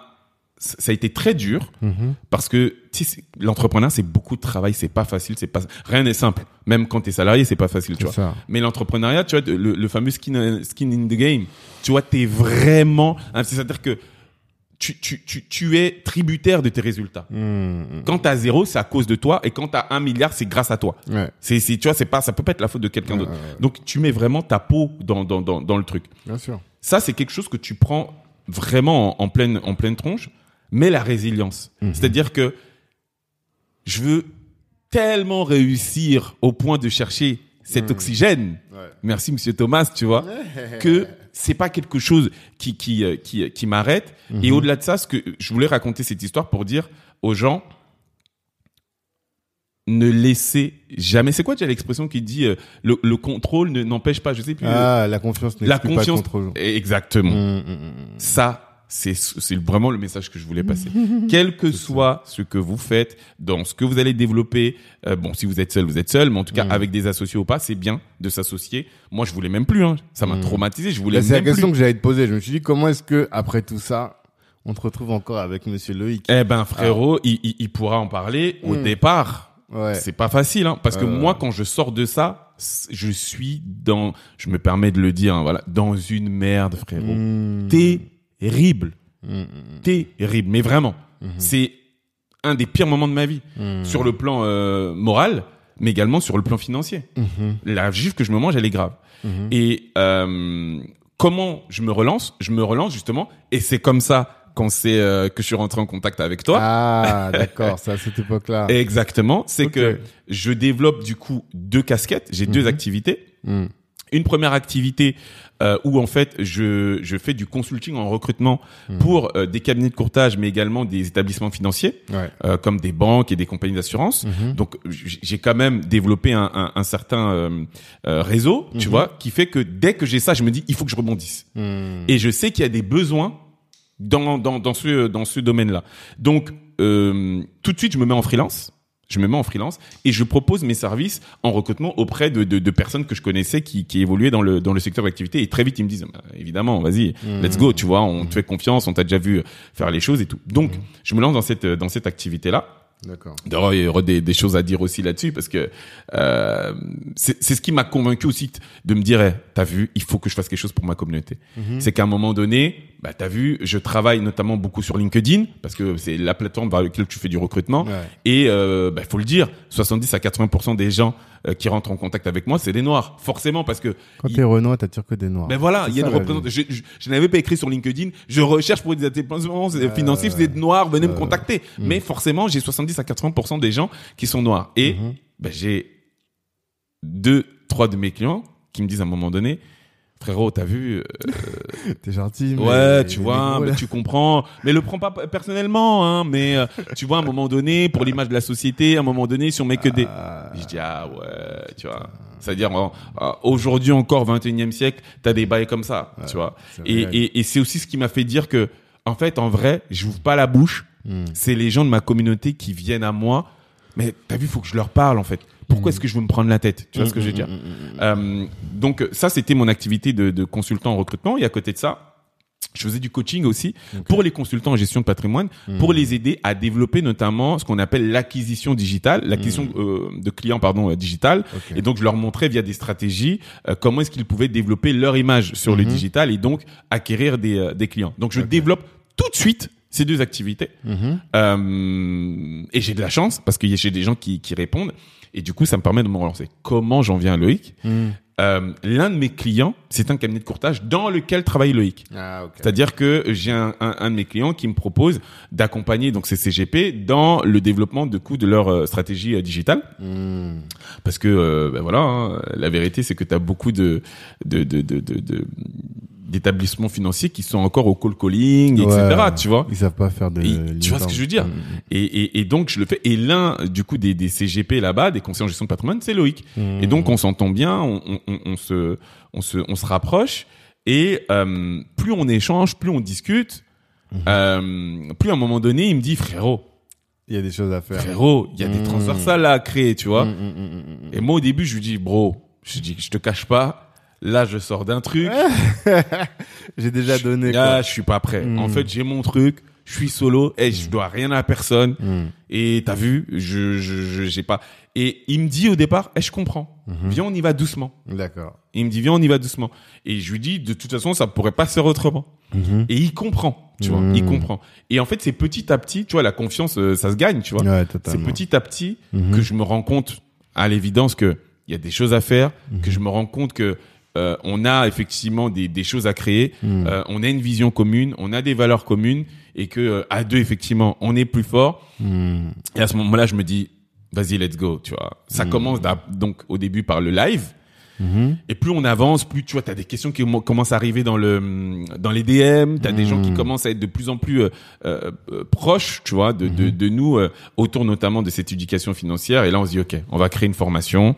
ça a été très dur Mhm. parce que tu l'entrepreneuriat, c'est beaucoup de travail, c'est pas facile, c'est pas rien n'est simple. Même quand t'es salarié, c'est pas facile, tu vois. ça. Mais l'entrepreneuriat, tu vois, le, le fameux skin, skin in the game, tu vois, t'es vraiment, hein, c'est-à-dire que tu, tu, tu, tu es tributaire de tes résultats. Mm. Quand t'as zéro, c'est à cause de toi, et quand t'as un milliard, c'est grâce à toi. Ouais, C'est, c'est, tu vois, c'est pas, ça peut pas être la faute de quelqu'un Ouais, d'autre. ouais. Donc, tu mets vraiment ta peau dans, dans, dans, dans le truc. bien sûr. Ça, c'est quelque chose que tu prends vraiment en, en pleine, en pleine tronche, mais la résilience. Mhm. C'est-à-dire que je veux tellement réussir au point de chercher cet oxygène. Ouais. Merci, monsieur Thomas, tu vois, *laughs* que c'est pas quelque chose qui, qui, euh, qui, qui m'arrête. Et au-delà de ça, ce que je voulais raconter cette histoire pour dire aux gens, ne laissez jamais. C'est quoi déjà l'expression qui dit euh, le, le contrôle ne- n'empêche pas, je sais plus. euh, Ah, la confiance la confiance. pas le contrôle. Exactement. Mm, mm, mm. Ça, c'est c'est vraiment le message que je voulais passer. *laughs* Quel que soit ce que vous faites, dans ce que vous allez développer, euh, bon, si vous êtes seul, vous êtes seul, mais en tout cas, Mm. avec des associés ou pas, c'est bien de s'associer. Moi, je voulais même plus, hein. Ça m'a Mm. traumatisé, je voulais C'est la question plus. que j'allais te poser. Je me suis dit, comment est-ce que, après tout ça, on te retrouve encore avec Monsieur Loïc? Eh ben, frérot, il, il, il pourra en parler. Au Mm. départ, Ouais. c'est pas facile, hein, parce que Ouais, ouais, moi, quand je sors de ça, je suis dans, je me permets de le dire, hein, voilà, dans une merde, frérot. Mm. Terrible. Mm, mm, terrible, mais vraiment. Mhm. C'est un des pires moments de ma vie. mm. Sur le plan euh, moral, mais également sur le plan financier. Mhm. La gifle que je me mange, elle est grave. Mhm. Et euh, comment je me relance? Je me relance justement, et c'est comme ça qu'on sait euh, que je suis rentré en contact avec toi. Ah, d'accord, c'est à cette époque-là. *laughs* Exactement, c'est que je développe du coup deux casquettes, j'ai deux activités. Mm. une première activité euh, où en fait je, je fais du consulting en recrutement pour euh, des cabinets de courtage, mais également des établissements financiers Ouais. euh, comme des banques et des compagnies d'assurance. Donc j- j'ai quand même développé un, un, un certain euh, euh, réseau, tu vois, qui fait que dès que j'ai ça, je me dis il faut que je rebondisse. Hmm. Et je sais qu'il y a des besoins dans dans dans ce dans ce domaine-là. Donc euh, tout de suite, je me mets en freelance. Je me mets en freelance et je propose mes services en recrutement auprès de, de, de personnes que je connaissais qui, qui évoluaient dans le, dans le secteur d'activité. Et très vite, ils me disent, Bah, évidemment, vas-y, let's go, tu vois, on te fait confiance, on t'a déjà vu faire les choses et tout. Donc, je me lance dans cette, dans cette activité-là. D'accord. D'ailleurs, il y aura des, des choses à dire aussi là-dessus parce que euh, c'est ce qui m'a convaincu aussi de me dire, eh, t'as vu, il faut que je fasse quelque chose pour ma communauté. C'est qu'à un moment donné, bah t'as vu, je travaille notamment beaucoup sur LinkedIn parce que c'est la plateforme par laquelle tu fais du recrutement. Ouais. Et euh, bah, faut le dire, 70 à 80% des gens euh, qui rentrent en contact avec moi, c'est des noirs, forcément parce que Quand ils- t'es Renault, t'attires que des noirs. ben voilà, il y a une représentation. Je, je, je n'avais pas écrit sur LinkedIn. Je recherche pour des établissements financiers, vous êtes noirs, venez me contacter. Hmm. Mais forcément, j'ai 70 à 80% des gens qui sont noirs. Et Mhm. ben, j'ai deux, trois de mes clients qui me disent à un moment donné, frérot, t'as vu, euh. *laughs* T'es gentil. mais- ouais, tu vois, mais tu comprends, mais le prends pas personnellement, hein, mais euh, tu vois, à un moment donné, pour l'image de la société, à un moment donné, si on met que des, Ah, je dis ah ouais, tu vois. C'est-à-dire aujourd'hui encore 21e siècle, t'as des bails comme ça, tu vois. et c'est aussi ce qui m'a fait dire que en fait en vrai, j'ouvre pas la bouche. Hmm. C'est les gens de ma communauté qui viennent à moi. Mais t'as vu, faut que je leur parle en fait. Pourquoi est-ce que je veux me prendre la tête? Tu vois ce que je veux dire Euh, Donc ça, c'était mon activité de, de consultant en recrutement. Et à côté de ça, je faisais du coaching aussi pour les consultants en gestion de patrimoine, pour les aider à développer notamment ce qu'on appelle l'acquisition digitale, l'acquisition euh, de clients pardon euh, digital. Et donc je leur montrais via des stratégies euh, comment est-ce qu'ils pouvaient développer leur image sur le digital et donc acquérir des, euh, des clients. Donc je développe tout de suite ces deux activités. Mhm. Euh, et j'ai de la chance parce que j'ai des gens qui, qui répondent. Et du coup, ça me permet de me relancer. Comment j'en viens à Loïc Hmm. Euh, L'un de mes clients, c'est un cabinet de courtage dans lequel travaille Loïc. Ah. C'est-à-dire que j'ai un, un, un de mes clients qui me propose d'accompagner donc ces CGP dans le développement de coûts de leur euh, stratégie euh, digitale. Hmm. Parce que ben voilà, hein, la vérité c'est que tu as beaucoup de de de, de- de- d'établissements financiers qui sont encore au call calling, etc. Ouais. Tu vois Ils savent pas faire de. Et tu vois ce que je veux dire Hmm. et, et, et donc je le fais. Et l'un du coup des, des CGP là-bas, des conseillers en gestion de patrimoine, c'est Loïc. Hmm. Et donc on s'entend bien, on, on, se on se on se rapproche et euh, plus on échange, plus on discute, Mhm. euh, plus à un moment donné il me dit frérot, Il y a des choses à faire. frérot, il y a des Mhm. transversales à créer, tu vois. Et moi au début je lui dis bro, je dis je te cache pas, là je sors d'un truc. *laughs* J'ai déjà donné. Quoi. je suis pas prêt. En fait, j'ai mon truc, je suis solo et je dois rien à personne. Hmm. Et t'as vu, je je j'ai pas. Et il me dit au départ, eh, je comprends. Viens, on y va doucement. D'accord. Il me dit, viens, on y va doucement. Et je lui dis, de toute façon, ça pourrait pas se faire autrement. Et il comprend, tu vois, il comprend. Et en fait, c'est petit à petit, tu vois, la confiance, euh, ça se gagne, tu vois. Ouais, c'est petit à petit que je me rends compte, à l'évidence, que il y a des choses à faire, que je me rends compte que euh, on a effectivement des, des choses à créer, Mhm. euh, on a une vision commune, on a des valeurs communes, et que euh, à deux, effectivement, on est plus fort. Hmm. Et à ce moment-là, je me dis, vas-y, let's go, tu vois. Ça commence d'à- donc au début par le live. Mhm. Et plus on avance, plus tu vois, t'as des questions qui commencent à arriver dans le dans les DM. T'as des gens qui Mhm. commencent à être de plus en plus euh, euh, euh, proches, tu vois, de, de, de nous euh, autour notamment de cette éducation financière. Et là, on se dit, ok, on va créer une formation.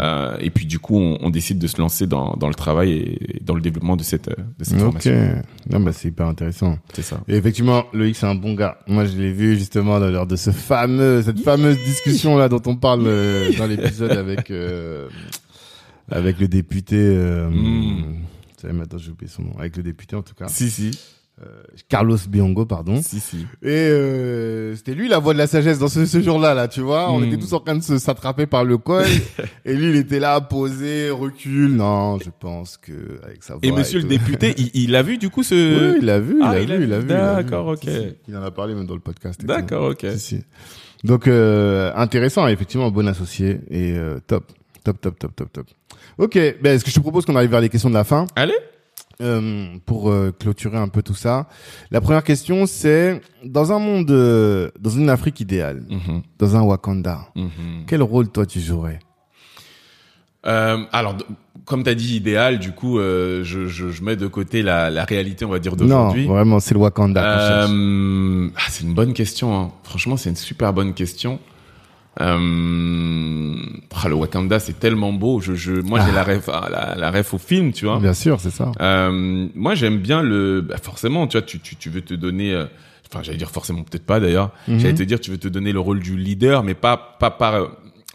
Euh, et puis du coup, on, on décide de se lancer dans dans le travail et dans le développement de cette de cette Ok. formation. Non, bah, c'est hyper intéressant. C'est ça. Et effectivement, Loïc, c'est un bon gars. Moi, je l'ai vu justement lors de ce fameux, cette fameuse discussion là dont on parle dans l'épisode avec euh, avec le député. Euh, Mm. sais, maintenant j'ai oublié son nom. Avec le député en tout cas, Si si Carlos Biongo, pardon. si si. Et euh, c'était lui la voix de la sagesse dans ce, ce jour-là, là, tu vois. On Mm. était tous en train de se s'attraper par le col. *laughs* et lui, il était là, posé, recul. Non, je pense que avec sa voix. Et Monsieur le député, il, il a vu du coup ce. *laughs* Oui, il l'a vu, il Ah, l'a vu, vu. il l'a vu. D'accord, ok. Si, si. Il en a parlé même dans le podcast. D'accord, ok. Si, si. Donc euh, intéressant, effectivement, bon associé et euh, top, top, top, top, top, top. Ok, ben est-ce que je te propose qu'on arrive vers les questions de la fin? Allez. euh, pour euh, clôturer un peu tout ça. La première question, c'est dans un monde, euh, dans une Afrique idéale, Mhm, dans un Wakanda, mhm. quel rôle toi tu jouerais? Euh, alors, comme t'as dit idéal, du coup, euh, je, je, je mets de côté la, la réalité, on va dire Non, d'aujourd'hui. vraiment, c'est le Wakanda. Euh, ah, c'est une bonne question. Hein. Franchement, c'est une super bonne question. Euh, ah, le Wakanda, c'est tellement beau. Je, je, moi, j'ai Ah. la ref, ah, la, la ref au film, tu vois. Bien sûr, c'est ça. Euh, moi, j'aime bien le. Bah, forcément, tu vois, tu, tu, tu veux te donner. euh, Enfin, j'allais dire forcément, peut-être pas d'ailleurs. Mhm. J'allais te dire, tu veux te donner le rôle du leader, mais pas pas pas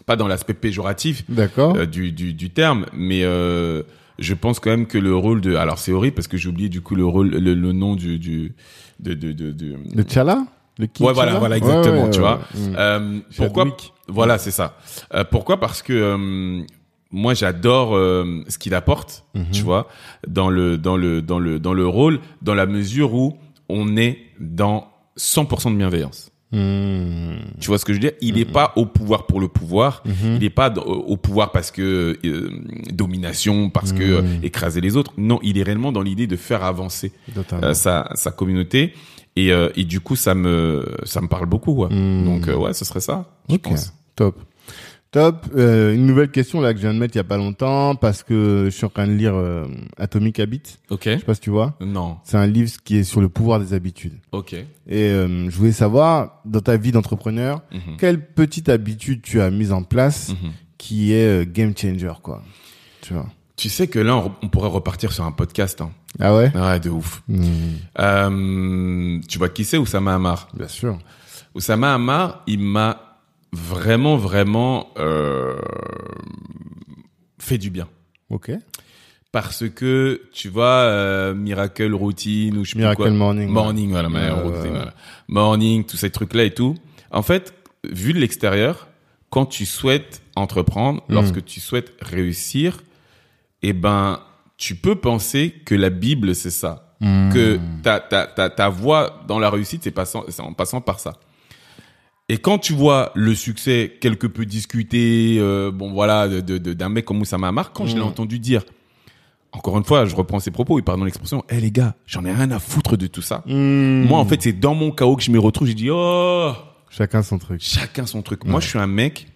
pas dans l'aspect péjoratif D'accord. euh, du, du du terme, mais euh, je pense quand même que le rôle de. Alors, c'est horrible parce que j'ai oublié du coup le rôle, le, le nom du du de de de. de- Le T'Challa? Le King Ouais, voilà, voilà, exactement, Ouais, tu vois. Mm. Euh, pourquoi. Voilà, c'est ça. Euh, pourquoi Parce que euh, moi, j'adore euh, ce qu'il apporte, Mhm. tu vois, dans le dans le dans le dans le rôle, dans la mesure où on est dans 100% de bienveillance. Mm. Tu vois ce que je veux dire? Il n'est pas au pouvoir pour le pouvoir. Mhm. Il n'est pas au pouvoir parce que euh, domination, parce que euh, écraser les autres. Non, il est réellement dans l'idée de faire avancer euh, sa sa communauté. Et, euh, et du coup, ça me ça me parle beaucoup. Ouais. Mm. Donc euh, ouais, ce serait ça. Je Ok. pense. Top. Top. Euh, une nouvelle question là que je viens de mettre il y a pas longtemps parce que je suis en train de lire euh, Atomic Habits. Ok. Je sais pas si tu vois. Non. C'est un livre qui est sur le pouvoir des habitudes. Ok. Et euh, je voulais savoir dans ta vie d'entrepreneur, Mhm. quelle petite habitude tu as mise en place Mhm. qui est euh, game changer quoi. Tu vois. Tu sais que là, on, on pourrait repartir sur un podcast. Hein. Ah ouais? Ouais, de ouf. Mm. Euh, tu vois qui c'est Oussama Hamar? Bien sûr. Oussama Hamar, il m'a vraiment, vraiment euh, fait du bien. Ok. Parce que, tu vois, euh, Miracle Routine ou je sais Miracle quoi. Morning. ouais. Morning, voilà, Ouais, routine, ouais, ouais. voilà. Morning, tous ces trucs-là et tout. En fait, vu de l'extérieur, quand tu souhaites entreprendre, Mm. lorsque tu souhaites réussir, eh ben, tu peux penser que la Bible, c'est ça. Mm. Que ta, ta, ta, ta voie dans la réussite, c'est en passant par ça. Et quand tu vois le succès quelque peu discuté, euh, bon voilà, de, de, de- d'un mec comme Oussama Hamar, quand je l'ai Mm. entendu dire, encore une fois, je reprends ses propos, il pardon l'expression, eh les gars, j'en ai rien à foutre de tout ça. Mm. Moi, en fait, c'est dans mon chaos que je me retrouve, j'ai dit, oh, Chacun son truc. chacun son truc. Moi, je suis un mec,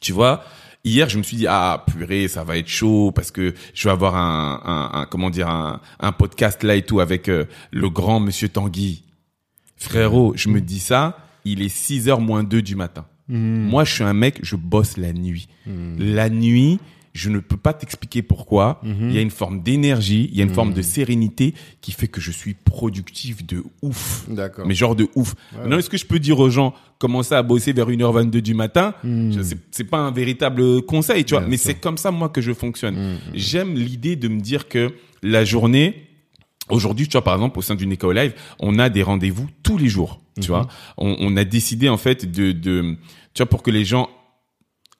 tu vois, hier, je me suis dit, ah, purée, ça va être chaud parce que je vais avoir un, un, un- comment dire, un, un podcast là et tout avec euh, le grand monsieur Tanguy. Frérot, je me dis ça, il est 6 heures moins 2 du matin. Mm. Moi, je suis un mec, je bosse la nuit. La nuit, je ne peux pas t'expliquer pourquoi. Mhm. Il y a une forme d'énergie, il y a une forme de sérénité qui fait que je suis productif de ouf. D'accord. Mais genre de ouf. Maintenant, est-ce que je peux dire aux gens, commencer à bosser vers 1h22 du matin? Mm. Je- C'est, pas un véritable conseil, tu vois. Bien mais c'est comme ça, moi, que je fonctionne. Mm. J'aime l'idée de me dire que la journée, Aujourd'hui, tu vois, par exemple, au sein d'une école live, on a des rendez-vous tous les jours. Tu Mhm. vois, on, on a décidé en fait de, de, tu vois, pour que les gens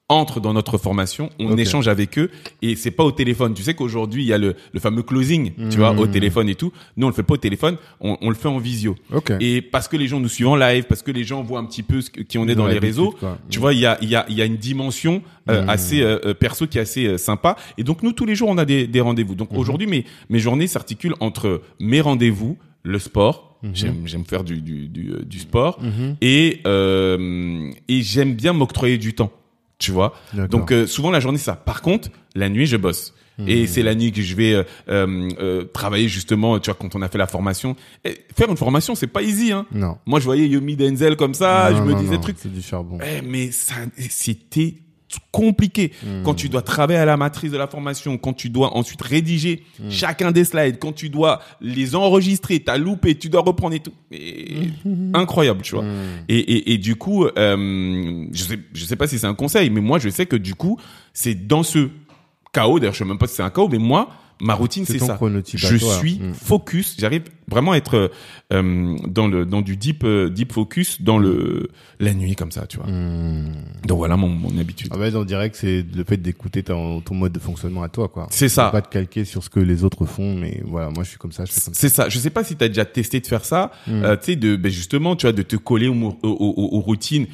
entrent dans notre formation, on échange avec eux et c'est pas au téléphone. Tu sais qu'aujourd'hui il y a le, le fameux closing, tu vois, au Mhm. téléphone et tout. Nous on le fait pas au téléphone, on, on le fait en visio. Ok. Et parce que les gens nous suivent en live, parce que les gens voient un petit peu ce que- qui on est dans les réseaux, quoi. tu vois, il y a, il y, a, il y a une dimension euh, Mhm. assez euh, euh, perso qui est assez euh, sympa. Et donc nous tous les jours on a des, des rendez-vous. Donc aujourd'hui mes mes journées s'articulent entre mes rendez-vous, le sport. J'aime j'aime faire du du du, euh, du sport Mhm. et euh, et j'aime bien m'octroyer du temps. Tu vois. Donc euh, souvent la journée ça. Par contre la nuit je bosse. Et c'est la nuit que je vais euh, euh, euh, travailler justement. Tu vois quand on a fait la formation. Et faire une formation c'est pas easy hein. Non. Moi, je voyais Yomi Denzel comme ça, Non, je me non, disais non, truc. C'est du charbon. Eh, mais ça, c'était compliqué. Hmm. Quand tu dois travailler à la matrice de la formation, quand tu dois ensuite rédiger Hmm. chacun des slides, quand tu dois les enregistrer, t'as loupé, tu dois reprendre et tout. Et incroyable, tu vois. Hmm. Et, et, et du coup, euh, je sais, je sais pas si c'est un conseil, mais moi, je sais que du coup, c'est dans ce chaos, d'ailleurs, je sais même pas si c'est un chaos, mais moi, ma routine, C'est ça. Je suis Mm. focus, j'arrive vraiment à être euh, dans le dans du deep euh, deep focus dans le la nuit comme ça, tu vois. Hmm. Donc voilà mon, mon habitude. En fait, on dirait que c'est le fait d'écouter ton, ton mode de fonctionnement à toi, quoi. C'est ça. Pas de calquer sur ce que les autres font, mais voilà, moi je suis comme ça. C'est ça. Je sais pas si tu as déjà testé de faire ça, Mm. euh, tu sais, de ben justement, tu vois, de te coller aux, aux, aux- aux routines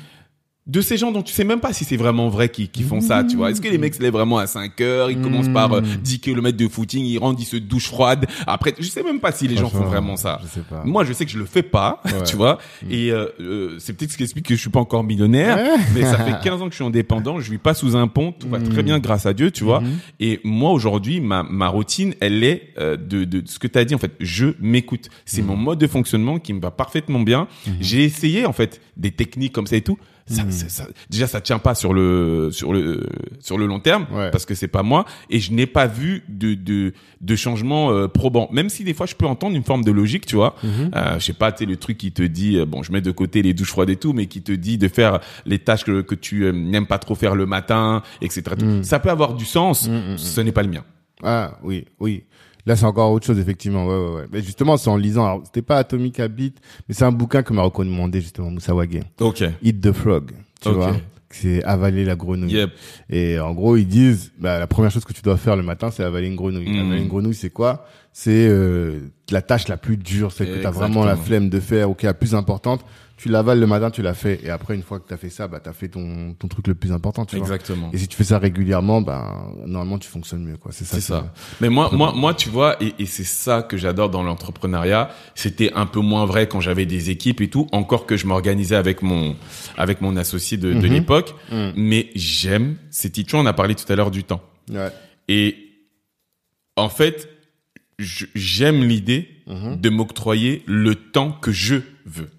de ces gens dont tu sais même pas si c'est vraiment vrai qui, qui font ça, tu vois. Est-ce que les mecs se lèvent vraiment à 5 heures, ils commencent par euh, 10 km de footing, ils rentrent, ils se douchent froide. Après, je sais même pas si les gens font vraiment ça. je sais pas. Moi, je sais que je le fais pas, *laughs* Ouais. tu vois. Et euh, euh, c'est peut-être ce qui explique que je suis pas encore millionnaire, Ouais. mais ça fait *laughs* 15 ans que je suis indépendant, je vis pas sous un pont, tout va très bien grâce à Dieu, tu vois. Et moi aujourd'hui, ma, ma routine, elle est euh, de, de, de ce que tu as dit en fait, je m'écoute. C'est mon mode de fonctionnement qui me va parfaitement bien. J'ai essayé en fait des techniques comme ça et tout. Ça, ça- ça- déjà ça tient pas sur le sur le sur le long terme Ouais. parce que c'est pas moi et je n'ai pas vu de de de changement euh, probant. Même si des fois je peux entendre une forme de logique tu vois. Euh, je sais pas tu sais le truc qui te dit euh, bon je mets de côté les douches froides et tout mais qui te dit de faire les tâches que que tu euh, n'aimes pas trop faire le matin etc tout. ça peut avoir du sens ce n'est pas le mien. Ah oui, oui. Là, c'est encore autre chose, effectivement. Ouais, ouais, ouais. Mais justement, c'est en lisant. Alors, c'était pas Atomic Habit, mais c'est un bouquin que m'a recommandé justement Moussa Wagé. ok Eat the Frog. Tu vois C'est avaler la grenouille. yep Et en gros, ils disent, bah, la première chose que tu dois faire le matin, c'est avaler une grenouille. Mm. Avaler une grenouille, c'est quoi? C'est euh, la tâche la plus dure, celle que tu as vraiment la flemme de faire ou qui est la plus importante. Tu l'avales le matin, tu l'as fait. Et après, une fois que tu as fait ça, bah, tu as fait ton, ton truc le plus important. Tu vois exactement et si tu fais ça régulièrement, ben normalement tu fonctionnes mieux quoi. C'est ça. C'est ça. Mais moi, moi, moi, tu vois, et, et c'est ça que j'adore dans l'entrepreneuriat. C'était un peu moins vrai quand j'avais des équipes et tout. Encore que je m'organisais avec mon, avec mon associé de, de Mhm. l'époque. Mhm. Mais j'aime ces tu vois, on a parlé tout à l'heure du temps. Ouais. Et en fait, j'aime l'idée Mhm. de m'octroyer le temps que je veux.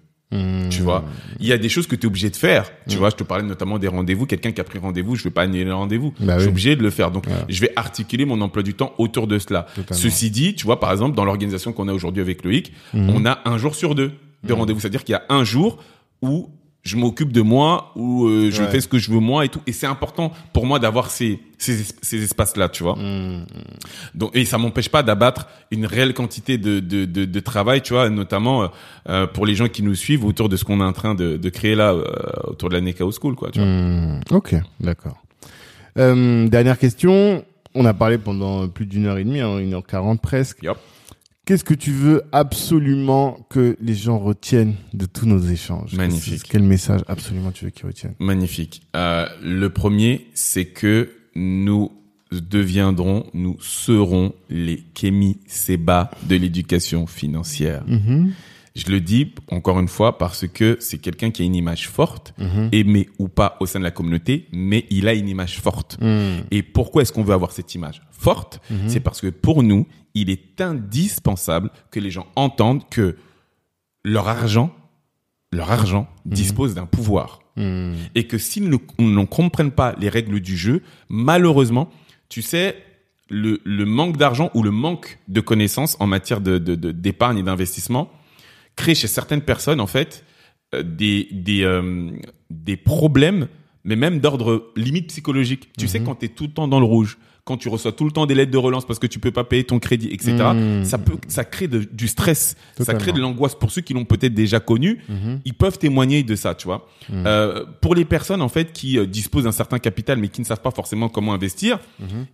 Tu vois, il y a des choses que tu es obligé de faire. Tu Mm. vois, je te parlais notamment des rendez-vous. Quelqu'un qui a pris rendez-vous, je vais pas annuler le rendez-vous. Bah je suis oui. obligé de le faire. Donc, je vais articuler mon emploi du temps autour de cela. Totalement. Ceci dit, tu vois, par exemple, dans l'organisation qu'on a aujourd'hui avec Loïc, Mhm. on a un jour sur deux de rendez-vous. C'est-à-dire qu'il y a un jour où je m'occupe de moi, où euh, je Ouais. fais ce que je veux moi et tout. Et c'est important pour moi d'avoir ces, ces, es- ces espaces-là, tu vois. Mhm. Donc, et ça m'empêche pas d'abattre une réelle quantité de, de, de, de travail, tu vois, notamment euh, euh, pour les gens qui nous suivent autour de ce qu'on est en train de, de créer là, euh, autour de la Nekao School, quoi, tu vois. Mhm. Ok, d'accord. Euh, dernière question. On a parlé pendant plus d'une heure et demie, hein, une heure quarante presque. Yup. Qu'est-ce que tu veux absolument que les gens retiennent de tous nos échanges? Magnifique. Quel message absolument tu veux qu'ils retiennent? Magnifique. Euh, le premier, c'est que nous deviendrons, nous serons les Kémy Seba de l'éducation financière. Mhm. Je le dis encore une fois parce que c'est quelqu'un qui a une image forte, Mhm. aimé ou pas au sein de la communauté, mais il a une image forte. Mhm. Et pourquoi est-ce qu'on veut avoir cette image forte? C'est parce que pour nous, il est indispensable que les gens entendent que leur argent, leur argent dispose d'un pouvoir. Mhm. Et que s'ils ne, ne comprennent pas les règles du jeu, malheureusement, tu sais, le, le manque d'argent ou le manque de connaissances en matière de, de, de- d'épargne et d'investissement crée chez certaines personnes, en fait, euh, des, des, euh, des problèmes, mais même d'ordre limite psychologique. Tu sais, quand tu es tout le temps dans le rouge, quand tu reçois tout le temps des lettres de relance parce que tu peux pas payer ton crédit, etc., Mhm. ça peut, ça crée de- du stress, ça crée de l'angoisse. Pour ceux qui l'ont peut-être déjà connu, Mhm. ils peuvent témoigner de ça, tu vois. Euh, pour les personnes en fait qui disposent d'un certain capital mais qui ne savent pas forcément comment investir,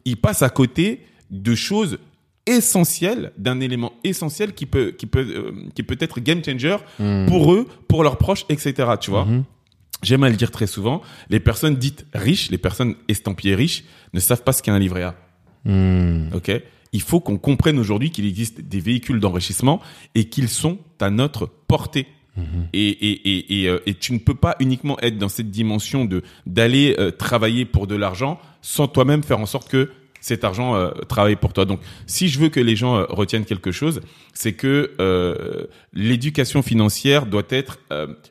ils passent à côté de choses essentielles, d'un élément essentiel qui peut qui peut euh, qui peut être game changer pour eux, pour leurs proches, etc. Tu vois. J'aime à le dire très souvent, les personnes dites riches, les personnes estampillées riches, ne savent pas ce qu'est un livret A. Mhm. Ok? Il faut qu'on comprenne aujourd'hui qu'il existe des véhicules d'enrichissement et qu'ils sont à notre portée. Et, et, et, et, euh, et tu ne peux pas uniquement être dans cette dimension de d'aller euh, travailler pour de l'argent sans toi-même faire en sorte que cet argent euh, travaille pour toi. Donc, si je veux que les gens euh, retiennent quelque chose, c'est que euh, l'éducation financière doit être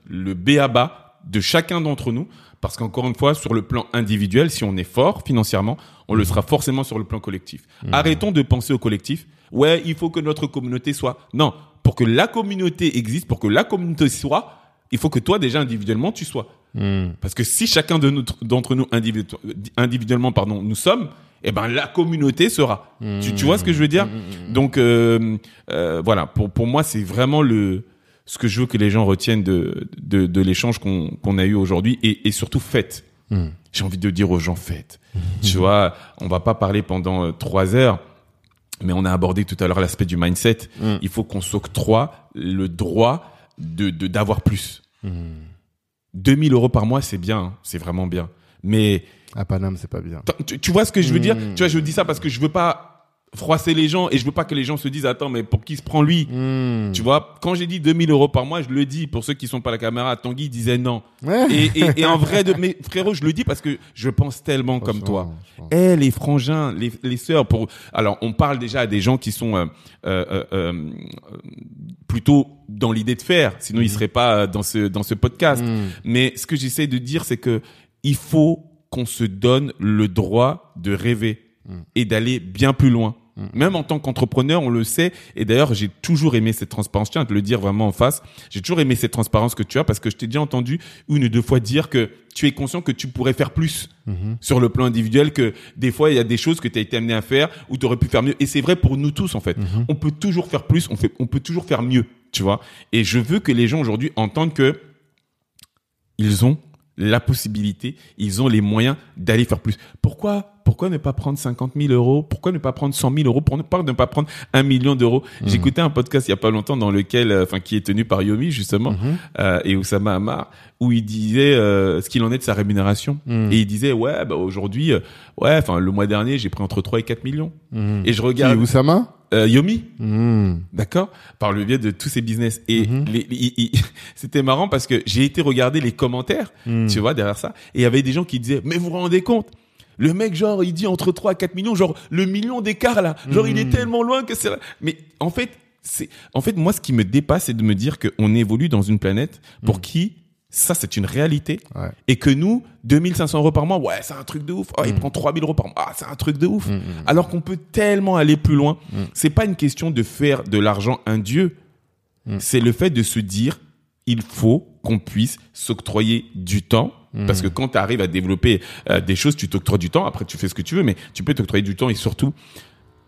le béaba de chacun d'entre nous. Parce qu'encore une fois, sur le plan individuel, si on est fort financièrement, on le sera forcément sur le plan collectif. Arrêtons de penser au collectif. Ouais, il faut que notre communauté soit. Non, pour que la communauté existe, pour que la communauté soit, il faut que toi déjà individuellement tu sois. Mhm. Parce que si chacun de d'entre nous individu- individuellement, pardon, nous sommes, eh ben la communauté sera. Tu, tu vois ce que je veux dire? Donc euh, euh, voilà, pour pour moi c'est vraiment le ce que je veux que les gens retiennent de de, de l'échange qu'on qu'on a eu aujourd'hui et, et surtout faites. Mhm. J'ai envie de dire aux gens faites. tu vois, on va pas parler pendant euh, trois heures. Mais on a abordé tout à l'heure l'aspect du mindset. Il faut qu'on s'octroie le droit de de- d'avoir plus 2000 euros par mois, c'est bien, hein. c'est vraiment bien. Mais À Paname, c'est pas bien. tu, tu vois ce que je veux dire? Tu vois, je dis ça parce que je veux pas froisser les gens et je veux pas que les gens se disent attends mais pour qui se prend lui? Hmm. Tu vois, quand j'ai dit 2000 euros par mois, je le dis pour ceux qui sont pas à la caméra. Tanguy disait non. Ouais. Et, et, et en vrai, de, mais frérot, je le dis parce que je pense tellement comme toi. Eh, les frangins, les, les sœurs, pour, alors, on parle déjà à des gens qui sont, euh, euh, euh, euh, plutôt dans l'idée de faire. Sinon, ils seraient pas dans ce, dans ce podcast. Hmm. Mais ce que j'essaie de dire, c'est que il faut qu'on se donne le droit de rêver et d'aller bien plus loin. Même en tant qu'entrepreneur, on le sait. Et d'ailleurs, j'ai toujours aimé cette transparence. Je tiens à te le dire vraiment en face. J'ai toujours aimé cette transparence que tu as parce que je t'ai déjà entendu une ou deux fois dire que tu es conscient que tu pourrais faire plus sur le plan individuel, que des fois, il y a des choses que tu as été amené à faire ou tu aurais pu faire mieux. Et c'est vrai pour nous tous, en fait. On peut toujours faire plus, on, fait, on peut toujours faire mieux, tu vois. Et je veux que les gens aujourd'hui entendent que ils ont la possibilité, ils ont les moyens d'aller faire plus. Pourquoi pourquoi ne pas prendre 50 000 euros? Pourquoi ne pas prendre 100 000 euros? Pour ne pas ne pas prendre un million d'euros. J'écoutais un podcast il y a pas longtemps dans lequel, euh, enfin, qui est tenu par Yomi justement euh, et Oussama Hamar, où il disait euh, ce qu'il en est de sa rémunération. Et il disait ouais, bah aujourd'hui, euh, ouais, enfin, le mois dernier, j'ai pris entre 3 et 4 millions. Et je Qui, regarde Oussama? Euh, Yomi. D'accord? Par le biais de tous ces business. Et les- les- *laughs* c'était marrant parce que j'ai été regarder les commentaires, tu vois, derrière ça. Et il y avait des gens qui disaient, mais vous vous rendez compte? Le mec, genre, il dit entre 3 à 4 millions, genre, le million d'écart, là. Genre, il est tellement loin que c'est... Mais en fait, c'est, en fait, moi, ce qui me dépasse, c'est de me dire qu'on évolue dans une planète pour qui ça, c'est une réalité. Ouais. Et que nous, 2500 euros par mois, ouais, c'est un truc de ouf. Oh, il prend 3000 euros par mois, ah, c'est un truc de ouf. Alors qu'on peut tellement aller plus loin. C'est pas une question de faire de l'argent un dieu. C'est le fait de se dire, il faut qu'on puisse s'octroyer du temps. Parce que quand tu arrives à développer euh, des choses, tu t'octroies du temps. Après, tu fais ce que tu veux, mais tu peux t'octroyer du temps et surtout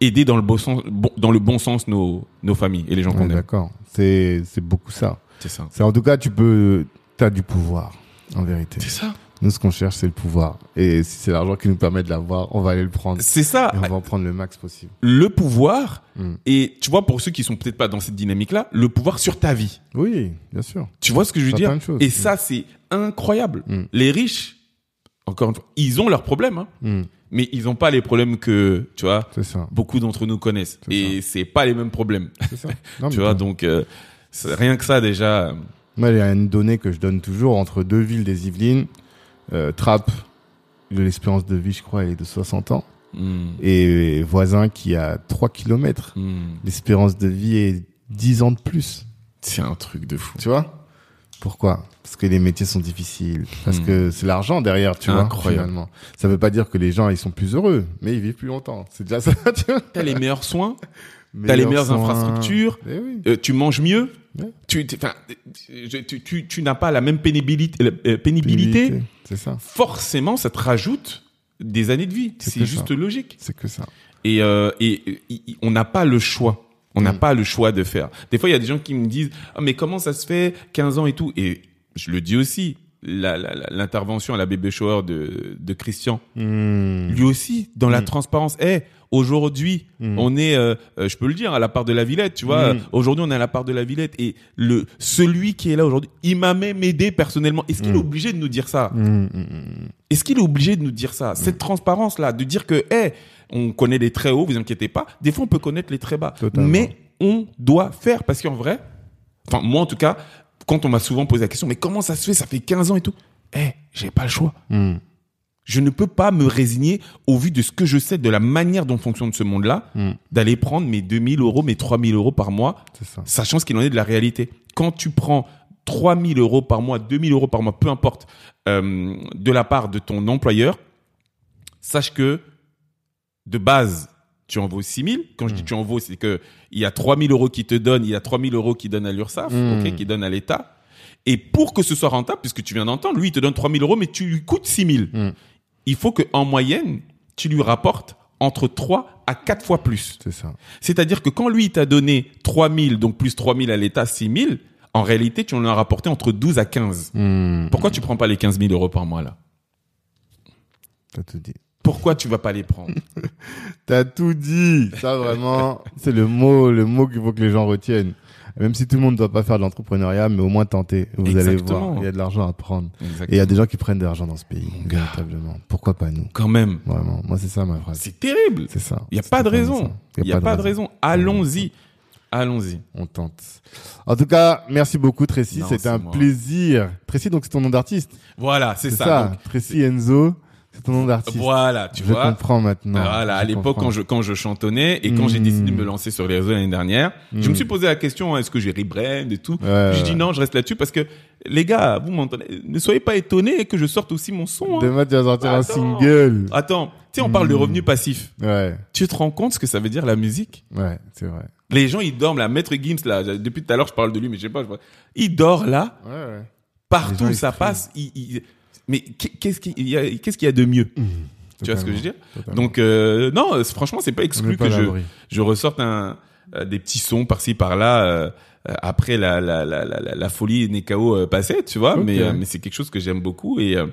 aider dans le bon sens, bon- dans le bon sens nos, nos familles et les gens Ouais, qu'on aime. D'accord. C'est c'est beaucoup ça. C'est ça. C'est en tout cas, tu peux, t'as du pouvoir, en vérité. C'est ça. Nous, ce qu'on cherche, c'est le pouvoir. Et si c'est l'argent qui nous permet de l'avoir, on va aller le prendre. C'est ça. Et on va en prendre le max possible. le pouvoir Mm. et tu vois pour ceux qui sont peut-être pas dans cette dynamique là le pouvoir sur ta vie Oui, bien sûr. tu vois ce que je veux dire et Mm. ça c'est incroyable Mm. les riches encore une fois ils ont leurs problèmes hein, Hmm. mais ils ont pas les problèmes que tu vois ça. beaucoup d'entre nous connaissent et c'est pas les mêmes problèmes C'est ça. *laughs* Non, tu vois donc euh, rien que ça déjà Moi, il y a une donnée que je donne toujours entre deux villes des Yvelines. Euh, Trappes, de l'espérance de vie, je crois, elle est de 60 ans. hmm, Et voisin qui a 3 kilomètres. hmm, L'espérance de vie est 10 ans de plus. c'est un truc de fou Tu vois? Pourquoi? Parce que les métiers sont difficiles. Parce Hmm. que c'est l'argent derrière, tu vois. Incroyable. Finalement. Ça veut pas dire que les gens ils sont plus heureux, mais ils vivent plus longtemps. C'est déjà ça. *laughs* Tu vois t'as les meilleurs soins? T'as les meilleures soins. infrastructures. Eh oui. euh, tu manges mieux Ouais. tu tu, tu, tu n'as pas la même pénibilité euh, pénibilité C'est ça. forcément, ça te rajoute des années de vie. C'est juste ça. logique. C'est que ça. Et, euh, et, et- et on n'a pas le choix. On n'a Mm. pas le choix de faire. Des fois, il y a des gens qui me disent ah, mais comment ça se fait? 15 ans et tout Et je le dis aussi. La- la- la- L'intervention à la baby shower de, de Christian, Hmm. lui aussi, dans la Mm. transparence. Eh, aujourd'hui, Mm. on est, euh, euh, je peux le dire, à la part de la Villette, tu vois. Aujourd'hui, on est à la part de la Villette et le celui qui est là aujourd'hui, il m'a même aidé personnellement. Est-ce qu'il est obligé de nous dire ça Hmm, hmm, hmm. est-ce qu'il est obligé de nous dire ça Cette transparence-là, de dire que, eh, on connaît les très hauts, vous inquiétez pas. Des fois, on peut connaître les très bas. Totalement. Mais on doit faire. Parce qu'en vrai, enfin, moi, en tout cas, quand on m'a souvent posé la question, mais comment ça se fait? Ça fait 15 ans et tout. Eh, j'ai pas le choix. Hmm. Je ne peux pas me résigner au vu de ce que je sais, de la manière dont fonctionne ce monde-là, Hmm. d'aller prendre mes 2000 euros, mes 3000 euros par mois ça. sachant ce qu'il en est de la réalité. Quand tu prends 3000 euros par mois, 2000 euros par mois, peu importe, euh, de la part de ton employeur, sache que de base, tu en vaux 6000. Quand je dis tu en vaux, c'est que il y a 3000 euros qui te donnent, il y a 3000 euros qui donnent à l'URSSAF, Mm. ok, qui donnent à l'État. Et pour que ce soit rentable, puisque tu viens d'entendre, lui, il te donne 3000 euros, mais tu lui coûtes 6000. Mm. Il faut que, en moyenne, tu lui rapportes entre 3 à 4 fois plus. C'est ça. C'est-à-dire que quand lui, il t'a donné 3000, donc plus 3000 à l'État, 6000, en réalité, tu en as rapporté entre 12 à 15. Hmm. Pourquoi tu prends pas les 15 000 euros par mois, là? T'as tout dit. Pourquoi tu vas pas les prendre? *laughs* T'as tout dit. Ça vraiment, *laughs* c'est le mot, le mot qu'il faut que les gens retiennent. Même si tout le monde ne doit pas faire de l'entrepreneuriat, mais au moins tenter. Vous allez voir, il y a de l'argent à prendre. Et il y a des gens qui prennent de l'argent dans ce pays, véritablement. Pourquoi pas nous? Quand même. Vraiment, moi c'est ça ma phrase. C'est terrible. C'est ça. Il y a pas de raison. Il y a pas de raison. Allons-y. Allons-y. On tente. En tout cas, merci beaucoup Tracy, c'était c'est un moi. plaisir. Tracy, donc c'est ton nom d'artiste. Voilà, c'est C'est ça. ça. Donc, Tracy Enzo, ton nom d'artiste. voilà, tu je vois. comprends maintenant. voilà, à Je l'époque quand je quand je chantonnais et quand j'ai décidé de me lancer sur les réseaux l'année dernière, je me suis posé la question hein, est-ce que j'ai rebrand et tout? Ouais, J'ai dit non, je reste là-dessus parce que les gars, vous m'entendez, ne soyez pas étonnés que je sorte aussi mon son. hein. Demain tu vas sortir un single. Attends, tu sais on parle de Mm. revenus passifs. Ouais, Tu te rends compte ce que ça veut dire la musique? Ouais, c'est vrai. Les gens ils dorment là, Maître Gims là, depuis tout à l'heure je parle de lui mais je sais pas, je... il dort là, Ouais, ouais. partout gens, ça passe, il, il- mais qu'est- qu'est-ce qu'il y a qu'est-ce qu'il y a de mieux? Tu vois ce que je veux dire? Totalement. Donc euh, non, euh, franchement, c'est pas exclu pas que je je ressorte un euh, des petits sons par-ci par-là euh, euh, après la la la la, la, folie Nekao passée, tu vois, mais mais c'est quelque chose que j'aime beaucoup et euh,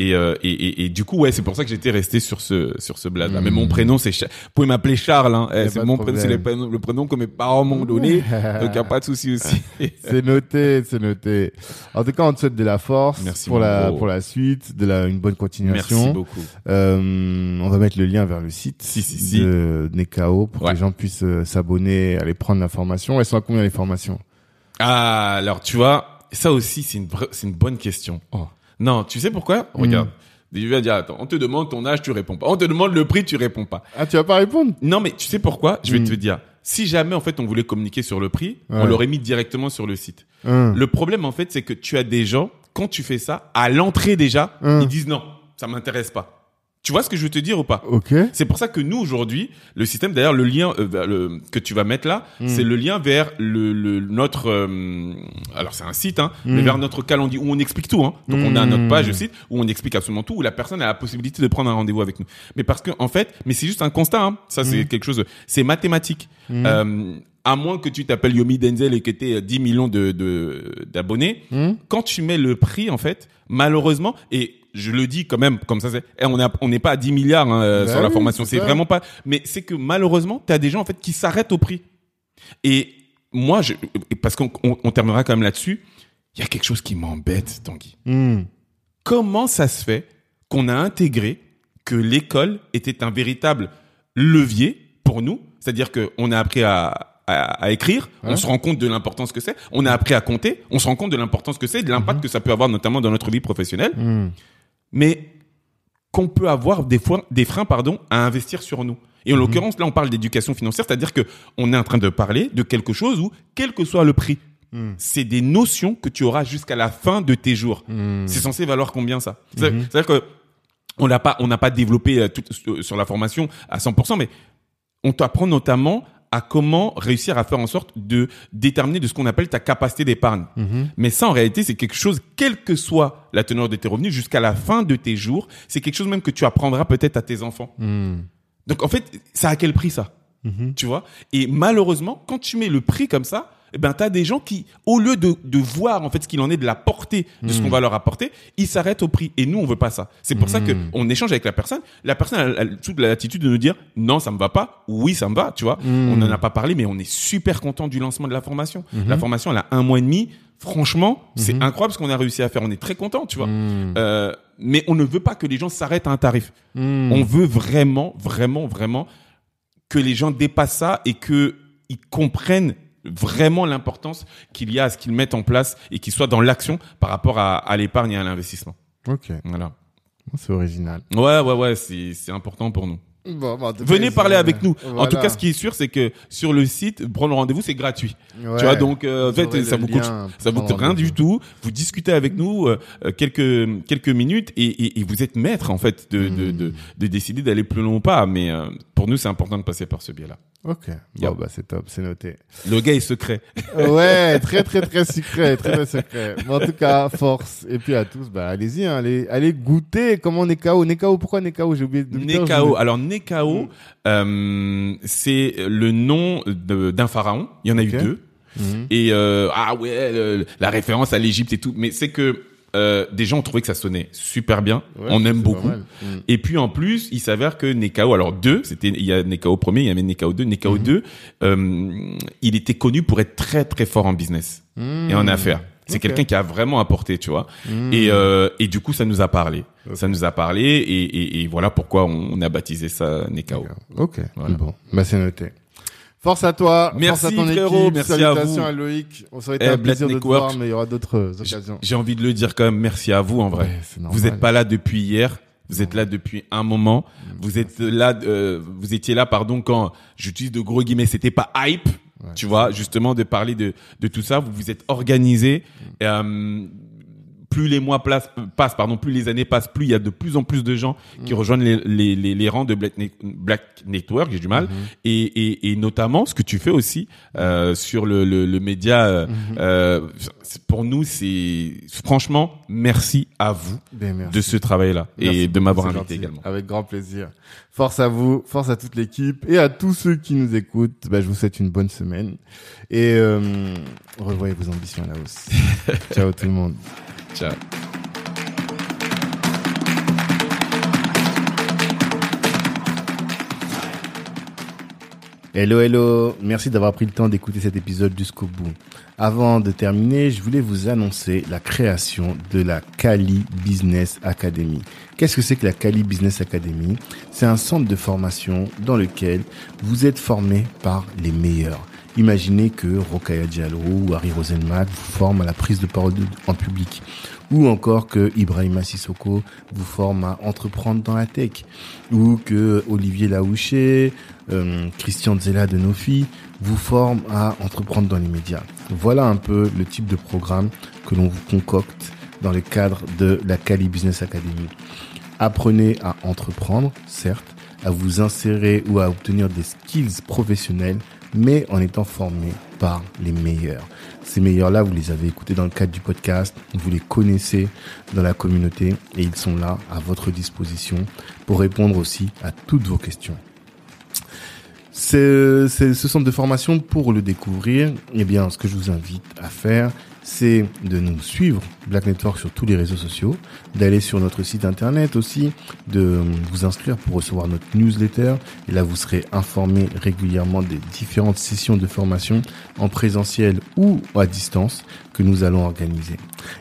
et, euh, et, et, et du coup ouais c'est pour ça que j'étais resté sur ce sur ce blaze là mais mon prénom c'est Cha- vous pouvez m'appeler Charles hein. Eh, c'est mon prénom c'est le prénom, que mes parents m'ont donné donc y a pas de souci aussi *laughs* C'est noté, c'est noté. En tout cas, on te souhaite de la force Merci, pour la gros. pour la suite, de la une bonne continuation. merci beaucoup Euh, on va mettre le lien vers le site Si, si, si. de Nekao pour Ouais. que les gens puissent euh, s'abonner, aller prendre l'information. Elles sont à combien les formations? Ah, alors tu vois, ça aussi c'est une c'est une bonne question. Oh. Non, tu sais pourquoi? Regarde, je vais dire attends, on te demande ton âge, tu réponds pas. On te demande le prix, tu réponds pas. Ah, tu vas pas répondre? Non, mais tu sais pourquoi? Je vais Mm. te dire. Si jamais en fait on voulait communiquer sur le prix, on l'aurait mis directement sur le site. Hein. Le problème en fait, c'est que tu as des gens quand tu fais ça à l'entrée déjà, ils disent non, ça m'intéresse pas. Tu vois ce que je veux te dire ou pas Ok. c'est pour ça que nous aujourd'hui, le système, d'ailleurs, le lien euh, le, que tu vas mettre là, Mm. c'est le lien vers le, le notre. euh, alors c'est un site, hein, mais Mm. vers notre calendrier où on explique tout. Hein. Donc on a Mm. notre page de site où on explique absolument tout, où la personne a la possibilité de prendre un rendez-vous avec nous. Mais parce que en fait, mais c'est juste un constat. Hein. Ça c'est quelque chose. C'est mathématique. Euh, à moins que tu t'appelles Yomi Denzel et que tu aies 10 millions de de- d'abonnés, Hmm quand tu mets le prix, en fait, malheureusement, et je le dis quand même, comme ça, c'est, eh, on est on n'est pas à 10 milliards hein, euh, Bah sur la formation, c'est vraiment pas. Mais c'est que malheureusement, tu as des gens en fait qui s'arrêtent au prix. Et moi, je, parce qu'on on, on terminera quand même là-dessus, il y a quelque chose qui m'embête, Tanguy. Hmm. Comment ça se fait qu'on a intégré que l'école était un véritable levier pour nous, c'est-à-dire que on a appris à à, à écrire, on se rend compte de l'importance que c'est. On a appris à compter, on se rend compte de l'importance que c'est, de l'impact que ça peut avoir notamment dans notre vie professionnelle. Hmm. Mais qu'on peut avoir des fois des freins pardon à investir sur nous. Et en l'occurrence là on parle d'éducation financière, c'est-à-dire que on est en train de parler de quelque chose où quel que soit le prix, Hmm. c'est des notions que tu auras jusqu'à la fin de tes jours. Hmm. C'est censé valoir combien ça? C'est- Mhm. C'est-à-dire que on n'a pas on n'a pas développé euh, tout euh, sur la formation à 100%, mais on t'apprend notamment à comment réussir à faire en sorte de déterminer de ce qu'on appelle ta capacité d'épargne. Mhm. Mais ça, en réalité, c'est quelque chose, quelle que soit la teneur de tes revenus, jusqu'à la fin de tes jours, c'est quelque chose même que tu apprendras peut-être à tes enfants. Hmm. Donc, en fait, ça a quel prix, ça? Mhm. Tu vois? Et malheureusement, quand tu mets le prix comme ça, eh ben, t'as des gens qui, au lieu de, de voir, en fait, ce qu'il en est de la portée de ce qu'on va leur apporter, ils s'arrêtent au prix. Et nous, on veut pas ça. C'est pour ça que Mhm. on échange avec la personne. La personne a, a toute l'attitude de nous dire, non, ça me va pas. Oui, ça me va, tu vois. Mhm. On n'en a pas parlé, mais on est super content du lancement de la formation. La formation, elle a un mois et demi. Franchement, c'est incroyable ce qu'on a réussi à faire. On est très content, tu vois. Hmm. Euh, mais on ne veut pas que les gens s'arrêtent à un tarif. Hmm. On veut vraiment, vraiment, vraiment que les gens dépassent ça et que ils comprennent vraiment l'importance qu'il y a à ce qu'ils mettent en place et qu'ils soient dans l'action par rapport à, à l'épargne et à l'investissement. Ok. Voilà. C'est original. Ouais, ouais, ouais, c'est c'est important pour nous. Bon, bah, Venez parler avec nous. En tout cas, ce qui est sûr, c'est que sur le site, prendre rendez-vous, c'est gratuit. Ouais. Tu vois, donc euh, en fait, ça le vous coûte, ça vous coûte rien du tout. Vous discutez avec nous euh, euh, quelques quelques minutes et, et, et vous êtes maître en fait de de, Hmm. de, de décider d'aller plus loin ou pas. Mais euh, pour nous, c'est important de passer par ce biais-là. Ok. Bon, bah, c'est top, c'est noté. Le gars est secret. ouais, *laughs* très très très secret, très très secret. Mais en tout cas, force. Et puis à tous, bah allez-y, hein, allez, allez goûter comment Nekao. Nekao, pourquoi Nekao J'ai oublié. depuis tout à l'heure, Nekao. Alors Nekao, euh, c'est le nom d'un pharaon. Il y en a eu deux. Mhm. Et euh, ah ouais, le- la référence à l'Égypte et tout. Mais c'est que euh, déjà on trouvait que ça sonnait super bien, Ouais, on aime beaucoup. Mm. Et puis en plus, il s'avère que Nekao, alors deux, c'était il y a Nekao premier, il y avait Nekao 2. Nekao Mhm. 2, euh, il était connu pour être très très fort en business et en affaires. C'est Ok. quelqu'un qui a vraiment apporté, tu vois. Mm. Et euh, et du coup, ça nous a parlé. Ok. Ça nous a parlé et, et, et voilà pourquoi on, on a baptisé ça Nekao. Ok, Voilà. bon, bah c'est noté. Force à toi, Merci, force à ton frérot, équipe, merci à salutations vous. à, Loïc. On serait Eh, un plaisir de te Network. voir, mais il y aura d'autres occasions. J'ai envie de le dire quand même. Merci à vous en vrai. Ouais. Vous êtes pas là depuis hier. Vous êtes là depuis un moment. Vous êtes là, euh, vous étiez là, pardon, quand j'utilise de gros guillemets, c'était pas hype, Ouais. tu vois, justement de parler de de tout ça. Vous vous êtes organisé. Mm. Euh, plus les mois place- passent, pardon, plus les années passent, plus il y a de plus en plus de gens qui rejoignent les, les, les, les rangs de Black, Ne- Black Network, j'ai du mal, et, et, et notamment ce que tu fais aussi euh, sur le, le, le média. euh, euh, c'est- pour nous, c'est franchement merci à vous merci. de ce travail-là et de m'avoir invité gentil. également. Avec grand plaisir. Force à vous, force à toute l'équipe et à tous ceux qui nous écoutent. Bah, je vous souhaite une bonne semaine et euh, revoyez vos ambitions à la hausse. Ciao tout le monde. Ciao. Hello, hello. Merci d'avoir pris le temps d'écouter cet épisode jusqu'au bout. Avant de terminer, je voulais vous annoncer la création de la Kali Business Academy. Qu'est-ce que c'est que la Kali Business Academy? C'est un centre de formation dans lequel vous êtes formé par les meilleurs. Imaginez que Rokaya Diallo ou Harry Rosenmack vous forment à la prise de parole en public. Ou encore que Ibrahima Sissoko vous forme à entreprendre dans la tech. Ou que Olivier Laouché, euh, Christian Zella de Nofi vous forme à entreprendre dans les médias. Voilà un peu le type de programme que l'on vous concocte dans le cadre de la Cali Business Academy. Apprenez à entreprendre, certes, à vous insérer ou à obtenir des skills professionnels, mais en étant formé par les meilleurs. Ces meilleurs-là, vous les avez écoutés dans le cadre du podcast, vous les connaissez dans la communauté et ils sont là à votre disposition pour répondre aussi à toutes vos questions. C'est ce centre de formation pour le découvrir. Eh bien, ce que je vous invite à faire, c'est de nous suivre Black Network sur tous les réseaux sociaux, d'aller sur notre site internet aussi, de vous inscrire pour recevoir notre newsletter. Et là, vous serez informé régulièrement des différentes sessions de formation en présentiel ou à distance que nous allons organiser.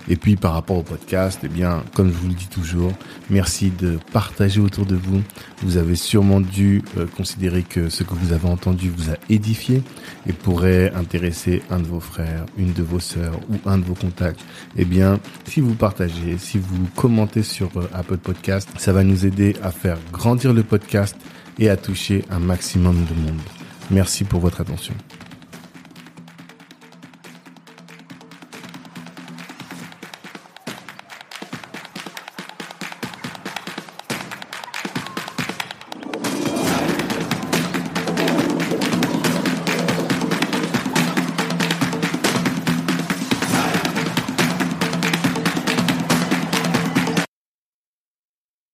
Et puis par rapport au podcast, eh bien, comme je vous le dis toujours, merci de partager autour de vous. Vous avez sûrement dû euh, considérer que ce que vous avez entendu vous a édifié et pourrait intéresser un de vos frères, une de vos sœurs ou un de vos contacts. Eh bien, si vous partagez, si vous commentez sur euh, Apple Podcast, ça va nous aider à faire grandir le podcast et à toucher un maximum de monde. Merci pour votre attention.